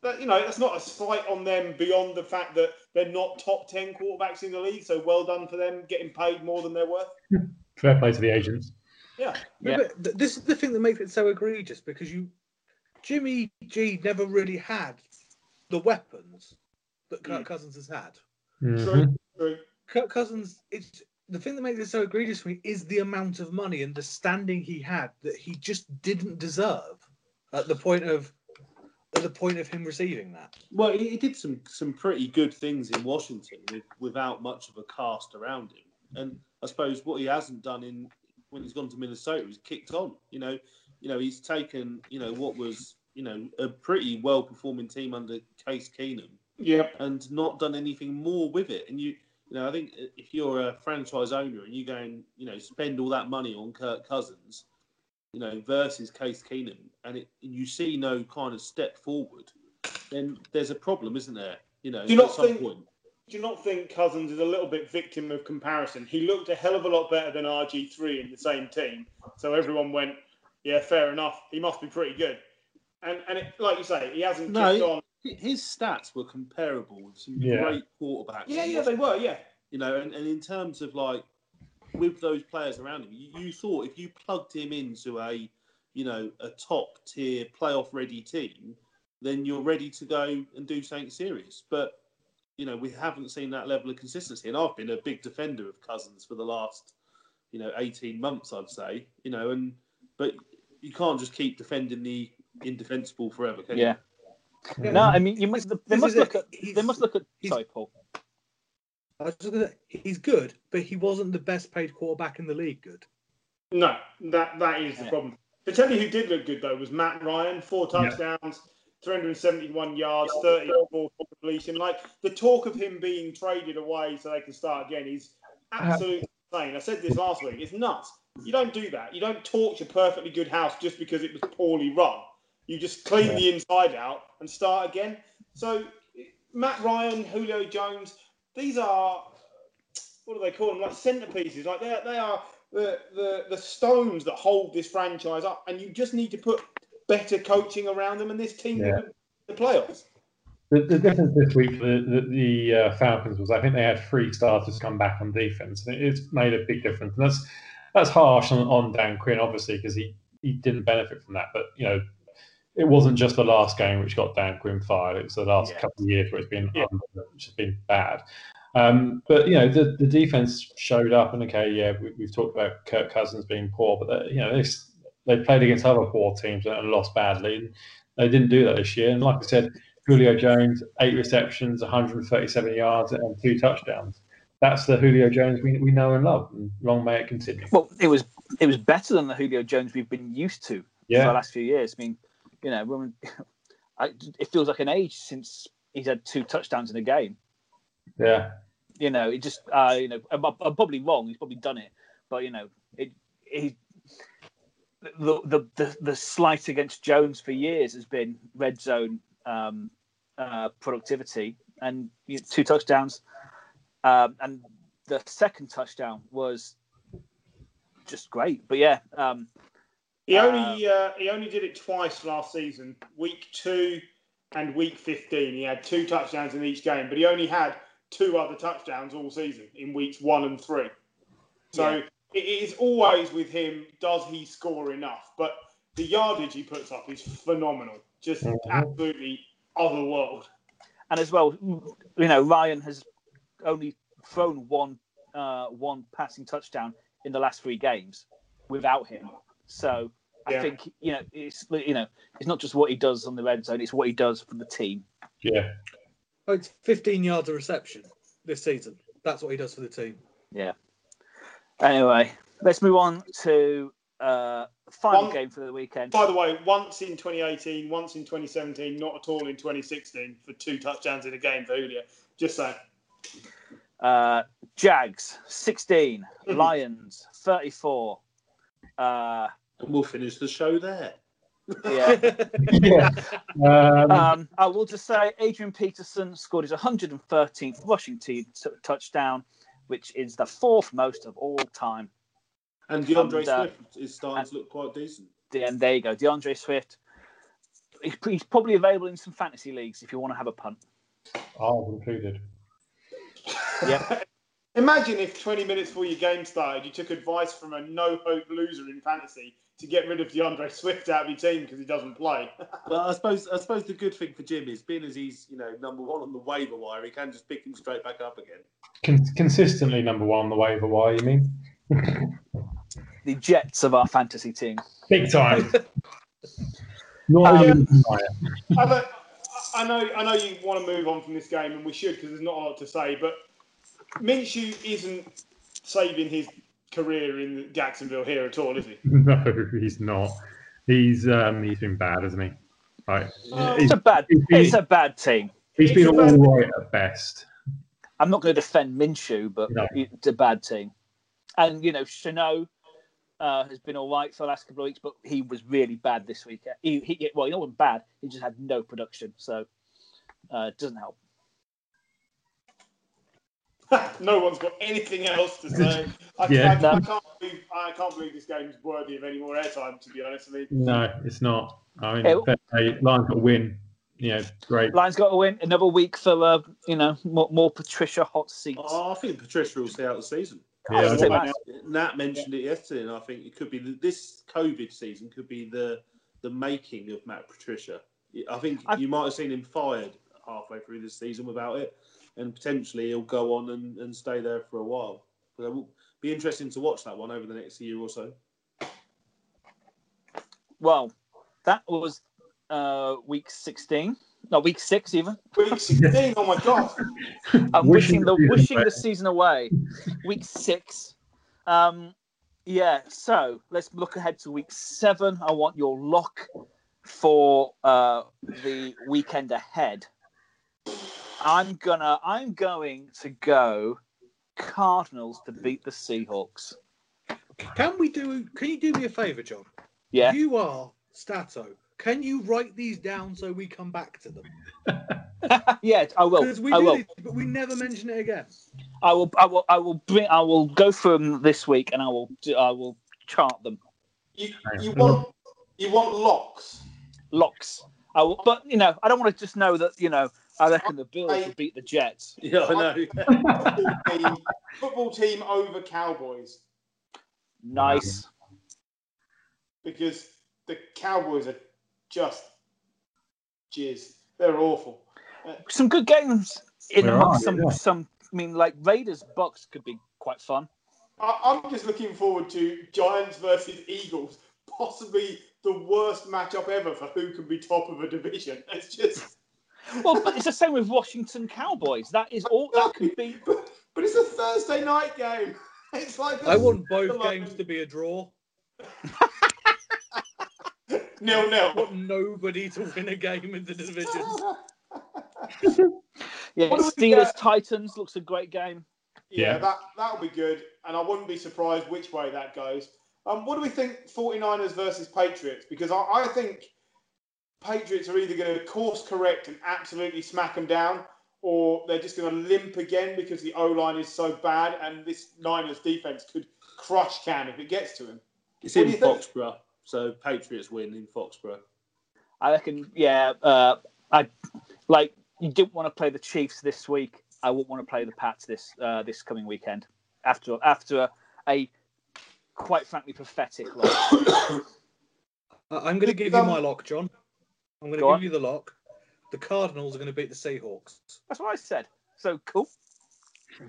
but, you know, that's not a slight on them beyond the fact that they're not top 10 quarterbacks in the league. So well done for them getting paid more than they're worth. [LAUGHS] Fair play to the agents. Yeah. Yeah. but this is the thing that makes it so egregious because you, Jimmy G never really had the weapons that Kirk Mm. Cousins has had. Mhm. True. True. Kirk Cousins, it's the thing that makes it so egregious for me is the amount of money and the standing he had that he just didn't deserve at the point of at the point of him receiving that. Well, he, he did some some pretty good things in Washington with, without much of a cast around him. And I suppose what he hasn't done in when he's gone to Minnesota, he's kicked on. You know, you know, he's taken you know what was you know a pretty well performing team under Case Keenum Yep. and not done anything more with it. And you, you know, I think uh, if you're a franchise owner and you go and you know spend all that money on Kirk Cousins, you know, versus Case Keenum, and it, and you see no kind of step forward, then there's a problem, isn't there? You know, Do you not at some think- point. Do you not think Cousins is a little bit victim of comparison? He looked a hell of a lot better than RG3 in the same team. So everyone went, yeah, fair enough. He must be pretty good. And, and it, like you say, he hasn't No, kicked on. His stats were comparable with some Yeah. great quarterbacks. Yeah, yeah, they were. Yeah. you know, and, and in terms of like with those players around him, you, you thought if you plugged him into a, you know, a top tier playoff ready team, then you're ready to go and do something serious. But you know, we haven't seen that level of consistency, and I've been a big defender of Cousins for the last, you know, eighteen months, I'd say. You know, and but you can't just keep defending the indefensible forever, can Yeah. you? Yeah. No, I mean you must. They must look at. They must look at. he's- Sorry, Paul. I was just gonna, he's good, but he wasn't the best paid quarterback in the league. Good. No, that that is the Yeah. problem. To tell you who did look good though was Matt Ryan, four Yeah. touchdowns, 371 yards, 34 completion. Like the talk of him being traded away so they can start again is absolutely insane. I said this last week. It's nuts. You don't do that. You don't torch a perfectly good house just because it was poorly run. You just clean Yeah. the inside out and start again. So Matt Ryan, Julio Jones, these are what do they call them? Like centerpieces. Like they they are the, the the stones that hold this franchise up, and you just need to put better coaching around them, and this team Yeah. the playoffs. The, the difference this week for the, the, the uh, Falcons was I think they had three starters come back on defense, and it, it's made a big difference. And that's that's harsh on, on Dan Quinn, obviously, because he, he didn't benefit from that. But you know, it wasn't just the last game which got Dan Quinn fired; it was the last Yeah. couple of years where it's been Yeah. under, which has been bad. Um, but you know, the, the defense showed up, and okay, yeah, we, we've talked about Kirk Cousins being poor, but they, you know, they, they played against other poor teams and lost badly. And they didn't do that this year. And like I said, Julio Jones, eight receptions, 137 yards, and two touchdowns. That's the Julio Jones we, we know and love. And long may it continue. Well, it was it was better than the Julio Jones we've been used to Yeah. for the last few years. I mean, you know, when, [LAUGHS] I, it feels like an age since he's had two touchdowns in a game. Yeah. You know, it just uh, you know, I'm, I'm probably wrong. He's probably done it, but you know, it he. The, the the the slight against Jones for years has been red zone um, uh, productivity and you know, two touchdowns, um, and the second touchdown was just great. But yeah, um, He only uh, he only did it twice last season. Week two and week fifteen, he had two touchdowns in each game, but he only had two other touchdowns all season in weeks one and three. So Yeah. it is always with him. Does he score enough? But the yardage he puts up is phenomenal. Just Mhm. absolutely otherworld. and as well, you know, Ryan has only thrown one uh, one passing touchdown in the last three games without him. So I Yeah. think you know it's you know it's not just what he does on the red zone; it's what he does for the team. Yeah. Oh, it's 15 yards a reception this season. That's what he does for the team. Yeah. Anyway, let's move on to uh, final One- game for the weekend. By the way, once in 2018, once in 2017, not at all in 2016 for two touchdowns in a game for Julio. Just saying. Uh, Jags sixteen, Mhm. [LAUGHS] Lions thirty four. Uh, And we'll finish the show there. yeah. [LAUGHS] yeah. [LAUGHS] Um, Um, I will just say Adrian Peterson scored his 113th rushing t- t- touchdown, which is the fourth most of all time. And DeAndre And, uh, Swift is starting to look quite decent. And there you go, DeAndre Swift. He's, he's probably available in some fantasy leagues if you want to have a punt. I've included. Yeah. [LAUGHS] Imagine if 20 minutes before your game started, you took advice from a no hope loser in fantasy to get rid of DeAndre Swift out of your team because he doesn't play. [LAUGHS] Well, I suppose I suppose the good thing for Jim is being as he's you know number one on the waiver wire, he can just pick him straight back up again. Con- consistently number one on the waiver wire, you mean? [LAUGHS] The Jets of our fantasy team. Big time. [LAUGHS] Not Um, even deny it. I, know, I know, I know you want to move on from this game, and we should because there's not a lot to say. But Minshew isn't saving his career in Jacksonville here at all, is he? [LAUGHS] No, he's not. He's um, he's been bad, hasn't he? Right. Oh. It's a bad. been, It's a bad team. he's been it's a bad- all right at best. I'm not going to defend Minshew, but No. it's a bad team. And you know, Shenault uh, has been all right for the last couple of weeks, but he was really bad this week. He, he well, he wasn't bad. He just had no production, so uh, it doesn't help. [LAUGHS] no one's got anything else to say. I, Yeah. I, I, No. can't believe, I can't believe this game's worthy of any more airtime. To be honest, I mean, No, it's not. I mean, Yeah. hey, Lions got to win. Yeah, know, great. Lions got to win another week for uh, you know more, more Patricia hot seats. Oh, I think Patricia will stay out the season. Yeah, I I would say. Nat mentioned it yesterday, and I think it could be the, this COVID season could be the the making of Matt Patricia. I think I- you might have seen him fired halfway through this season without it, and potentially he'll go on and, and stay there for a while. But it will be interesting to watch that one over the next year or so. Well, that was uh, week 16. No, week six even. week [LAUGHS] 16. oh my god! I'm wishing, Wishing the the wishing away. the season away. Week six. Um, yeah. So let's look ahead to week seven. I want your lock for uh, the weekend ahead. I'm gonna. I'm going to go Cardinals to beat the Seahawks. Can we do? Can you do me a favour, John? Yeah. You are Stato. Can you write these down so we come back to them? [LAUGHS] yeah. I will. Because we I do will. this, but we never mention it again. I will. I will. I will bring. I will go through them this week, and I will. do- I will chart them. You, you want you want locks? locks. I will, but you know, I don't want to just know that you know. I reckon the Bills will beat the Jets. [LAUGHS] Yeah, I know. Football [LAUGHS] team, football team over Cowboys Nice. because the Cowboys are just jizz. They're awful. Some good games in There amongst are, some yeah. some I mean, like Raiders Bucs could be quite fun. I, I'm just looking forward to Giants versus Eagles, possibly the worst matchup ever for who can be top of a division. It's just, Well, but it's the same with Washington Cowboys. That is all. That could be. [LAUGHS] but, but it's a Thursday night game. [LAUGHS] It's like I want both Come games to be a draw. [LAUGHS] nil I nil. want nobody to win a game in the division. Yeah, What do we Steelers get? Titans looks a great game. Yeah, Yeah. that that'll be good, and I wouldn't be surprised which way that goes. Um, what do we think 49ers versus Patriots? Because I, I think Patriots are either going to course correct and absolutely smack them down, or they're just going to limp again because the O line is so bad, and this Niners defense could crush Cam if it gets to him. It's What in do think? Foxborough, so Patriots win in Foxborough. I reckon. Yeah, uh, I like. You didn't want to play the Chiefs this week. I wouldn't want to play the Pats this uh, this coming weekend. After after a, a quite frankly pathetic loss. [COUGHS] I'm going to give you my lock, John. I'm going to Go give on. you the lock. The Cardinals are going to beat the Seahawks. That's what I said. So cool.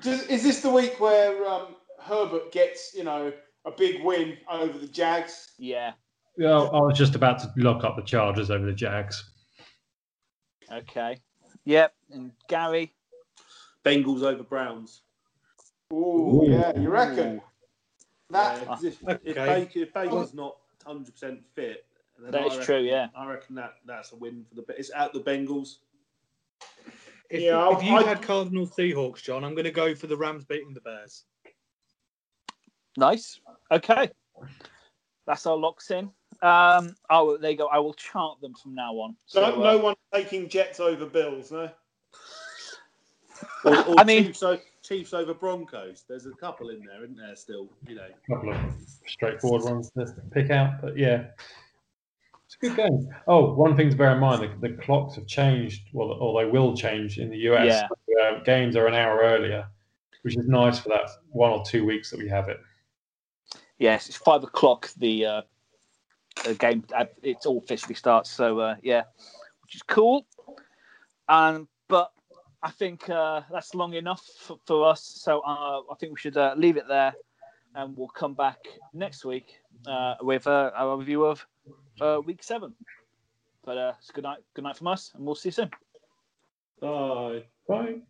Does, is this the week where um, Herbert gets, you know, a big win over the Jags? Yeah. Yeah, I was just about to lock up the Chargers over the Jags. Okay. Yep. And Gary. Bengals over Browns. Ooh, Ooh. yeah, you reckon? That Yeah, 'cause if, if, Baker, if Baker's not 100% fit, then That I is reckon- true. Yeah. I reckon that that's a win for the. It's at the Bengals. If, Yeah, if you I- had Cardinal Seahawks, John, I'm going to go for the Rams beating the Bears. Nice. Okay. That's our locks in. Um. Oh, there you go. I will chart them from now on. So, no, uh, one taking Jets over Bills, no? [LAUGHS] Or, or I mean- Chiefs, o- Chiefs over Broncos. There's a couple in there, isn't there? Still, you know. A couple of straightforward ones to pick out, but yeah, it's a good game. Oh, one thing to bear in mind: the, the clocks have changed. Well, or they will change in the US. Uh, games are an hour earlier, which is nice for that one or two weeks that we have it. Yes, it's five o'clock. The uh, the game uh, it's all officially starts. So uh, yeah, which is cool. And but I think uh, that's long enough for, for us. So uh, I think we should uh, leave it there, and we'll come back next week uh, with uh, our review of uh, week seven. But uh, it's good night. Good night from us, and we'll see you soon. Bye. Bye.